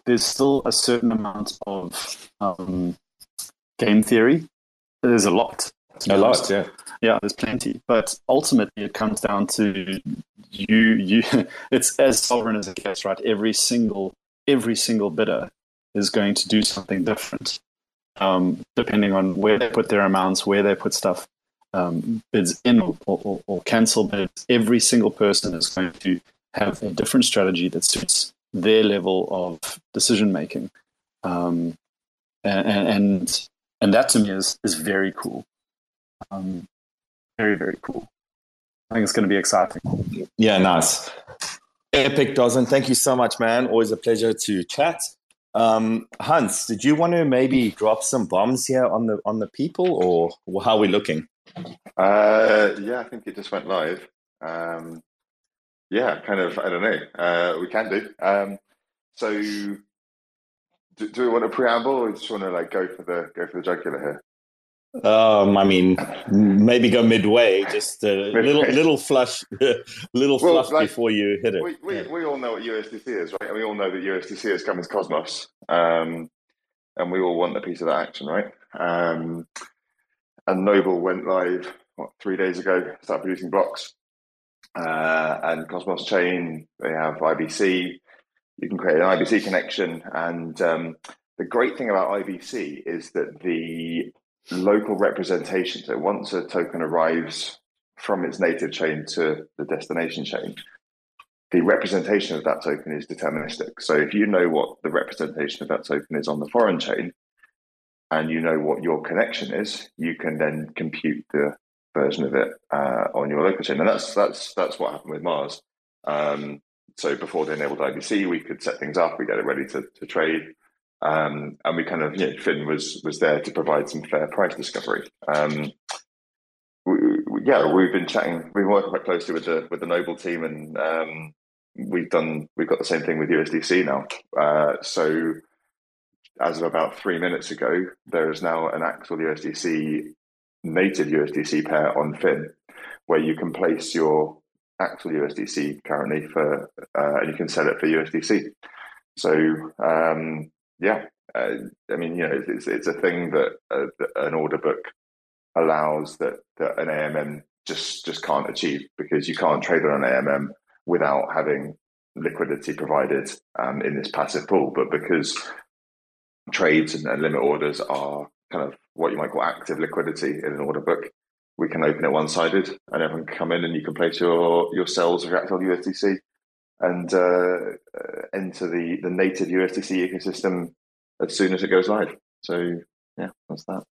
there's still a certain amount of um, game theory. There's a lot. A lot, yeah. Yeah, there's plenty. But ultimately it comes down to you you it's as sovereign as it gets, right? Every single every single bidder is going to do something different. Um, depending on where they put their amounts, where they put stuff, um, bids in or, or, or, cancel bids. Every single person is going to have a different strategy that suits their level of decision making. Um, and, and and that to me is is very cool. Um, very very cool. I think it's going to be exciting. Yeah, nice. Epic Dozzin. Thank you so much, man. Always a pleasure to chat. Um, Hans, did you want to maybe drop some bombs here on the on the people, or how are we looking? Uh, yeah, I think it just went live. Um, yeah, kind of. I don't know. Uh, we can do. Um, so do, do we want a preamble, or just want to like go for the go for the jugular here? Um, I mean, maybe go midway, just a midway. little little flush, little well, fluff like, before you hit it. We, we, yeah. we, all know what USDC is, right? And we all know that USDC is coming to Cosmos, um, and we all want a piece of that action, right? Um, and Noble went live what, three days ago, started producing blocks, uh, and Cosmos Chain they have IBC, you can create an IBC connection. And um, the great thing about IBC is that the local representation, so once a token arrives from its native chain to the destination chain, the representation of that token is deterministic. So if you know what the representation of that token is on the foreign chain, and you know what your connection is, you can then compute the version of it uh, on your local chain, and that's that's that's what happened with Mars. Um, so before they enabled IBC, we could set things up, we get it ready to, to trade. Um, and we kind of, you know, Fin was was there to provide some fair price discovery. Um, we, we, yeah, we've been chatting, we've been working quite closely with the with the Noble team, and um, we've done we've got the same thing with USDC now. Uh, so as of about three minutes ago, there is now an actual USDC native USDC pair on Fin, where you can place your actual USDC currently for, uh, and you can sell it for USDC. So um, yeah, uh, I mean, you know, it's, it's a thing that, uh, that an order book allows that, that an AMM just just can't achieve because you can't trade on an AMM without having liquidity provided um, in this passive pool. But because trades and, and limit orders are kind of what you might call active liquidity in an order book, we can open it one sided and everyone can come in and you can place your, your cells of Reactile USDC and uh, uh, enter the, the native USDC ecosystem as soon as it goes live. So, yeah, that's that.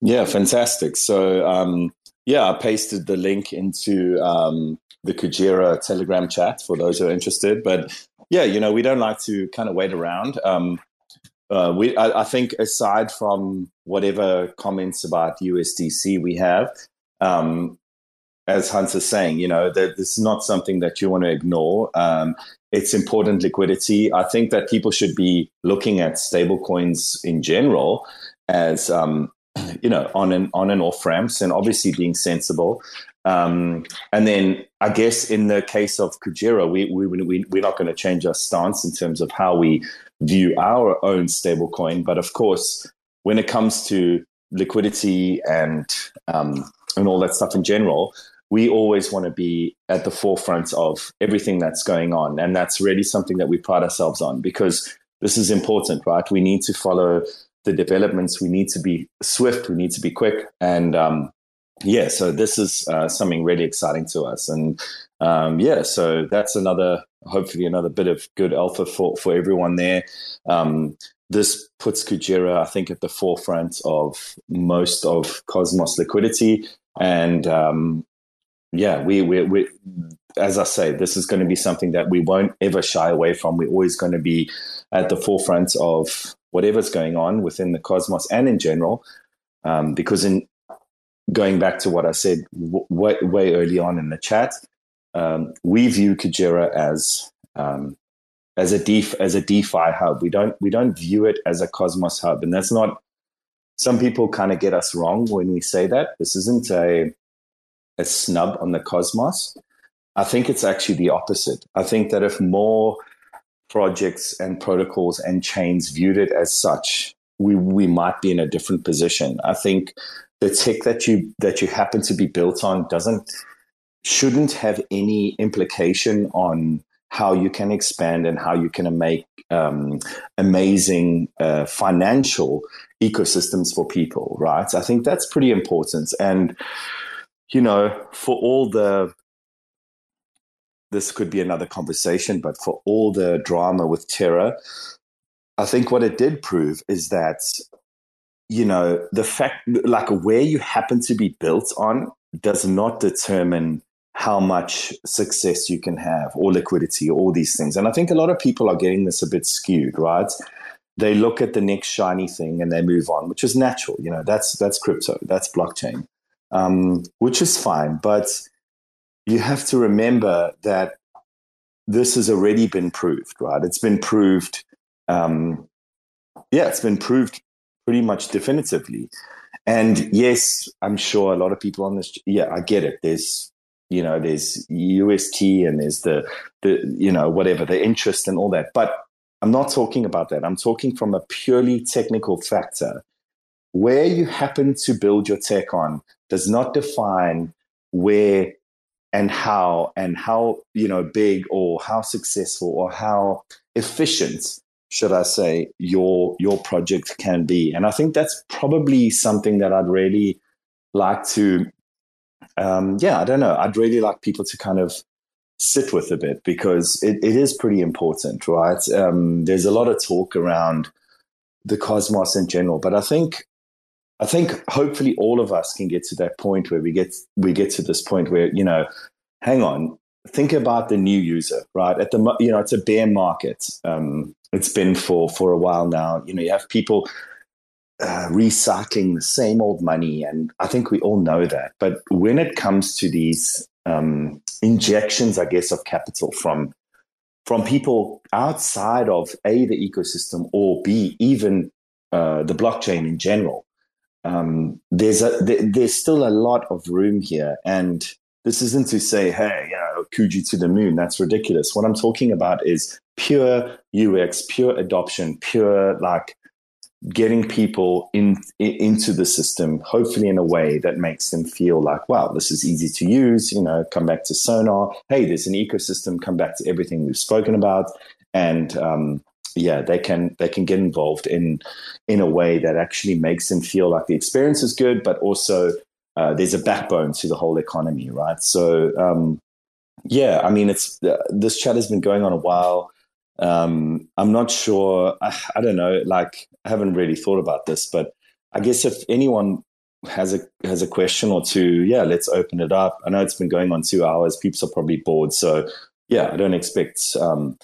Yeah, fantastic. So, um, yeah, I pasted the link into um, the Kujira Telegram chat for those who are interested. But yeah, you know, we don't like to kind of wait around. Um, uh, we, I, I, think, aside from whatever comments about USDC we have, um, as Hans is saying, you know, that this is not something that you want to ignore. Um, it's important liquidity. I think that people should be looking at stablecoins in general as, um, you know, on and on and off ramps, and obviously being sensible. Um, and then I guess in the case of Kujira, we, we, we, we're not going to change our stance in terms of how we view our own stablecoin. But of course, when it comes to liquidity and um, and all that stuff in general, we always want to be at the forefront of everything that's going on, and that's really something that we pride ourselves on because this is important, right? We need to follow the developments. We need to be swift. We need to be quick. And um, yeah, so this is uh, something really exciting to us. And um, yeah, so that's another, hopefully, another bit of good alpha for, for everyone there. Um, this puts Kujira, I think, at the forefront of most of Cosmos liquidity. And um, yeah, we, we, we, as I say, this is going to be something that we won't ever shy away from. We're always going to be at the forefront of whatever's going on within the cosmos and in general. Um, because in going back to what I said w- way, way early on in the chat, um, we view Kujira as um, as a def- as a DeFi hub. We don't we don't view it as a Cosmos hub, and that's not. Some people kind of get us wrong when we say that. This isn't a a snub on the Cosmos. I think it's actually the opposite. I think that if more projects and protocols and chains viewed it as such, we we might be in a different position. I think the tech that you that you happen to be built on doesn't shouldn't have any implication on how you can expand and how you can make um, amazing uh, financial ecosystems for people, right? I think that's pretty important. And, you know, for all the this could be another conversation, but for all the drama with Terra, I think what it did prove is that, you know, the fact, like where you happen to be built on does not determine how much success you can have or liquidity or all these things. And I think a lot of people are getting this a bit skewed, right? They look at the next shiny thing and they move on, which is natural. You know, that's that's crypto, that's blockchain, um, which is fine. But you have to remember that this has already been proved, right? It's been proved, um, yeah, it's been proved pretty much definitively. And yes, I'm sure a lot of people on this, yeah, I get it. There's, you know, there's UST and there's the, the, you know, whatever, the interest and all that. But I'm not talking about that. I'm talking from a purely technical factor. Where you happen to build your tech on does not define where and how and how you know big or how successful or how efficient should i say your your project can be. And i think that's probably something that i'd really like to um, yeah i don't know. I'd really like people to kind of sit with a bit because it, it is pretty important right? Um, there's a lot of talk around the cosmos in general but i think I think hopefully all of us can get to that point where we get we get to this point where you know, hang on, think about the new user, right? At the you know, it's a bear market. Um, it's been for for a while now. You know, you have people uh, recycling the same old money, and I think we all know that. But when it comes to these um, injections, I guess, of capital from from people outside of a the ecosystem or b even uh, the blockchain in general um, there's a there's still a lot of room here, and this isn't to say, hey, you know, Kuji to the moon. That's ridiculous. What I'm talking about is pure UX, pure adoption, pure like getting people in, in, into the system, hopefully in a way that makes them feel like, wow, this is easy to use. You know, come back to Sonar. Hey, there's an ecosystem. Come back to everything we've spoken about, and um, yeah, they can they can get involved in in a way that actually makes them feel like the experience is good, but also uh, there's a backbone to the whole economy, right? So um, yeah, I mean, it's uh, this chat has been going on a while. Um, I'm not sure. I, I don't know. Like, I haven't really thought about this, but I guess if anyone has a has a question or two, yeah, let's open it up. I know it's been going on two hours. People are probably bored, so yeah, I don't expect um,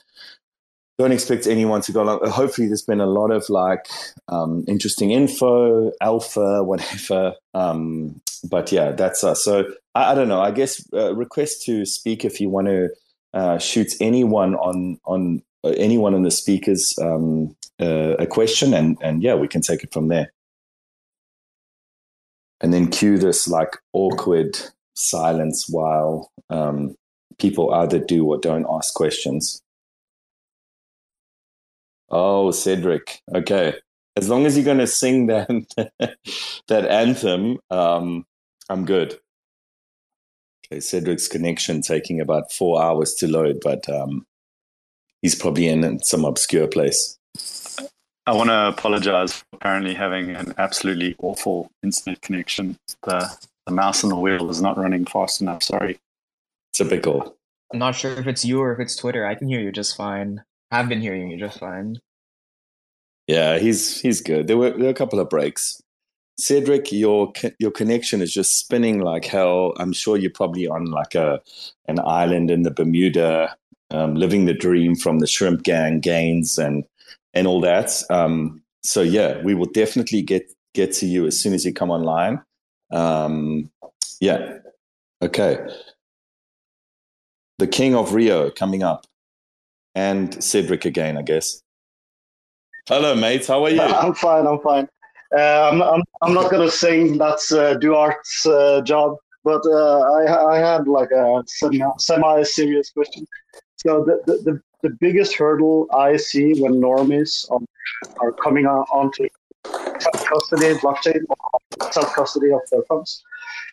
don't expect anyone to go along. Hopefully, there's been a lot of like um, interesting info, alpha, whatever. Um, but yeah, that's us. So I, I don't know. I guess uh, request to speak if you want to uh, shoot anyone on on uh, anyone in the speakers um, uh, a question, and and yeah, we can take it from there. And then cue this like awkward silence while um, people either do or don't ask questions. Oh, Cedric. Okay. As long as you're going to sing that that anthem, um, I'm good. Okay, Cedric's connection taking about four hours to load, but um, he's probably in some obscure place. I want to apologize for apparently having an absolutely awful internet connection. The the mouse on the wheel is not running fast enough. Sorry. Typical. I'm not sure if it's you or if it's Twitter. I can hear you just fine. I've been hearing you just fine. Yeah, he's he's good. There were there were a couple of breaks. Cedric, your your connection is just spinning like hell. I'm sure you're probably on like a an island in the Bermuda, um, living the dream from the shrimp gang gains and and all that. Um, so yeah, we will definitely get get to you as soon as you come online. Um, yeah, okay. The King of Rio coming up, and Cedric again, I guess. Hello, mates. How are you? I'm fine. I'm fine. Uh, I'm, I'm, I'm not gonna sing. That's uh, Duarte's uh, job. But uh, I, I had like a semi serious question. So the, the, the, the, biggest hurdle I see when normies are, are coming on, onto custody blockchain or self custody of their funds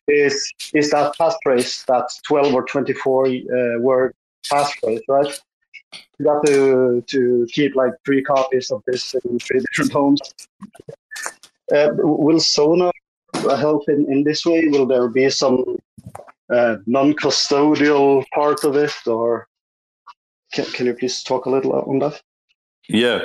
is is that passphrase, that 12 or 24 uh, word passphrase, right? You got to to keep like three copies of this in three different homes. Uh, will Sonar help in, in this way? Will there be some uh, non-custodial part of it, or can, can you please talk a little on that? Yeah,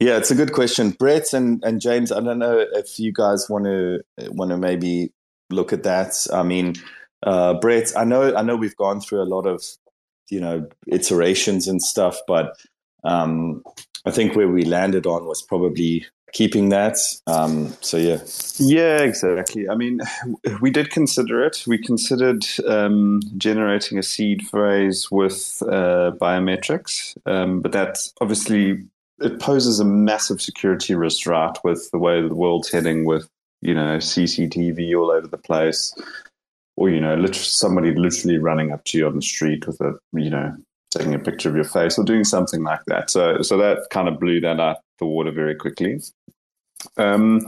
yeah, it's a good question, Brett and, and James. I don't know if you guys want to want to maybe look at that. I mean, uh, Brett, I know I know we've gone through a lot of you know iterations and stuff, but um, I think where we landed on was probably keeping that. Um, so yeah, yeah, exactly. I mean, we did consider it. We considered um, generating a seed phrase with uh, biometrics, um, but that obviously it poses a massive security risk, right? With the way the world's heading, with you know CCTV all over the place. Or you know, literally, somebody literally running up to you on the street with a you know taking a picture of your face or doing something like that. So, so that kind of blew that out the water very quickly. Um,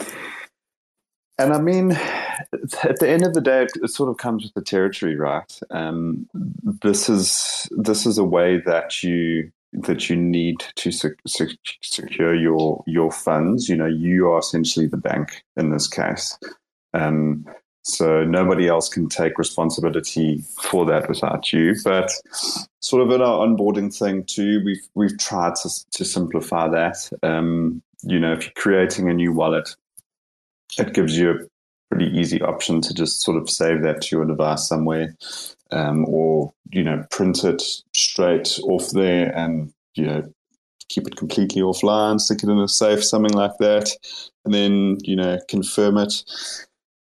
and I mean, at the end of the day, it, sort of comes with the territory, right? Um, this is this is a way that you that you need to sec- sec- secure your your funds. You know, you are essentially the bank in this case. Um, so nobody else can take responsibility for that without you. But sort of in our onboarding thing too, we've we've tried to to simplify that. Um, you know, if you're creating a new wallet, it gives you a pretty easy option to just sort of save that to your device somewhere, um, or you know, print it straight off there and you know keep it completely offline, stick it in a safe, something like that, and then you know confirm it.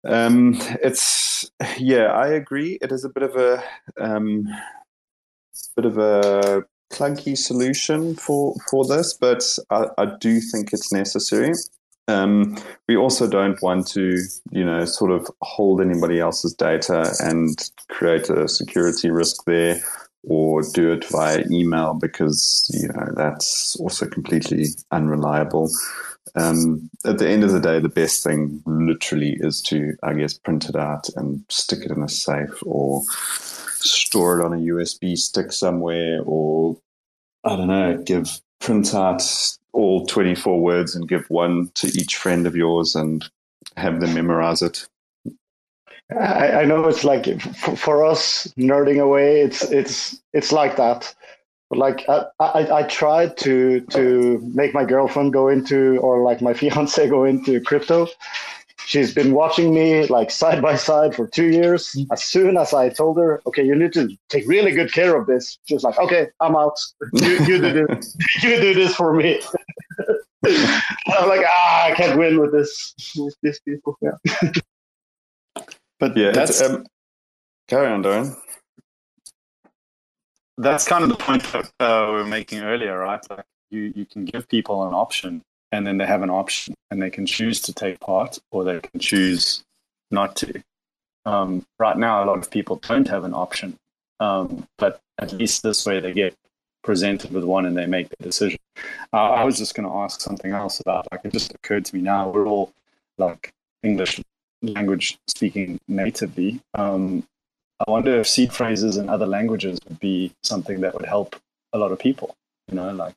Um, it's yeah, I agree. It is a bit of a um, bit of a clunky solution for for this, but I, I do think it's necessary. Um, we also don't want to, you know, sort of hold anybody else's data and create a security risk there, or do it via email because you know that's also completely unreliable um, at the end of the day, the best thing literally is to, I guess, print it out and stick it in a safe or store it on a USB stick somewhere or, I don't know, give print out all 24 words and give one to each friend of yours and have them memorize it. I, I know it's like for, for us nerding away, it's it's it's like that like I, I, I tried to to make my girlfriend go into or like my fiance go into crypto. She's been watching me like side by side for two years. As soon as i told her okay you need to take really good care of this she was like okay i'm out. You, you do this. You do this for me. I'm like ah i can't win with this with these people. Yeah. But yeah that's um, carry on Darren that's kind of the point that uh, we were making earlier, right? Like you, you can give people an option and then they have an option and they can choose to take part or they can choose not to. Um, right now, a lot of people don't have an option, um, but at least this way they get presented with one and they make the decision. Uh, I was just going to ask something else about, like, it just occurred to me now, we're all like English language speaking natively. Um, I wonder if seed phrases in other languages would be something that would help a lot of people. You know, like,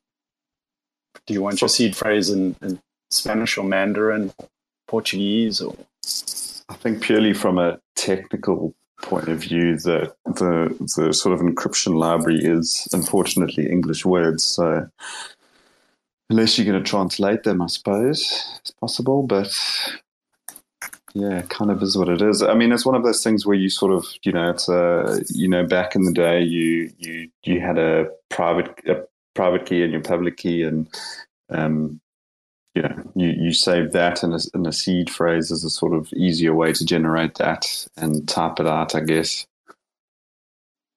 do you want your seed phrase in, in Spanish or Mandarin, or Portuguese, or I think purely from a technical point of view, the the the sort of encryption library is unfortunately English words. So unless you're going to translate them, I suppose it's possible. But yeah, kind of is what it is. I mean, it's one of those things where you sort of, you know, it's a, you know, back in the day, you you you had a private a private key and your public key, and um, you know, you you save that in a, in a seed phrase as a sort of easier way to generate that and type it out, I guess.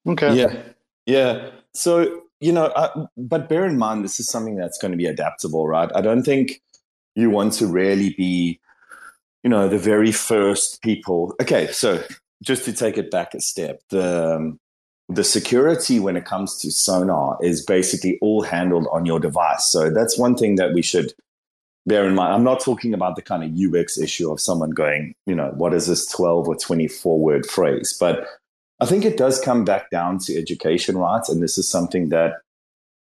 okay, Yeah, yeah. So you know, uh, but bear in mind this is something that's going to be adaptable, right? I don't think you want to really be, you know, the very first people. Okay, so just to take it back a step, the um, the security when it comes to sonar is basically all handled on your device. So that's one thing that we should bear in mind. I'm not talking about the kind of UX issue of someone going, you know, what is this 12 or 24 word phrase? But I think it does come back down to education, rights. And this is something that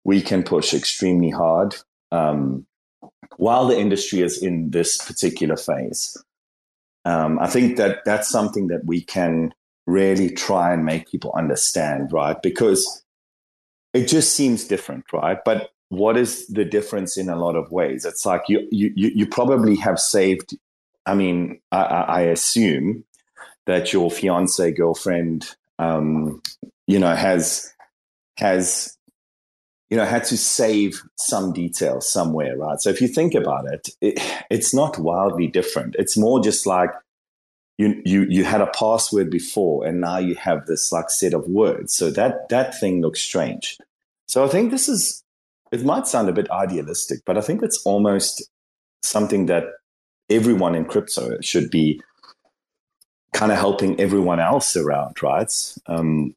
we can push extremely hard um, while the industry is in this particular phase. Um, I think that that's something that we can really try and make people understand, right? Because it just seems different, right? But what is the difference in a lot of ways? It's like you you you probably have saved. I mean, I, I assume that your fiance girlfriend, um, you know, has has you know had to save some detail somewhere, right? So if you think about it, it it's not wildly different. It's more just like you you you had a password before and now you have this like set of words so that that thing looks strange so i think this is it might sound a bit idealistic but i think it's almost something that everyone in crypto should be kind of helping everyone else around right um,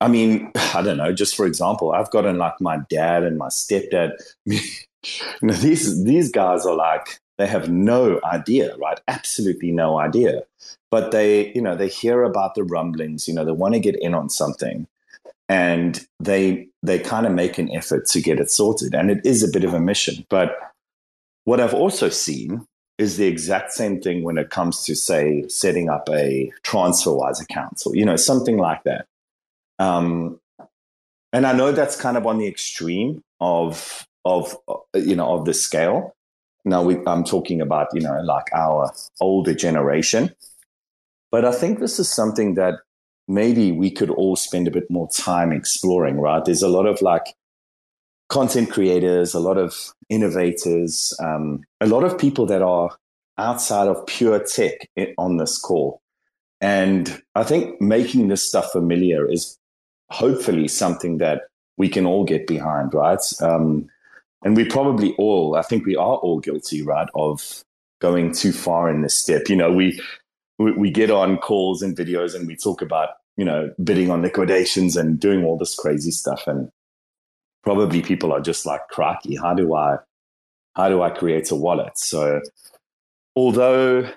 i mean i don't know just for example i've gotten like my dad and my stepdad know these these guys are like they have no idea right? Absolutely no idea. But they you know they hear about the rumblings you know they want to get in on something and they they kind of make an effort to get it sorted and it is a bit of a mission. But what i've also seen is the exact same thing when it comes to say setting up a transferwise account or you know something like that um, and i know that's kind of on the extreme of of uh, you know of the scale now we, i'm talking about you know like our older generation but I think this is something that maybe we could all spend a bit more time exploring, right? There's a lot of like content creators, a lot of innovators, um, a lot of people that are outside of pure tech on this call. And I think making this stuff familiar is hopefully something that we can all get behind, right? Um, and we probably all, I think we are all guilty, right, of going too far in this step. You know, we we, we get on calls and videos and we talk about you know bidding on liquidations and doing all this crazy stuff and probably people are just like cracky how do i how do i create a wallet so although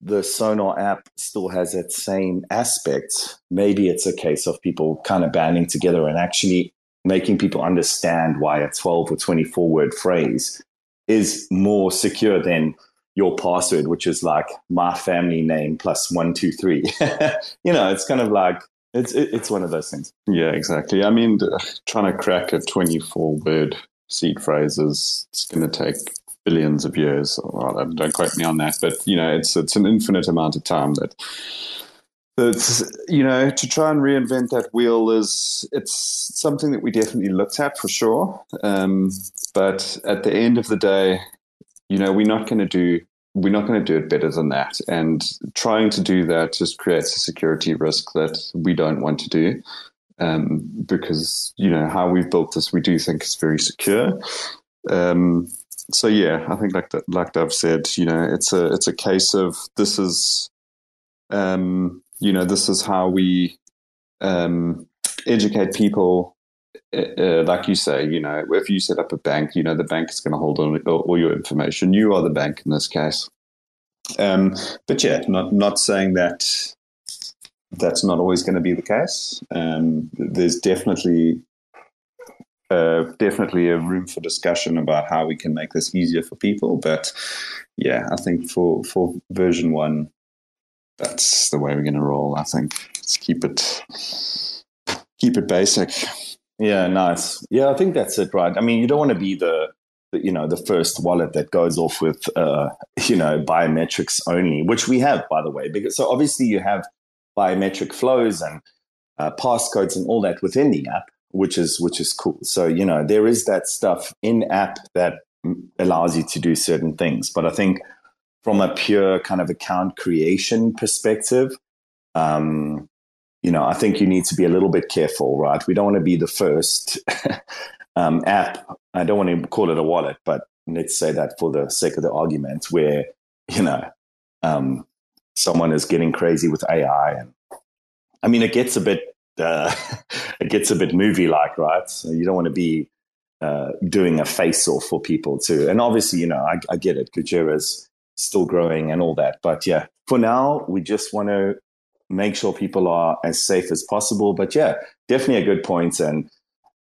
the sonar app still has that same aspect maybe it's a case of people kind of banding together and actually making people understand why a 12 or 24 word phrase is more secure than your password, which is like my family name plus one, two, three. you know, it's kind of like it's it's one of those things. Yeah, exactly. I mean, trying to crack a twenty-four word seed phrase is it's going to take billions of years. Well, don't quote me on that, but you know, it's it's an infinite amount of time that. That's you know to try and reinvent that wheel is it's something that we definitely looked at for sure. Um, but at the end of the day, you know, we're not going to do we're not going to do it better than that. And trying to do that just creates a security risk that we don't want to do. Um, because you know how we've built this, we do think it's very secure. Um, so yeah, I think like like Dove said, you know, it's a it's a case of this is, um, you know, this is how we um, educate people uh, like you say, you know, if you set up a bank, you know, the bank is going to hold all, all your information. You are the bank in this case. Um, but yeah, not not saying that that's not always going to be the case. Um, there's definitely uh, definitely a room for discussion about how we can make this easier for people. But yeah, I think for for version one, that's the way we're going to roll. I think let's keep it keep it basic. Yeah, nice. Yeah, I think that's it, right? I mean, you don't want to be the, you know the first wallet that goes off with uh, you know biometrics only, which we have by the way. Because so obviously you have biometric flows and uh, passcodes and all that within the app, which is which is cool. So you know there is that stuff in app that allows you to do certain things, but I think from a pure kind of account creation perspective, um, you know, I think you need to be a little bit careful, right? We don't want to be the first um, app. I don't want to call it a wallet, but let's say that for the sake of the argument, where you know um, someone is getting crazy with AI, and I mean, it gets a bit uh, it gets a bit movie like, right? So you don't want to be uh, doing a face off for people too. And obviously, you know, I, I get it. Kujira is still growing and all that, but yeah, for now, we just want to make sure people are as safe as possible. But yeah, definitely a good point, and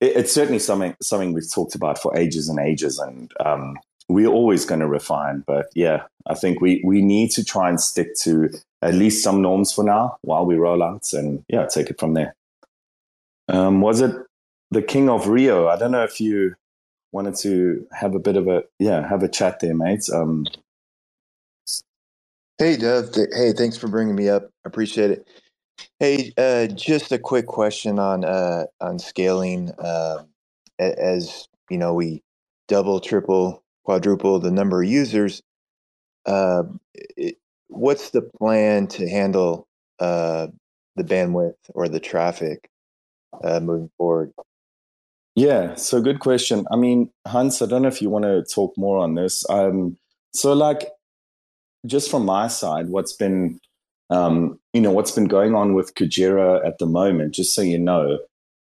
it, it's certainly something something we've talked about for ages and ages, and um, we're always going to refine. But yeah, I think we we need to try and stick to at least some norms for now while we roll out, and yeah, take it from there. Um, was it the King of Rio? I don't know if you wanted to have a bit of a yeah have a chat there, mates. Um, Hey, Dev. Th- Hey, thanks for bringing me up. Appreciate it. Hey, uh, just a quick question on uh, on scaling. Um, as you know, we double, triple, quadruple the number of users. Uh, it, what's the plan to handle uh, the bandwidth or the traffic uh, moving forward? Yeah, so good question. I mean, Hans, I don't know if you want to talk more on this. Um, so, like, just from my side, what's been, um, you know, what's been going on with Kujira at the moment, just so you know,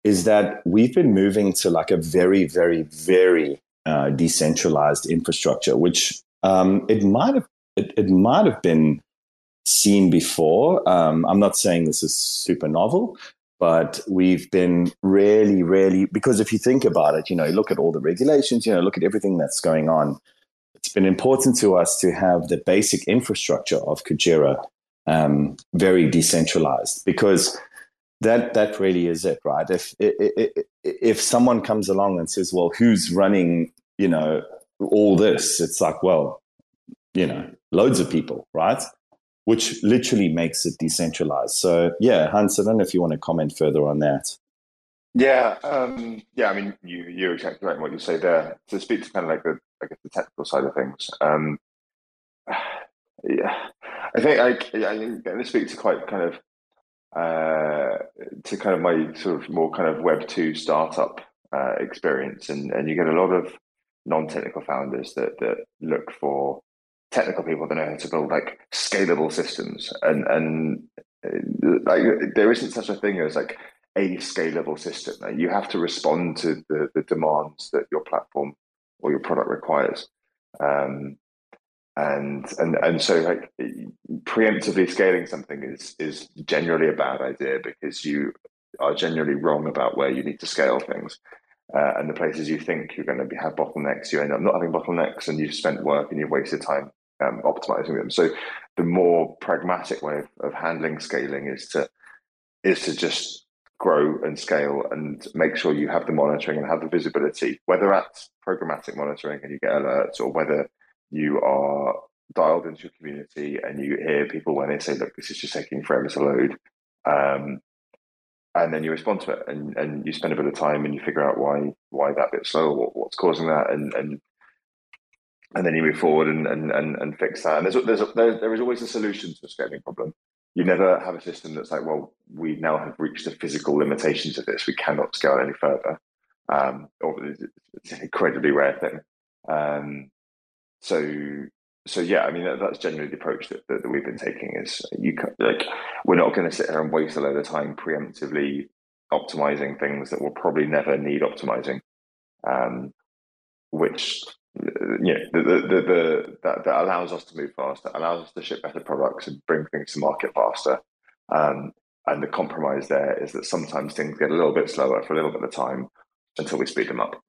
is that we've been moving to like a very, very, very uh, decentralized infrastructure, which um, it might have it, it might have been seen before. Um, I'm not saying this is super novel, but we've been really, really because if you think about it, you know, look at all the regulations, you know, look at everything that's going on it's been important to us to have the basic infrastructure of Kujira um, very decentralized because that that really is it, right? If if, someone comes along and says, "Well, who's running?" You know, all this, it's like, well, you know, loads of people, right? Which literally makes it decentralized. So, yeah, Hans, I don't know if you want to comment further on that. Yeah, um, yeah. I mean, you you're exactly right in what you say there. To speak to kind of like the I guess the technical side of things. Um, yeah, I think I, I'm going to speak to quite kind of uh, to kind of my sort of more kind of Web two startup uh, experience, and and you get a lot of non-technical founders that that look for technical people that know how to build like scalable systems, and and uh, like there isn't such a thing as like a scalable system. You have to respond to the, the demands that your platform or your product requires. Um, and and and so like preemptively scaling something is is generally a bad idea because you are generally wrong about where you need to scale things. Uh, and the places you think you're going to be, have bottlenecks, you end up not having bottlenecks, and you've spent work and you've wasted time um, optimizing them. So, the more pragmatic way of, of handling scaling is to is to just grow and scale and make sure you have the monitoring and have the visibility, whether that's programmatic monitoring and you get alerts or whether you are dialed into your community and you hear people when they say, look, this is just taking forever to load. Um, and then you respond to it and, and you spend a bit of time and you figure out why why that bit's slow, what, what's causing that and and and then you move forward and and, and, and fix that. And there's there's there, there is always a solution to a scaling problem you never have a system that's like, well, we now have reached the physical limitations of this. We cannot scale any further. Um, or it's an incredibly rare thing. Um, so, so yeah, I mean that, that's generally the approach that, that, that, we've been taking. Is you like we're not going to sit here and waste a load of time preemptively optimizing things that will probably never need optimizing, um, which you know, the, the, the, the, that, that allows us to move faster, allows us to ship better products and bring things to market faster. Um, and the compromise there is that sometimes things get a little bit slower for a little bit of time until we speed them up.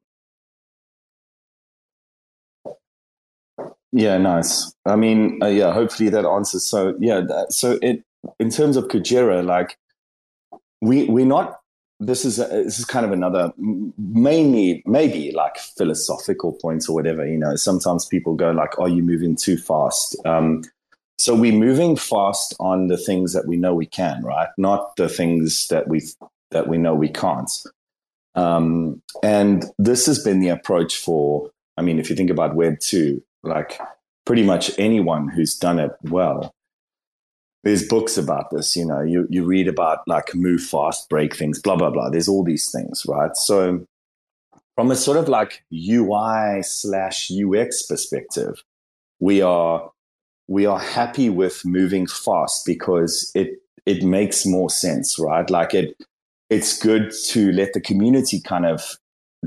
Yeah, nice. I mean, uh, yeah, hopefully that answers. So yeah, that, so it in terms of Kujira, like we we're not. This is a, this is kind of another mainly maybe like philosophical points or whatever. You know, sometimes people go like, "Are you moving too fast?" Um, so we're moving fast on the things that we know we can, right? Not the things that we that we know we can't. Um, and this has been the approach for. I mean, if you think about Web two, like pretty much anyone who's done it well there's books about this you know you, you read about like move fast break things blah blah blah. There's all these things right? So from a sort of like ui slash ux perspective we are we are happy with moving fast because it it makes more sense right? Like it it's good to let the community kind of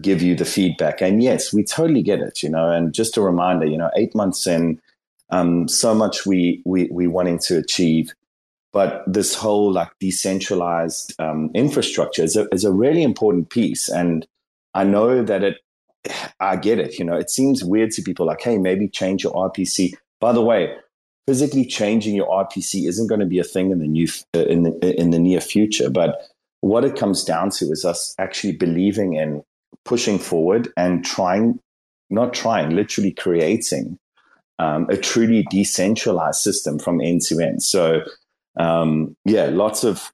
give you the feedback. And yes, we totally get it, you know. And just a reminder, you know, eight months in, um, so much we we we wanting to achieve, but this whole like decentralized um, infrastructure is a, is a really important piece. And I know that it, I get it. You know, it seems weird to people like, hey, maybe change your RPC. By the way, physically changing your RPC isn't going to be a thing in the new in the in the near future, but what it comes down to is us actually believing in pushing forward and trying, not trying, literally creating um, a truly decentralized system from end to end. So, um, yeah, lots of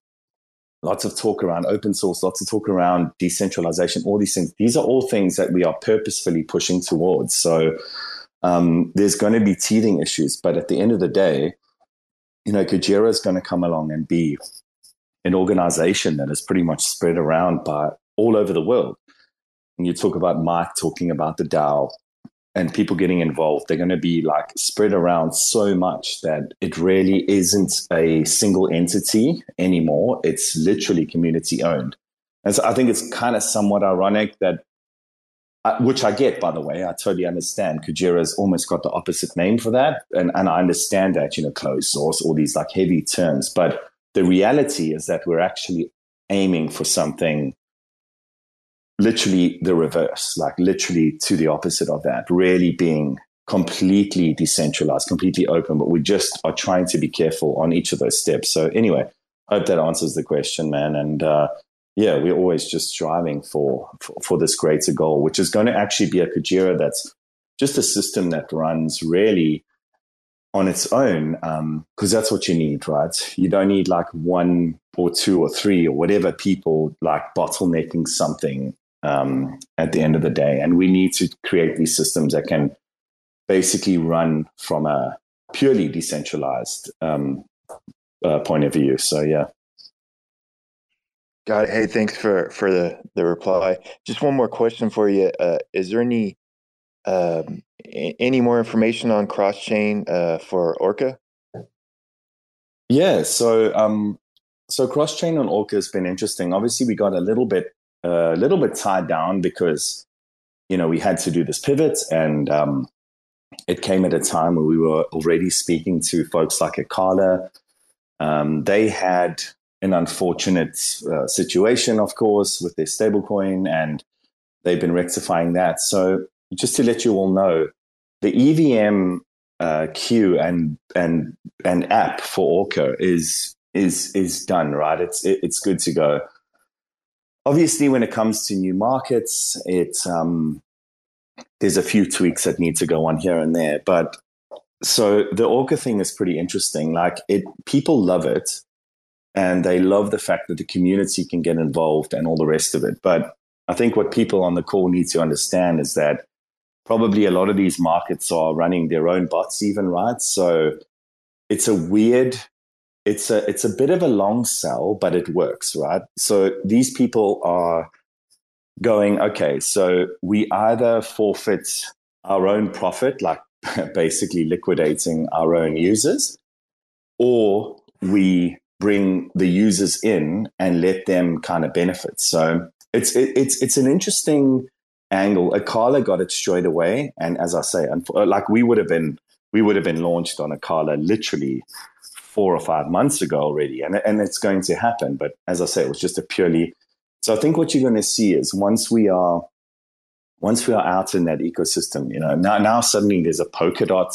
lots of talk around open source, lots of talk around decentralization, all these things. These are all things that we are purposefully pushing towards. So, um, there's going to be teething issues, but at the end of the day, you know, Kujira is going to come along and be an organization that is pretty much spread around by all over the world you talk about Mike talking about the DAO and people getting involved, they're going to be like spread around so much that it really isn't a single entity anymore. It's literally community owned. And so I think it's kind of somewhat ironic that, uh, which I get, by the way, I totally understand. Kujira's almost got the opposite name for that. And, and I understand that, you know, closed source, all these like heavy terms. But the reality is that we're actually aiming for something literally the reverse, like literally to the opposite of that, really being completely decentralized, completely open, but we just are trying to be careful on each of those steps. So anyway, hope that answers the question, man. And uh, yeah, we're always just striving for, for, for this greater goal, which is going to actually be a Kujira that's just a system that runs really on its own, because um, that's what you need, right? You don't need like one or two or three or whatever people like bottlenecking something um, at the end of the day. And we need to create these systems that can basically run from a purely decentralized um, uh, point of view. So, yeah. Got it. Hey, thanks for for the the reply. Just one more question for you. Uh, is there any um, any more information on cross chain uh, for Orca? Yeah. So um, so cross chain on Orca has been interesting. Obviously, we got a little bit a little bit tied down because you know we had to do this pivot and um, it came at a time where we were already speaking to folks like Acala. Um, they had an unfortunate uh, situation, of course, with their stablecoin, and they've been rectifying that. So, just to let you all know, the EVM uh, queue and and and app for Orca is is is done. Right, it's it, it's good to go obviously, when it comes to new markets, it's um, there's a few tweaks that need to go on here and there. But so the Orca thing is pretty interesting. Like it, people love it, and they love the fact that the community can get involved and all the rest of it. But I think what people on the call need to understand is that probably a lot of these markets are running their own bots, even right. So it's a weird it's a it's a bit of a long sell, but it works, right? So these people are going, okay, so we either forfeit our own profit, like basically liquidating our own users, or we bring the users in and let them kind of benefit. So it's it, it's it's an interesting angle. Acala got it straight away, and as I say, like we would have been we would have been launched on Acala literally four or five months ago already, and and it's going to happen. But as I say, it was just a purely So I think what you're going to see is once we are once we are out in that ecosystem, you know, now now suddenly there's a Polkadot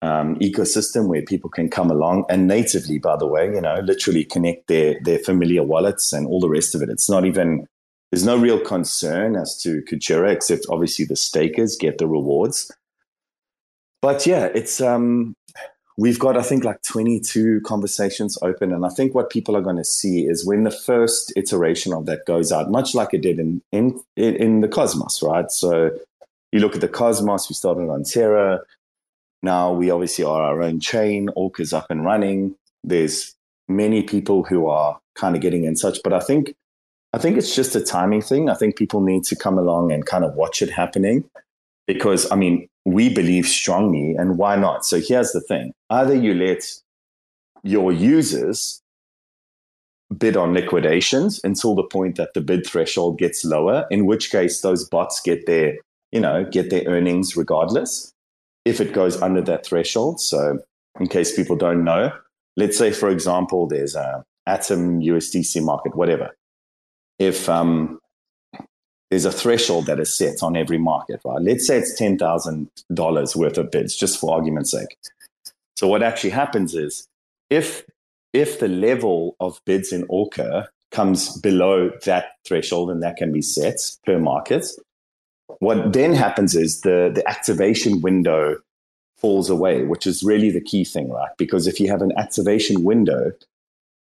um, ecosystem where people can come along and natively, by the way, you know, literally connect their their familiar wallets and all the rest of it. It's not even there's no real concern as to Kujira, except obviously the stakers get the rewards. But yeah, it's um, we've got I think like 22 conversations open, and I think what people are going to see is when the first iteration of that goes out, much like it did in in in the Cosmos, right? So you look at the Cosmos, we started on Terra now we obviously are our own chain. Orc is up and running. There's many people who are kind of getting in touch, but I think I think it's just a timing thing. I think people need to come along and kind of watch it happening because I mean we believe strongly, and why not? So here's the thing: either you let your users bid on liquidations until the point that the bid threshold gets lower, in which case those bots get their you know get their earnings regardless if it goes under that threshold. So, in case people don't know, let's say, for example, there's a Atom USDC market, whatever. If um, there's a threshold that is set on every market, right? Let's say it's ten thousand dollars worth of bids, just for argument's sake. So what actually happens is, if if the level of bids in Orca comes below that threshold, and that can be set per market, what then happens is the, the activation window falls away, which is really the key thing, right? Because if you have an activation window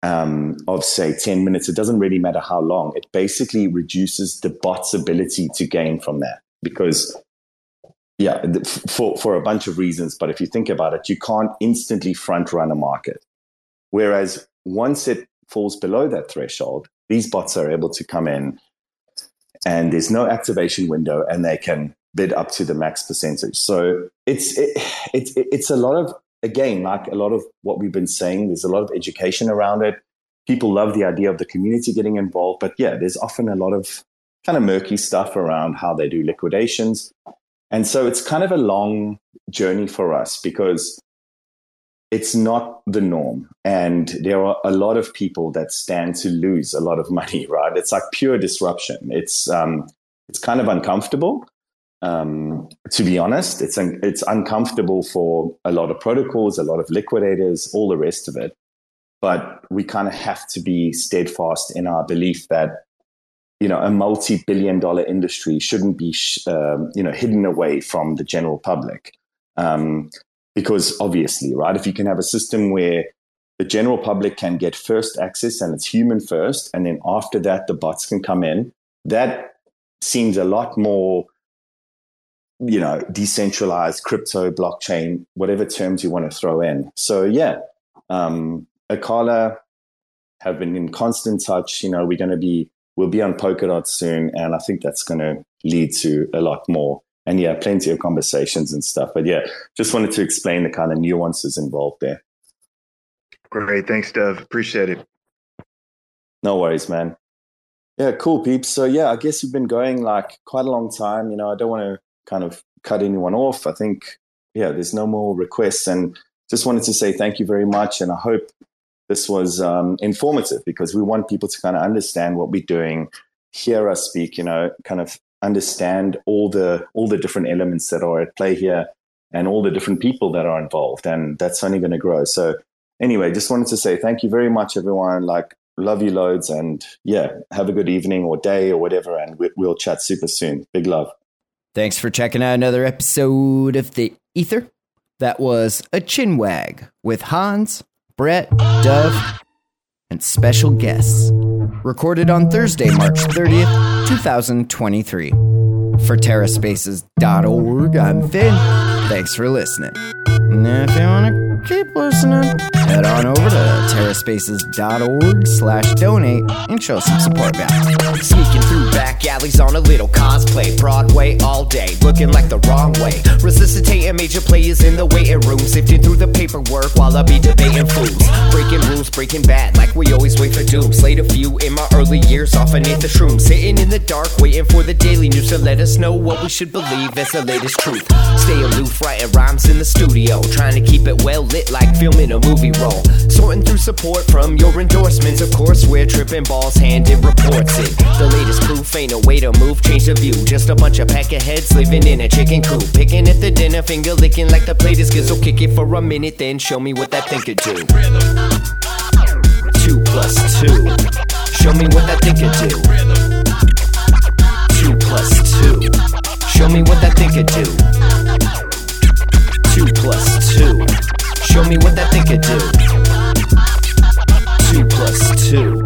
um, of, say, 10 minutes, it doesn't really matter how long, it basically reduces the bot's ability to gain from that. Because, yeah, for, for a bunch of reasons, but if you think about it, you can't instantly front run a market. Whereas once it falls below that threshold, these bots are able to come in and there's no activation window and they can bid up to the max percentage. So it's it, it, it's a lot of again like a lot of what we've been saying. There's a lot of education around it. People love the idea of the community getting involved, but yeah, there's often a lot of kind of murky stuff around how they do liquidations. And so it's kind of a long journey for us because it's not the norm. And there are a lot of people that stand to lose a lot of money, right? It's like pure disruption. It's, um, it's kind of uncomfortable. Um, to be honest, it's, un- it's uncomfortable for a lot of protocols, a lot of liquidators, all the rest of it. But we kind of have to be steadfast in our belief that you know a multi-billion dollar industry shouldn't be sh- um, you know hidden away from the general public um, because obviously, right, if you can have a system where the general public can get first access and it's human first, and then after that, the bots can come in, that seems a lot more, you know, decentralized crypto, blockchain, whatever terms you want to throw in. So, yeah, um, Acala have been in constant touch. You know, we're going to be, we'll be on Polkadot soon, and I think that's going to lead to a lot more and yeah, plenty of conversations and stuff. But yeah, just wanted to explain the kind of nuances involved there. Great. Thanks, Dev. Appreciate it. No worries, man. Yeah, cool, peeps. So yeah, I guess we've been going like quite a long time. You know, I don't want to kind of cut anyone off. I think, yeah, there's no more requests. And just wanted to say thank you very much. And I hope this was um, informative because we want people to kind of understand what we're doing, hear us speak, you know, kind of understand all the all the different elements that are at play here and all the different people that are involved. And that's only going to grow. So anyway just wanted to say thank you very much everyone. Like love you loads. And yeah have a good evening or day or whatever. And we'll chat super soon. Big love thanks for checking out another episode of the ether that was a chinwag with hans brett dove and special guests recorded on thursday march 30th 2023. For TerraSpaces.org, I'm Finn. Thanks for listening. And if you want to keep listening, head on over to terraspaces.org slash donate and show some support back. Sneaking through back alleys on a little cosplay. Broadway all day, looking like the wrong way. Resuscitating major players in the waiting room. Sifting through the paperwork while I be debating fools. Breaking rules, breaking bad, like we always wait for doom. Slayed a few in my early years, off beneath the shroom. Sitting in the dark, waiting for the daily news to let us know what we should believe as the latest truth. Stay aloof, writing rhymes in the studio. Trying to keep it well lit like filming a movie roll. Sorting through support from your endorsements. Of course, we're tripping balls, handed reports it. The latest proof ain't a way to move, change the view. Just a bunch of pack of heads living in a chicken coop. Picking at the dinner, finger licking like the plate is. So kick it for a minute, then show me what that thing could do. Two plus two. Show me what that thing could do. Two plus two. Show me what that thing could do. Two plus two. Show me what that thing could do. Two plus two.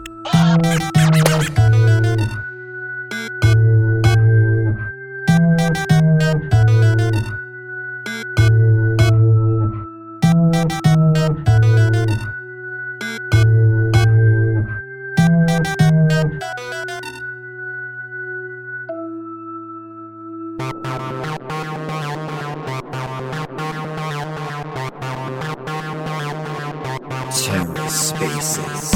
TerraSpaces.